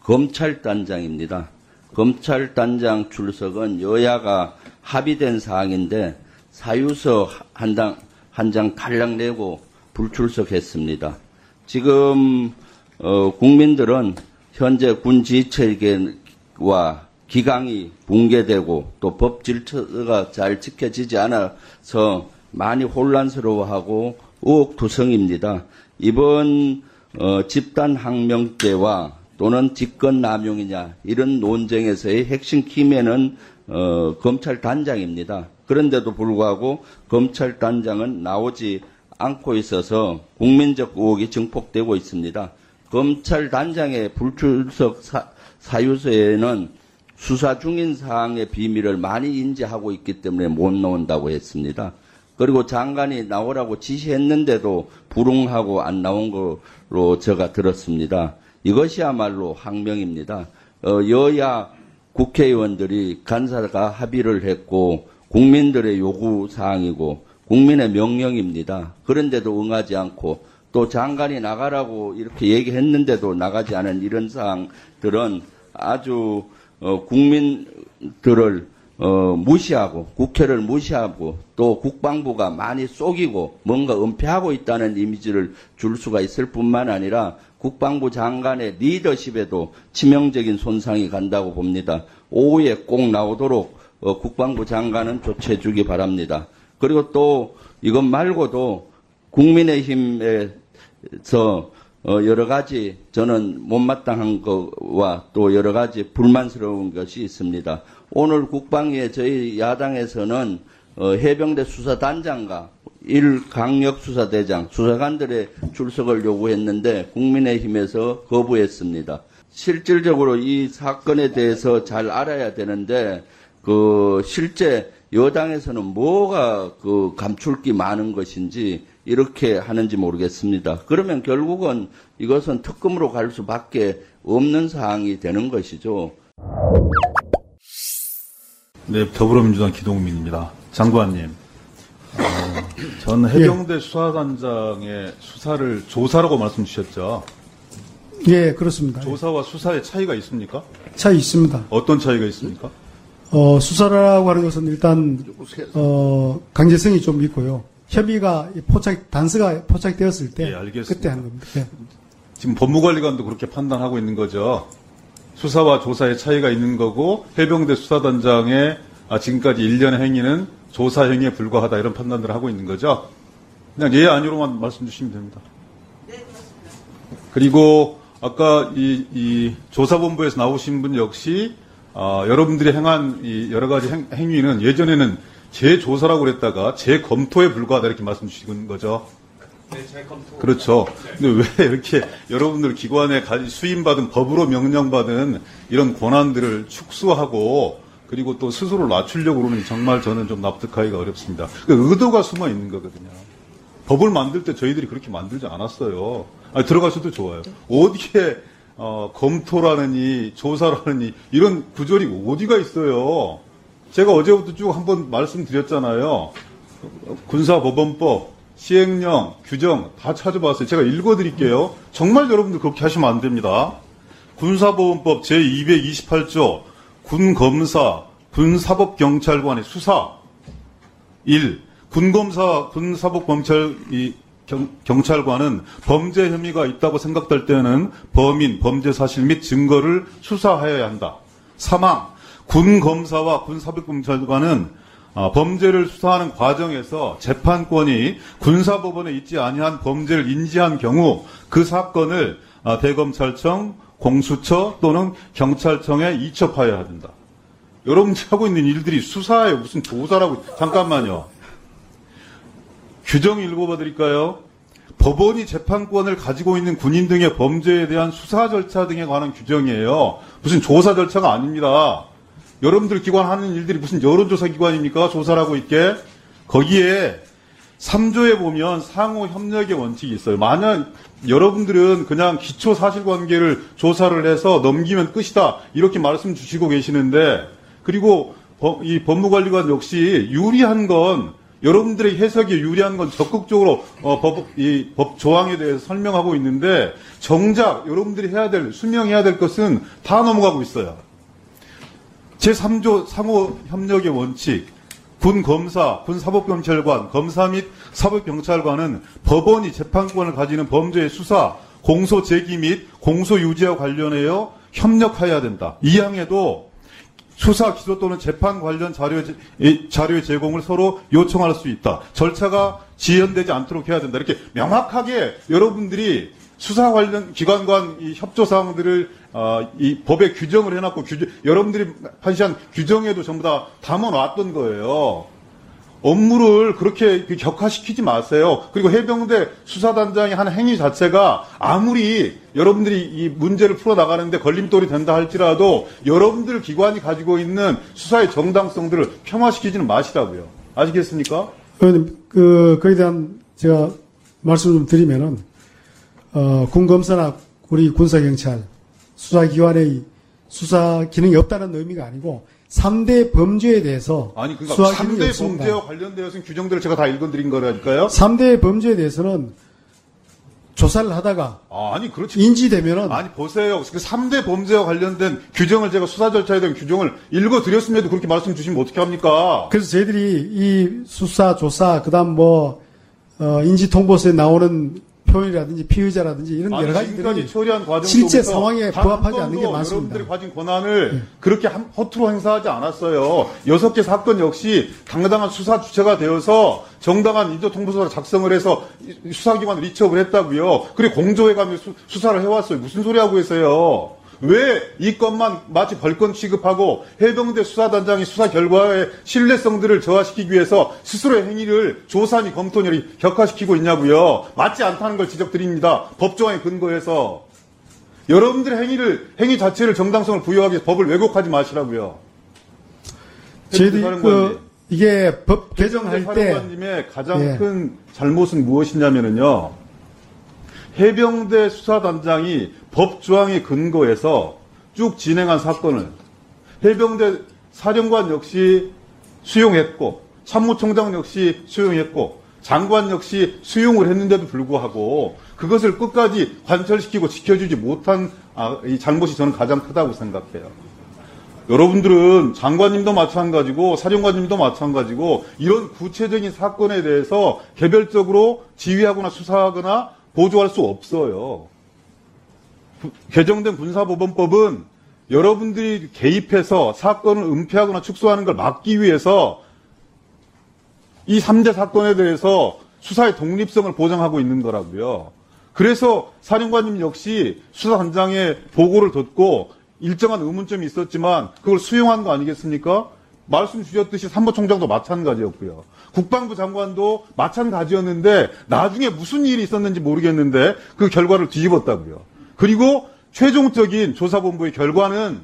검찰단장입니다. 검찰단장 출석은 여야가 합의된 사항인데 사유서 한장 달랑 내고 불출석했습니다. 지금 어, 국민들은 현재 군 지휘체계와 기강이 붕괴되고 또 법 질서가 잘 지켜지지 않아서 많이 혼란스러워하고 의혹투성입니다. 이번 어, 집단 항명죄와 또는 직권 남용이냐 이런 논쟁에서의 핵심 키면은 어, 검찰 단장입니다. 그런데도 불구하고 검찰 단장은 나오지 않고 있어서 국민적 의혹이 증폭되고 있습니다. 검찰 단장의 불출석 사, 유서에는 수사 중인 사항의 비밀을 많이 인지하고 있기 때문에 못 나온다고 했습니다. 그리고 장관이 나오라고 지시했는데도 불응하고 안 나온 걸로 제가 들었습니다. 이것이야말로 항명입니다. 어, 여야 국회의원들이 간사가 합의를 했고 국민들의 요구 사항이고 국민의 명령입니다. 그런데도 응하지 않고 또 장관이 나가라고 이렇게 얘기했는데도 나가지 않은 이런 사항들은 아주 어, 국민들을 어, 무시하고 국회를 무시하고 또 국방부가 많이 속이고 뭔가 은폐하고 있다는 이미지를 줄 수가 있을 뿐만 아니라 국방부 장관의 리더십에도 치명적인 손상이 간다고 봅니다. 오후에 꼭 나오도록 어, 국방부 장관은 조치해 주기 바랍니다. 그리고 또 이것 말고도 국민의힘에서 어, 여러 가지 저는 못마땅한 것과 또 여러 가지 불만스러운 것이 있습니다. 오늘 국방위에 저희 야당에서는 어, 해병대 수사단장과 일 강력수사대장 수사관들의 출석을 요구했는데 국민의힘에서 거부했습니다. 실질적으로 이 사건에 대해서 잘 알아야 되는데 그 실제 여당에서는 뭐가 그 감출기 많은 것인지 이렇게 하는지 모르겠습니다. 그러면 결국은 이것은 특검으로 갈 수밖에 없는 사항이 되는 것이죠. 네, 더불어민주당 기동민입니다. 장관님, 어, 전 해병대 예. 수사단장의 수사를 조사라고 말씀 주셨죠? 예, 그렇습니다. 조사와 수사의 차이가 있습니까? 차이 있습니다. 어떤 차이가 있습니까? 어, 수사라고 하는 것은 일단 어, 강제성이 좀 있고요. 혐의가 포착 단서가 포착되었을 때 예, 알겠습니다. 그때 한 겁니다. 예. 지금 법무관리관도 그렇게 판단하고 있는 거죠. 수사와 조사의 차이가 있는 거고 해병대 수사단장의 아, 지금까지 일련의 행위는 조사 행위에 불과하다 이런 판단들을 하고 있는 거죠. 그냥 예 아니로만 말씀 주시면 됩니다. 그리고 아까 이, 이 조사본부에서 나오신 분 역시 아, 여러분들이 행한 이 여러 가지 행, 행위는 예전에는 재조사라고 그랬다가 재검토에 불과하다 이렇게 말씀 주신 거죠. 그렇죠. 근데 왜 이렇게 여러분들 기관에 가- 수임받은 법으로 명령받은 이런 권한들을 축소하고 그리고 또 스스로 낮추려고 그러는 정말 저는 좀 납득하기가 어렵습니다. 그 의도가 숨어 있는 거거든요. 법을 만들 때 저희들이 그렇게 만들지 않았어요. 아니, 들어가셔도 좋아요. 어디에 어, 검토라느니 조사라느니 이런 구절이 어디가 있어요. 제가 어제부터 쭉 한번 말씀드렸잖아요. 군사법원법, 시행령, 규정 다 찾아봤어요. 제가 읽어드릴게요. 정말 여러분들 그렇게 하시면 안 됩니다. 군사보험법 제228조 군검사, 군사법경찰관의 수사 1. 군검사, 군사법경찰 이 경, 경찰관은 범죄 혐의가 있다고 생각될 때는 범인, 범죄 사실 및 증거를 수사하여야 한다. 사망. 군 검사와 군 사법경찰관은 아, 범죄를 수사하는 과정에서 재판권이 군사법원에 있지 아니한 범죄를 인지한 경우 그 사건을 아, 대검찰청, 공수처 또는 경찰청에 이첩하여야 한다. 여러분들이 하고 있는 일들이 수사에 무슨 조사라고 잠깐만요. 규정 읽어봐 드릴까요? 법원이 재판권을 가지고 있는 군인 등의 범죄에 대한 수사 절차 등에 관한 규정이에요. 무슨 조사 절차가 아닙니다. 여러분들 기관 하는 일들이 무슨 여론조사 기관입니까? 조사를 하고 있게. 거기에 3조에 보면 상호 협력의 원칙이 있어요. 만약 여러분들은 그냥 기초 사실관계를 조사를 해서 넘기면 끝이다. 이렇게 말씀 주시고 계시는데, 그리고 법- 이 법무관리관 역시 유리한 건 여러분들의 해석이 유리한 건 적극적으로 어, 법, 이 법 조항에 대해서 설명하고 있는데 정작 여러분들이 해야 될 수명해야 될 것은 다 넘어가고 있어요. 제3조 상호 협력의 원칙, 군 검사, 군 사법경찰관, 검사 및 사법경찰관은 법원이 재판권을 가지는 범죄의 수사, 공소 제기 및 공소 유지와 관련하여 협력해야 된다. 이 항에도 수사, 기소 또는 재판 관련 자료, 이 자료의 제공을 서로 요청할 수 있다. 절차가 지연되지 않도록 해야 된다. 이렇게 명확하게 여러분들이 수사 관련 기관 간이 협조 사항들을 어, 이 법에 규정을 해놨고 규정, 여러분들이 판시한 규정에도 전부 다 담아놨던 거예요. 업무를 그렇게 그 격화시키지 마세요. 그리고 해병대 수사단장이 하는 행위 자체가 아무리 여러분들이 이 문제를 풀어나가는데 걸림돌이 된다 할지라도 여러분들 기관이 가지고 있는 수사의 정당성들을 폄하시키지는 마시라고요. 아시겠습니까? 의원님, 그, 거기에 대한 제가 말씀 좀 드리면은, 어, 군검사나 우리 군사경찰, 수사기관의 수사 기능이 없다는 의미가 아니고, 3대 범죄에 대해서 아니, 그러니까 수사 기능이 3대 없습니다. 범죄와 관련되어서 규정들을 제가 다 읽어드린 거라니까요. 3대 범죄에 대해서는 조사를 하다가 아, 아니, 그렇지. 인지되면은 아니, 보세요. 그 3대 범죄와 관련된 규정을 제가 수사 절차에 대한 규정을 읽어드렸음에도 그렇게 말씀 주시면 어떻게 합니까? 그래서 저희들이 이 수사, 조사, 그 다음 뭐, 어, 인지 통보서에 나오는 표현이라든지 피의자라든지 이런 아니, 여러 가지들이 처리한 과정 실제 상황에 단 부합하지 한 않는 게 많습니다. 여러분들이 가진 권한을 그렇게 한- 허투루 행사하지 않았어요. 여섯 개 사건 역시 당당한 수사 주체가 되어서 정당한 인조통보서를 작성을 해서 이- 수사기관을 리처업을 했다고요. 그리고 공조해가며 수, 수사를 해왔어요. 무슨 소리 하고 계세요? 왜 이 건만 마치 벌건 취급하고 해병대 수사단장이 수사 결과의 신뢰성들을 저하시키기 위해서 스스로의 행위를 조사니 검토니 격화시키고 있냐고요. 맞지 않다는 걸 지적드립니다. 법조항에 근거해서 여러분들의 행위를 행위 자체를 정당성을 부여하기 위해서 법을 왜곡하지 마시라고요. 사령관님. 그 이게 법 개정할 때 사령관님의 가장 예. 큰 잘못은 무엇이냐면요. 해병대 수사단장이 법 조항에 근거해서 쭉 진행한 사건을 해병대 사령관 역시 수용했고 참모총장 역시 수용했고 장관 역시 수용을 했는데도 불구하고 그것을 끝까지 관철시키고 지켜주지 못한 아, 이 잘못이 저는 가장 크다고 생각해요. 여러분들은 장관님도 마찬가지고 사령관님도 마찬가지고 이런 구체적인 사건에 대해서 개별적으로 지휘하거나 수사하거나 보조할 수 없어요. 개정된 군사법원법은 여러분들이 개입해서 사건을 은폐하거나 축소하는 걸 막기 위해서 이 3대 사건에 대해서 수사의 독립성을 보장하고 있는 거라고요. 그래서 사령관님 역시 수사단장의 보고를 듣고 일정한 의문점이 있었지만 그걸 수용한 거 아니겠습니까? 말씀 주셨듯이 삼보총장도 마찬가지였고요. 국방부 장관도 마찬가지였는데 나중에 무슨 일이 있었는지 모르겠는데 그 결과를 뒤집었다고요. 그리고 최종적인 조사본부의 결과는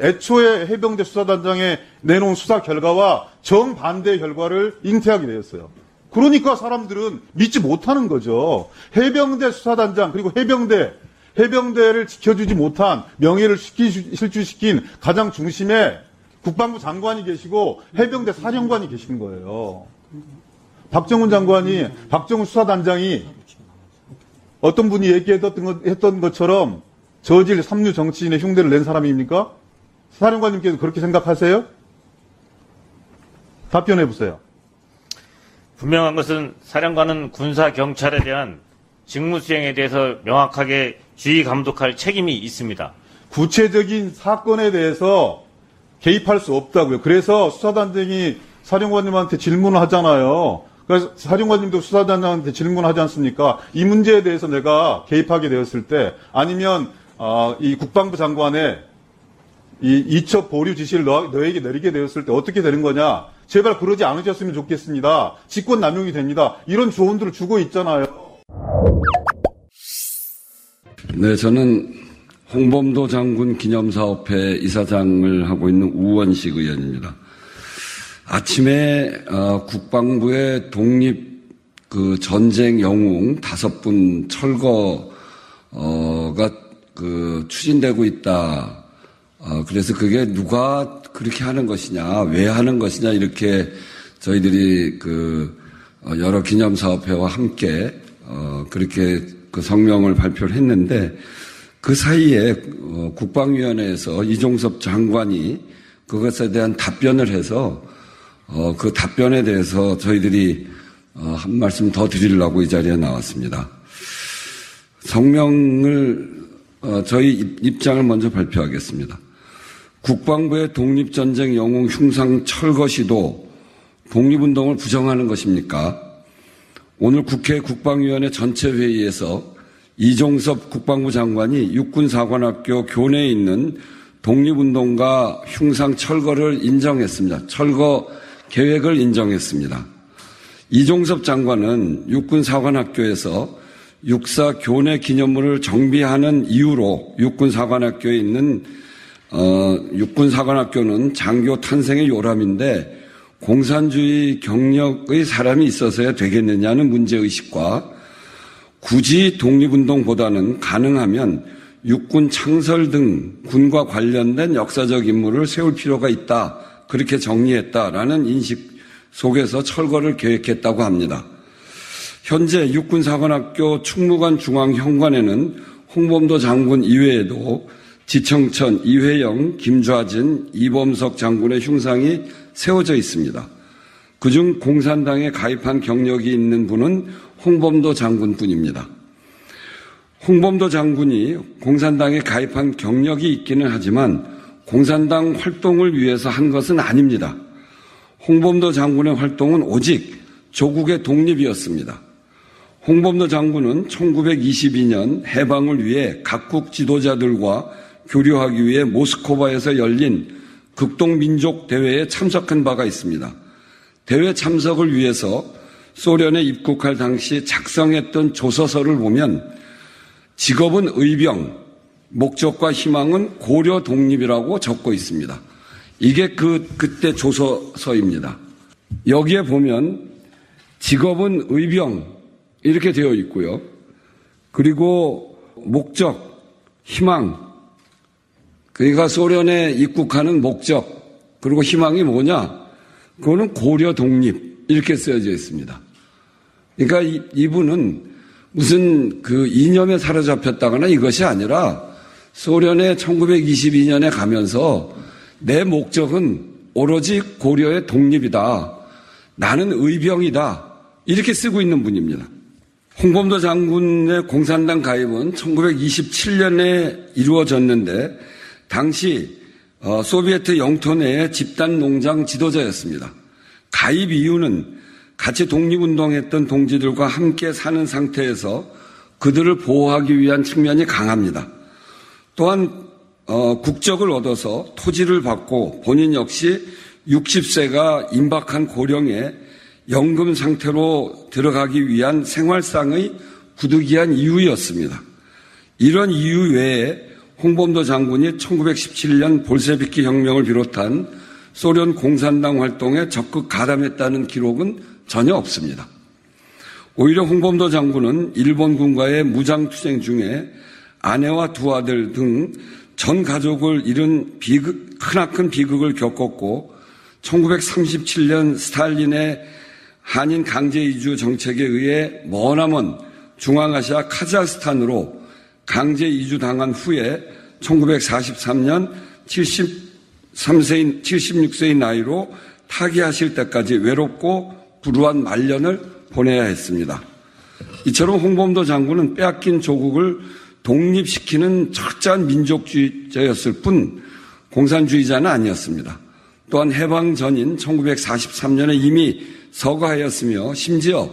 애초에 해병대 수사단장에 내놓은 수사 결과와 정반대의 결과를 잉태하게 되었어요. 그러니까 사람들은 믿지 못하는 거죠. 해병대 수사단장 그리고 해병대 해병대를 지켜주지 못한 명예를 실추시킨 가장 중심에 국방부 장관이 계시고 해병대 사령관이 계신 거예요. 박정훈 장관이 박정훈 수사단장이 어떤 분이 얘기했던 것 처럼 저질 삼류 정치인의 흉대를 낸 사람입니까? 사령관님께서 그렇게 생각하세요? 답변해 보세요. 분명한 것은 사령관은 군사 경찰에 대한 직무 수행에 대해서 명확하게 주의 감독할 책임이 있습니다. 구체적인 사건에 대해서 개입할 수 없다고요. 그래서 수사단장이 사령관님한테 질문을 하잖아요. 그래서 사령관님도 수사단장한테 질문하지 않습니까? 이 문제에 대해서 내가 개입하게 되었을 때 아니면 어, 이 국방부 장관의 이 이첩 보류 지시를 너, 너에게 내리게 되었을 때 어떻게 되는 거냐? 제발 그러지 않으셨으면 좋겠습니다. 직권 남용이 됩니다. 이런 조언들을 주고 있잖아요. 네, 저는 홍범도 장군 기념사업회 이사장을 하고 있는 우원식 의원입니다. 아침에 어, 국방부의 독립 그 전쟁 영웅 다섯 분 철거가 그 추진되고 있다. 어, 그래서 그게 누가 그렇게 하는 것이냐, 왜 하는 것이냐 이렇게 저희들이 그 어, 여러 기념사업회와 함께 어, 그렇게 그 성명을 발표를 했는데 그 사이에 어, 국방위원회에서 이종섭 장관이 그것에 대한 답변을 해서 어, 그 답변에 대해서 저희들이 어, 한 말씀 더 드리려고 이 자리에 나왔습니다. 성명을 어, 저희 입장을 먼저 발표하겠습니다. 국방부의 독립전쟁 영웅 흉상 철거 시도 독립운동을 부정하는 것입니까? 오늘 국회 국방위원회 전체 회의에서 이종섭 국방부 장관이 육군사관학교 교내에 있는 독립운동가 흉상 철거를 인정했습니다. 철거 계획을 인정했습니다. 이종섭 장관은 육군사관학교에서 육사 교내 기념물을 정비하는 이유로 육군사관학교에 있는 어, 육군사관학교는 장교 탄생의 요람인데 공산주의 경력의 사람이 있어서야 되겠느냐는 문제의식과 굳이 독립운동보다는 가능하면 육군 창설 등 군과 관련된 역사적 인물을 세울 필요가 있다. 그렇게 정리했다라는 인식 속에서 철거를 계획했다고 합니다. 현재 육군사관학교 충무관 중앙현관에는 홍범도 장군 이외에도 지청천, 이회영, 김좌진, 이범석 장군의 흉상이 세워져 있습니다. 그중 공산당에 가입한 경력이 있는 분은 홍범도 장군뿐입니다. 홍범도 장군이 공산당에 가입한 경력이 있기는 하지만 공산당 활동을 위해서 한 것은 아닙니다. 홍범도 장군의 활동은 오직 조국의 독립이었습니다. 홍범도 장군은 1922년 해방을 위해 각국 지도자들과 교류하기 위해 모스코바에서 열린 극동민족 대회에 참석한 바가 있습니다. 대회 참석을 위해서 소련에 입국할 당시 작성했던 조서서를 보면 직업은 의병, 목적과 희망은 고려 독립이라고 적고 있습니다. 이게 그, 그때 조서서입니다. 여기에 보면 직업은 의병, 이렇게 되어 있고요. 그리고 목적, 희망, 그러니까 소련에 입국하는 목적, 그리고 희망이 뭐냐? 그거는 고려 독립, 이렇게 쓰여져 있습니다. 그러니까 이, 분은 무슨 그 이념에 사로잡혔다거나 이것이 아니라 소련에 1922년에 가면서 내 목적은 오로지 고려의 독립이다. 나는 의병이다. 이렇게 쓰고 있는 분입니다. 홍범도 장군의 공산당 가입은 1927년에 이루어졌는데 당시 어, 소비에트 영토 내의 집단 농장 지도자였습니다. 가입 이유는 같이 독립운동했던 동지들과 함께 사는 상태에서 그들을 보호하기 위한 측면이 강합니다. 또한 어, 국적을 얻어서 토지를 받고 본인 역시 60세가 임박한 고령에 연금 상태로 들어가기 위한 생활상의 부득이한 이유였습니다. 이런 이유 외에 홍범도 장군이 1917년 볼세비키 혁명을 비롯한 소련 공산당 활동에 적극 가담했다는 기록은 전혀 없습니다. 오히려 홍범도 장군은 일본군과의 무장투쟁 중에 아내와 두 아들 등 전 가족을 잃은 비극, 크나큰 비극을 겪었고 1937년 스탈린의 한인 강제 이주 정책에 의해 머나먼 중앙아시아 카자흐스탄으로 강제 이주당한 후에 1943년 73세인, 76세의 나이로 타계하실 때까지 외롭고 불우한 말년을 보내야 했습니다. 이처럼 홍범도 장군은 빼앗긴 조국을 독립시키는 철저한 민족주의자였을 뿐 공산주의자는 아니었습니다. 또한 해방 전인 1943년에 이미 서거하였으며 심지어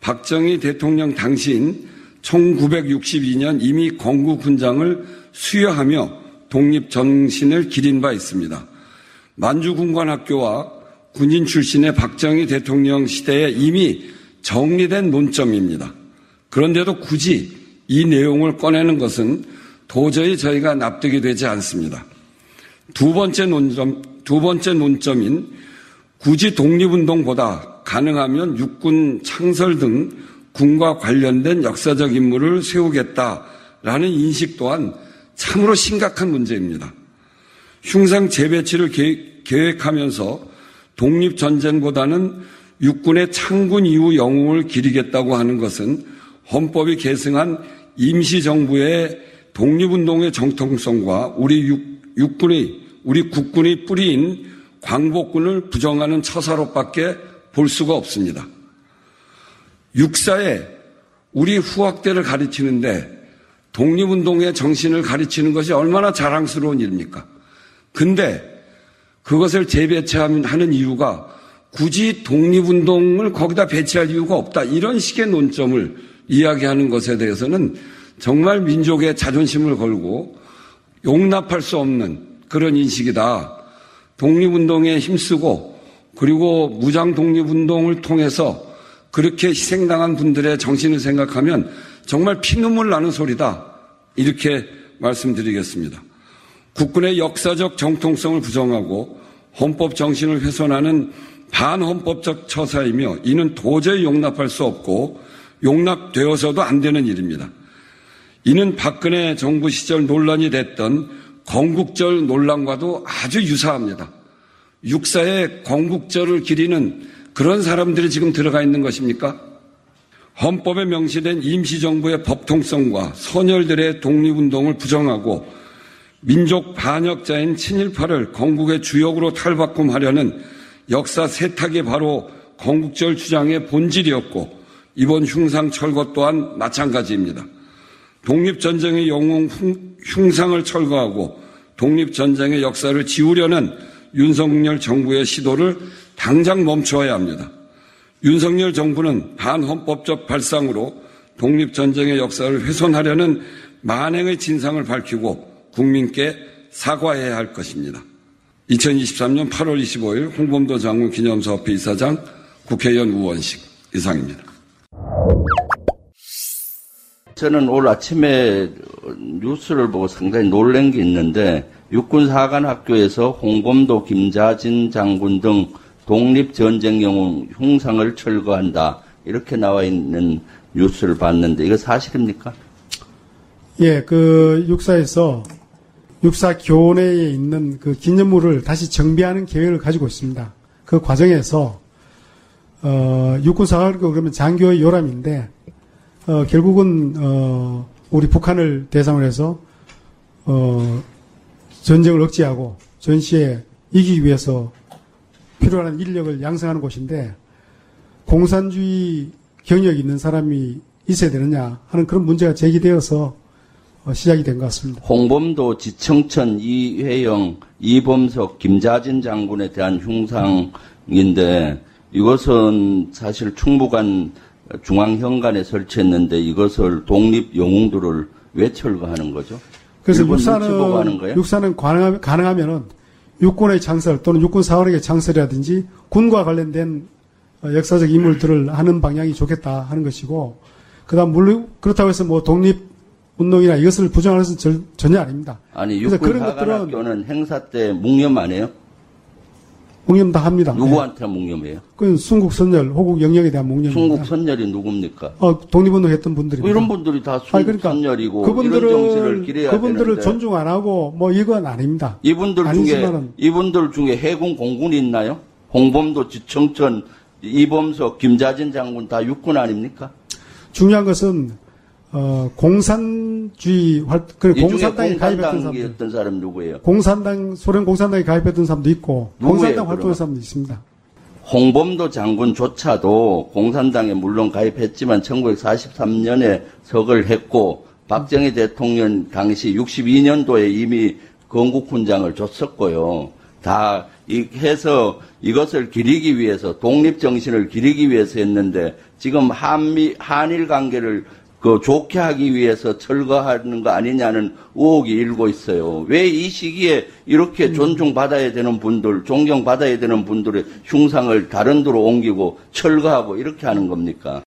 박정희 대통령 당시인 1962년 이미 건국 군장을 수여하며 독립 정신을 기린 바 있습니다. 만주군관학교와 군인 출신의 박정희 대통령 시대에 이미 정리된 논점입니다. 그런데도 굳이 이 내용을 꺼내는 것은 도저히 저희가 납득이 되지 않습니다. 두 번째 논점, 두 번째 논점인 굳이 독립운동보다 가능하면 육군 창설 등 군과 관련된 역사적 인물을 세우겠다라는 인식 또한 참으로 심각한 문제입니다. 흉상 재배치를 계획하면서 독립전쟁보다는 육군의 창군 이후 영웅을 기리겠다고 하는 것은 헌법이 계승한 임시정부의 독립운동의 정통성과 우리 육, 군의 우리 국군의 뿌리인 광복군을 부정하는 처사로밖에 볼 수가 없습니다. 육사에 우리 후학대를 가르치는데 독립운동의 정신을 가르치는 것이 얼마나 자랑스러운 일입니까? 근데 그것을 재배치하는 이유가 굳이 독립운동을 거기다 배치할 이유가 없다. 이런 식의 논점을 이야기하는 것에 대해서는 정말 민족의 자존심을 걸고 용납할 수 없는 그런 인식이다. 독립운동에 힘쓰고 그리고 무장 독립운동을 통해서 그렇게 희생당한 분들의 정신을 생각하면 정말 피눈물 나는 소리다. 이렇게 말씀드리겠습니다. 국군의 역사적 정통성을 부정하고 헌법 정신을 훼손하는 반헌법적 처사이며 이는 도저히 용납할 수 없고 용납되어서도 안 되는 일입니다. 이는 박근혜 정부 시절 논란이 됐던 건국절 논란과도 아주 유사합니다. 육사에 건국절을 기리는 그런 사람들이 지금 들어가 있는 것입니까? 헌법에 명시된 임시정부의 법통성과 선열들의 독립운동을 부정하고 민족 반역자인 친일파를 건국의 주역으로 탈바꿈하려는 역사 세탁이 바로 건국절 주장의 본질이었고 이번 흉상 철거 또한 마찬가지입니다. 독립전쟁의 영웅 흉상을 철거하고 독립전쟁의 역사를 지우려는 윤석열 정부의 시도를 당장 멈춰야 합니다. 윤석열 정부는 반헌법적 발상으로 독립전쟁의 역사를 훼손하려는 만행의 진상을 밝히고 국민께 사과해야 할 것입니다. 2023년 8월 25일 홍범도 장군 기념사업회 이사장 국회의원 우원식 이상입니다. 저는 오늘 아침에 뉴스를 보고 상당히 놀란 게 있는데 육군사관학교에서 홍범도 김자진 장군 등 독립전쟁 영웅 흉상을 철거한다. 이렇게 나와 있는 뉴스를 봤는데 이거 사실입니까? 예, 그 육사에서 육사 교내에 있는 그 기념물을 다시 정비하는 계획을 가지고 있습니다. 그 과정에서 어, 육군사관학교 그러면 장교의 요람인데 어, 결국은 어, 우리 북한을 대상으로 해서 어, 전쟁을 억제하고 전시에 이기기 위해서 필요한 인력을 양성하는 곳인데 공산주의 경력이 있는 사람이 있어야 되느냐 하는 그런 문제가 제기되어서 어, 시작이 된 것 같습니다. 홍범도, 지청천, 이회영, 이범석, 김자진 장군에 대한 흉상인데 이것은 사실 충북안 중앙현관에 설치했는데 이것을 독립 영웅들을 왜 철거하는 거죠? 그래서 육사는? 육사는 가능하면, 가능하면은 육군의 창설 또는 육군 사원에게 창설이라든지 군과 관련된 어, 역사적 인물들을 하는 방향이 좋겠다 하는 것이고 그다음 물론 그렇다고 해서 뭐 독립 운동이나 이것을 부정하는 것은 절- 전혀 아닙니다. 아니 육군 그런 것들은 사관학교는 행사 때 묵념 안 해요? 묵념 다 합니다. 누구한테 묵념해요? 그 순국 선열, 호국 영령에 대한 묵념입니다. 순국 선열이 누굽니까? 어, 독립운동 했던 분들입니다. 이런 분들이 다 순국 아니, 그러니까 선열이고 이런 정신을 그분들을 기려야 그분들을 되는데 존중 안 하고 뭐 이건 아닙니다. 이분들 중에 아니지만은 이분들 중에 해군 공군이 있나요? 홍범도, 지청천, 이범석, 김자진 장군 다 육군 아닙니까? 중요한 것은 어, 공산주의 활, 그 공산당에 가입했던 사람들, 사람 누구예요? 공산당 소련 공산당에 가입했던 사람도 있고 누구예요, 공산당 활동한? 사람도 있습니다. 홍범도 장군조차도 공산당에 물론 가입했지만 1943년에 석을 했고 박정희 대통령 당시 62년도에 이미 건국훈장을 줬었고요. 다 이- 해서 이것을 기리기 위해서 독립 정신을 기리기 위해서 했는데 지금 한미 한일 관계를 그 좋게 하기 위해서 철거하는 거 아니냐는 의혹이 일고 있어요. 왜 이 시기에 이렇게 존중받아야 되는 분들, 존경받아야 되는 분들의 흉상을 다른 데로 옮기고 철거하고 이렇게 하는 겁니까?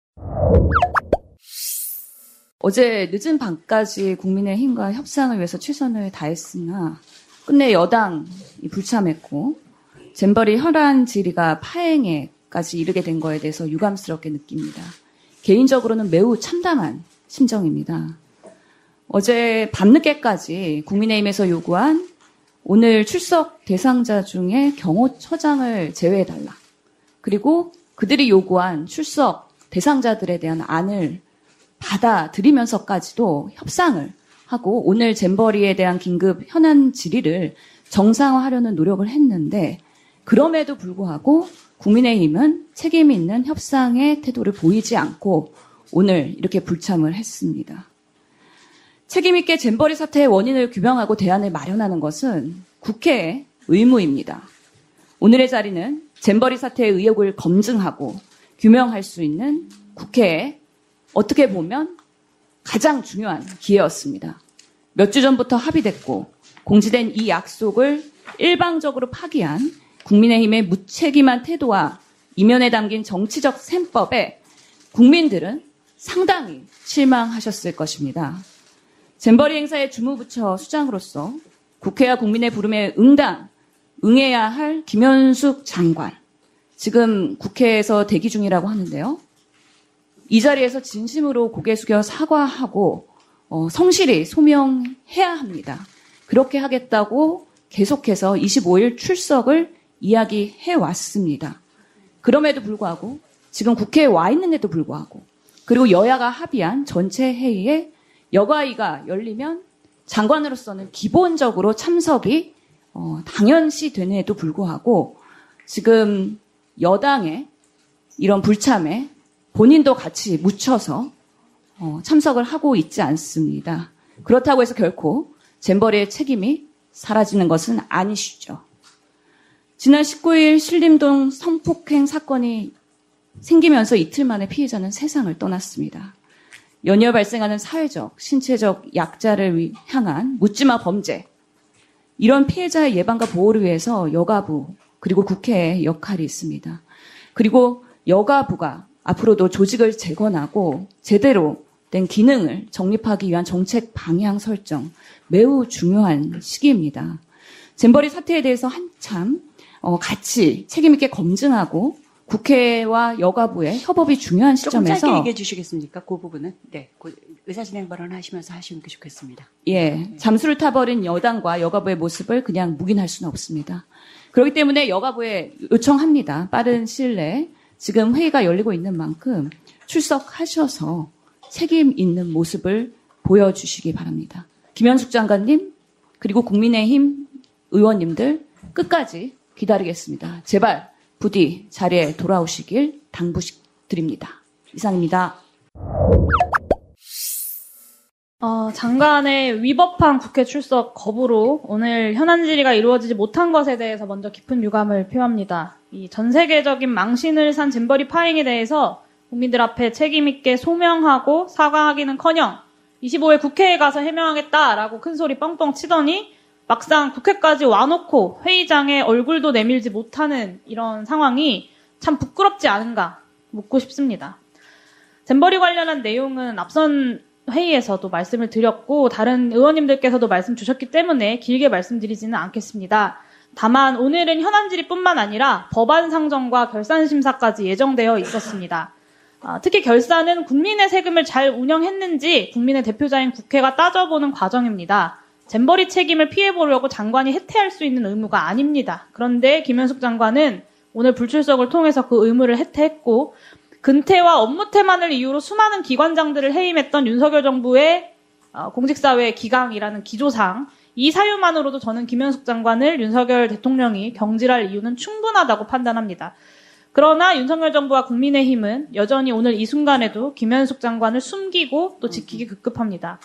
어제 늦은 밤까지 국민의힘과 협상을 위해서 최선을 다했으나 끝내 여당이 불참했고 잼버리 혈안 질의가 파행에까지 이르게 된 거에 대해서 유감스럽게 느낍니다. 개인적으로는 매우 참담한 심정입니다. 어제 밤늦게까지 국민의힘에서 요구한 오늘 출석 대상자 중에 경호처장을 제외해달라. 그리고 그들이 요구한 출석 대상자들에 대한 안을 받아들이면서까지도 협상을 하고 오늘 잼버리에 대한 긴급 현안 질의를 정상화하려는 노력을 했는데 그럼에도 불구하고 국민의힘은 책임 있는 협상의 태도를 보이지 않고 오늘 이렇게 불참을 했습니다. 책임 있게 잼버리 사태의 원인을 규명하고 대안을 마련하는 것은 국회의 의무입니다. 오늘의 자리는 잼버리 사태의 의혹을 검증하고 규명할 수 있는 국회의 어떻게 보면 가장 중요한 기회였습니다. 몇 주 전부터 합의됐고 공지된 이 약속을 일방적으로 파기한 국민의힘의 무책임한 태도와 이면에 담긴 정치적 셈법에 국민들은 상당히 실망하셨을 것입니다. 잼버리 행사의 주무부처 수장으로서 국회와 국민의 부름에 응당, 응해야 할 김현숙 장관. 지금 국회에서 대기 중이라고 하는데요. 이 자리에서 진심으로 고개 숙여 사과하고 어, 성실히 소명해야 합니다. 그렇게 하겠다고 계속해서 25일 출석을 이야기해 왔습니다. 그럼에도 불구하고 지금 국회에 와 있는데도 불구하고 그리고 여야가 합의한 전체 회의에 여가위가 열리면 장관으로서는 기본적으로 참석이 어, 당연시 되는에도 불구하고 지금 여당의 이런 불참에 본인도 같이 묻혀서 어, 참석을 하고 있지 않습니다. 그렇다고 해서 결코 잼버리의 책임이 사라지는 것은 아니시죠. 지난 19일 신림동 성폭행 사건이 생기면서 이틀 만에 피해자는 세상을 떠났습니다. 연이어 발생하는 사회적, 신체적 약자를 위- 향한 묻지마 범죄. 이런 피해자의 예방과 보호를 위해서 여가부, 그리고 국회의 역할이 있습니다. 그리고 여가부가 앞으로도 조직을 재건하고 제대로 된 기능을 정립하기 위한 정책 방향 설정 매우 중요한 시기입니다. 잼버리 사태에 대해서 한참 어, 같이 책임 있게 검증하고 국회와 여가부의 협업이 중요한 조금 짧게 시점에서 얘기해 주시겠습니까? 그 부분은 네, 그 의사진행 발언 하시면서 하시면 좋겠습니다. 예, 잠수를 타버린 여당과 여가부의 모습을 그냥 묵인할 수는 없습니다. 그렇기 때문에 여가부에 요청합니다. 빠른 시일 내에 지금 회의가 열리고 있는 만큼 출석하셔서 책임 있는 모습을 보여주시기 바랍니다. 김현숙 장관님, 그리고 국민의힘 의원님들 끝까지 기다리겠습니다. 제발 부디 자리에 돌아오시길 당부드립니다. 이상입니다. 어, 장관의 위법한 국회 출석 거부로 오늘 현안 질의가 이루어지지 못한 것에 대해서 먼저 깊은 유감을 표합니다. 이 전 세계적인 망신을 산 잼버리 파행에 대해서 국민들 앞에 책임있게 소명하고 사과하기는커녕 25일 국회에 가서 해명하겠다라고 큰 소리 뻥뻥 치더니 막상 국회까지 와놓고 회의장에 얼굴도 내밀지 못하는 이런 상황이 참 부끄럽지 않은가 묻고 싶습니다. 잼버리 관련한 내용은 앞선 회의에서도 말씀을 드렸고 다른 의원님들께서도 말씀 주셨기 때문에 길게 말씀드리지는 않겠습니다. 다만 오늘은 현안 질의뿐만 아니라 법안 상정과 결산 심사까지 예정되어 있었습니다. 아, 특히 결산은 국민의 세금을 잘 운영했는지 국민의 대표자인 국회가 따져보는 과정입니다. 잼버리 책임을 피해보려고 장관이 해태할 수 있는 의무가 아닙니다. 그런데 김현숙 장관은 오늘 불출석을 통해서 그 의무를 해태했고 근태와 업무 태만을 이유로 수많은 기관장들을 해임했던 윤석열 정부의 어, 공직사회 기강이라는 기조상 이 사유만으로도 저는 김현숙 장관을 윤석열 대통령이 경질할 이유는 충분하다고 판단합니다. 그러나 윤석열 정부와 국민의힘은 여전히 오늘 이 순간에도 김현숙 장관을 숨기고 또 지키기 급급합니다.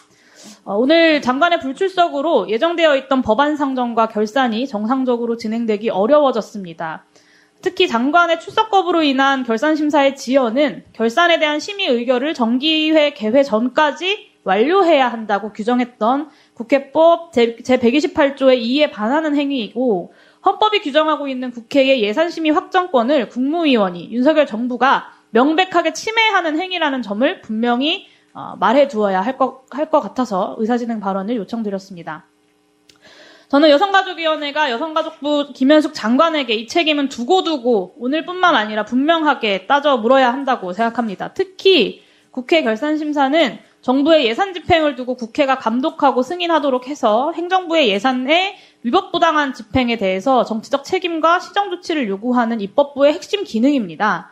어, 오늘 장관의 불출석으로 예정되어 있던 법안 상정과 결산이 정상적으로 진행되기 어려워졌습니다. 특히 장관의 출석 거부로 인한 결산 심사의 지연은 결산에 대한 심의 의결을 정기회 개회 전까지 완료해야 한다고 규정했던 국회법 제128조의 2에 반하는 행위이고 헌법이 규정하고 있는 국회의 예산심의 확정권을 국무위원이 윤석열 정부가 명백하게 침해하는 행위라는 점을 분명히 어, 말해 두어야 할 것 할 것 같아서 의사진행 발언을 요청드렸습니다. 저는 여성가족위원회가 여성가족부 김현숙 장관에게 이 책임은 두고두고 오늘뿐만 아니라 분명하게 따져 물어야 한다고 생각합니다. 특히 국회 결산심사는 정부의 예산 집행을 두고 국회가 감독하고 승인하도록 해서 행정부의 예산에 위법부당한 집행에 대해서 정치적 책임과 시정 조치를 요구하는 입법부의 핵심 기능입니다.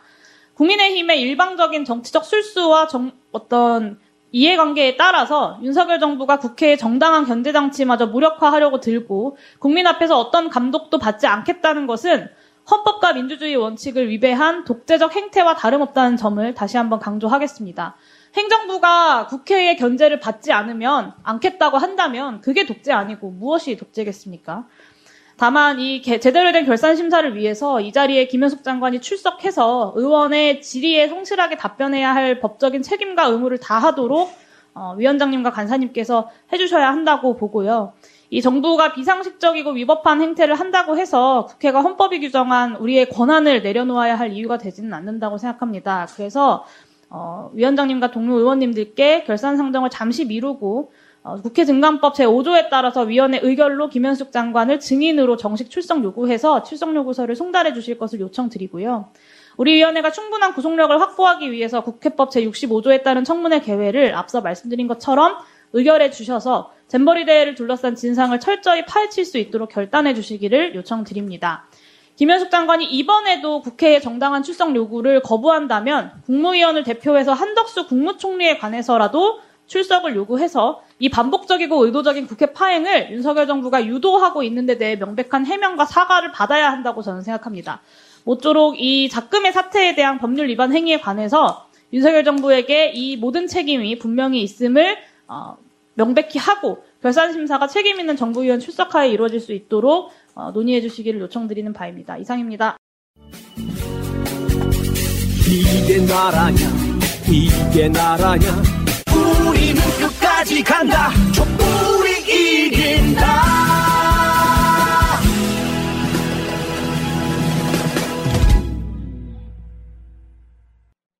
국민의힘의 일방적인 정치적 술수와 정, 어떤 이해관계에 따라서 윤석열 정부가 국회의 정당한 견제장치마저 무력화하려고 들고 국민 앞에서 어떤 감독도 받지 않겠다는 것은 헌법과 민주주의 원칙을 위배한 독재적 행태와 다름없다는 점을 다시 한번 강조하겠습니다. 행정부가 국회의 견제를 받지 않으면 않겠다고 한다면 그게 독재 아니고 무엇이 독재겠습니까? 다만 이 제대로 된 결산 심사를 위해서 이 자리에 김현숙 장관이 출석해서 의원의 질의에 성실하게 답변해야 할 법적인 책임과 의무를 다하도록 어, 위원장님과 간사님께서 해주셔야 한다고 보고요. 이 정부가 비상식적이고 위법한 행태를 한다고 해서 국회가 헌법이 규정한 우리의 권한을 내려놓아야 할 이유가 되지는 않는다고 생각합니다. 그래서 어, 위원장님과 동료 의원님들께 결산 상정을 잠시 미루고 어, 국회 증감법 제5조에 따라서 위원회 의결로 김현숙 장관을 증인으로 정식 출석 요구해서 출석 요구서를 송달해 주실 것을 요청드리고요. 우리 위원회가 충분한 구속력을 확보하기 위해서 국회법 제65조에 따른 청문회 개회를 앞서 말씀드린 것처럼 의결해 주셔서 잼버리 대회를 둘러싼 진상을 철저히 파헤칠 수 있도록 결단해 주시기를 요청드립니다. 김현숙 장관이 이번에도 국회의 정당한 출석 요구를 거부한다면 국무위원을 대표해서 한덕수 국무총리에 관해서라도 출석을 요구해서 이 반복적이고 의도적인 국회 파행을 윤석열 정부가 유도하고 있는 데 대해 명백한 해명과 사과를 받아야 한다고 저는 생각합니다. 모쪼록 이 작금의 사태에 대한 법률 위반 행위에 관해서 윤석열 정부에게 이 모든 책임이 분명히 있음을 어, 명백히 하고 결산 심사가 책임 있는 정부위원 출석하에 이루어질 수 있도록 어, 논의해 주시기를 요청드리는 바입니다. 이상입니다. 이게 나라냐 이게 나라냐 우리는 끝까지 간다. 촛불이 이긴다.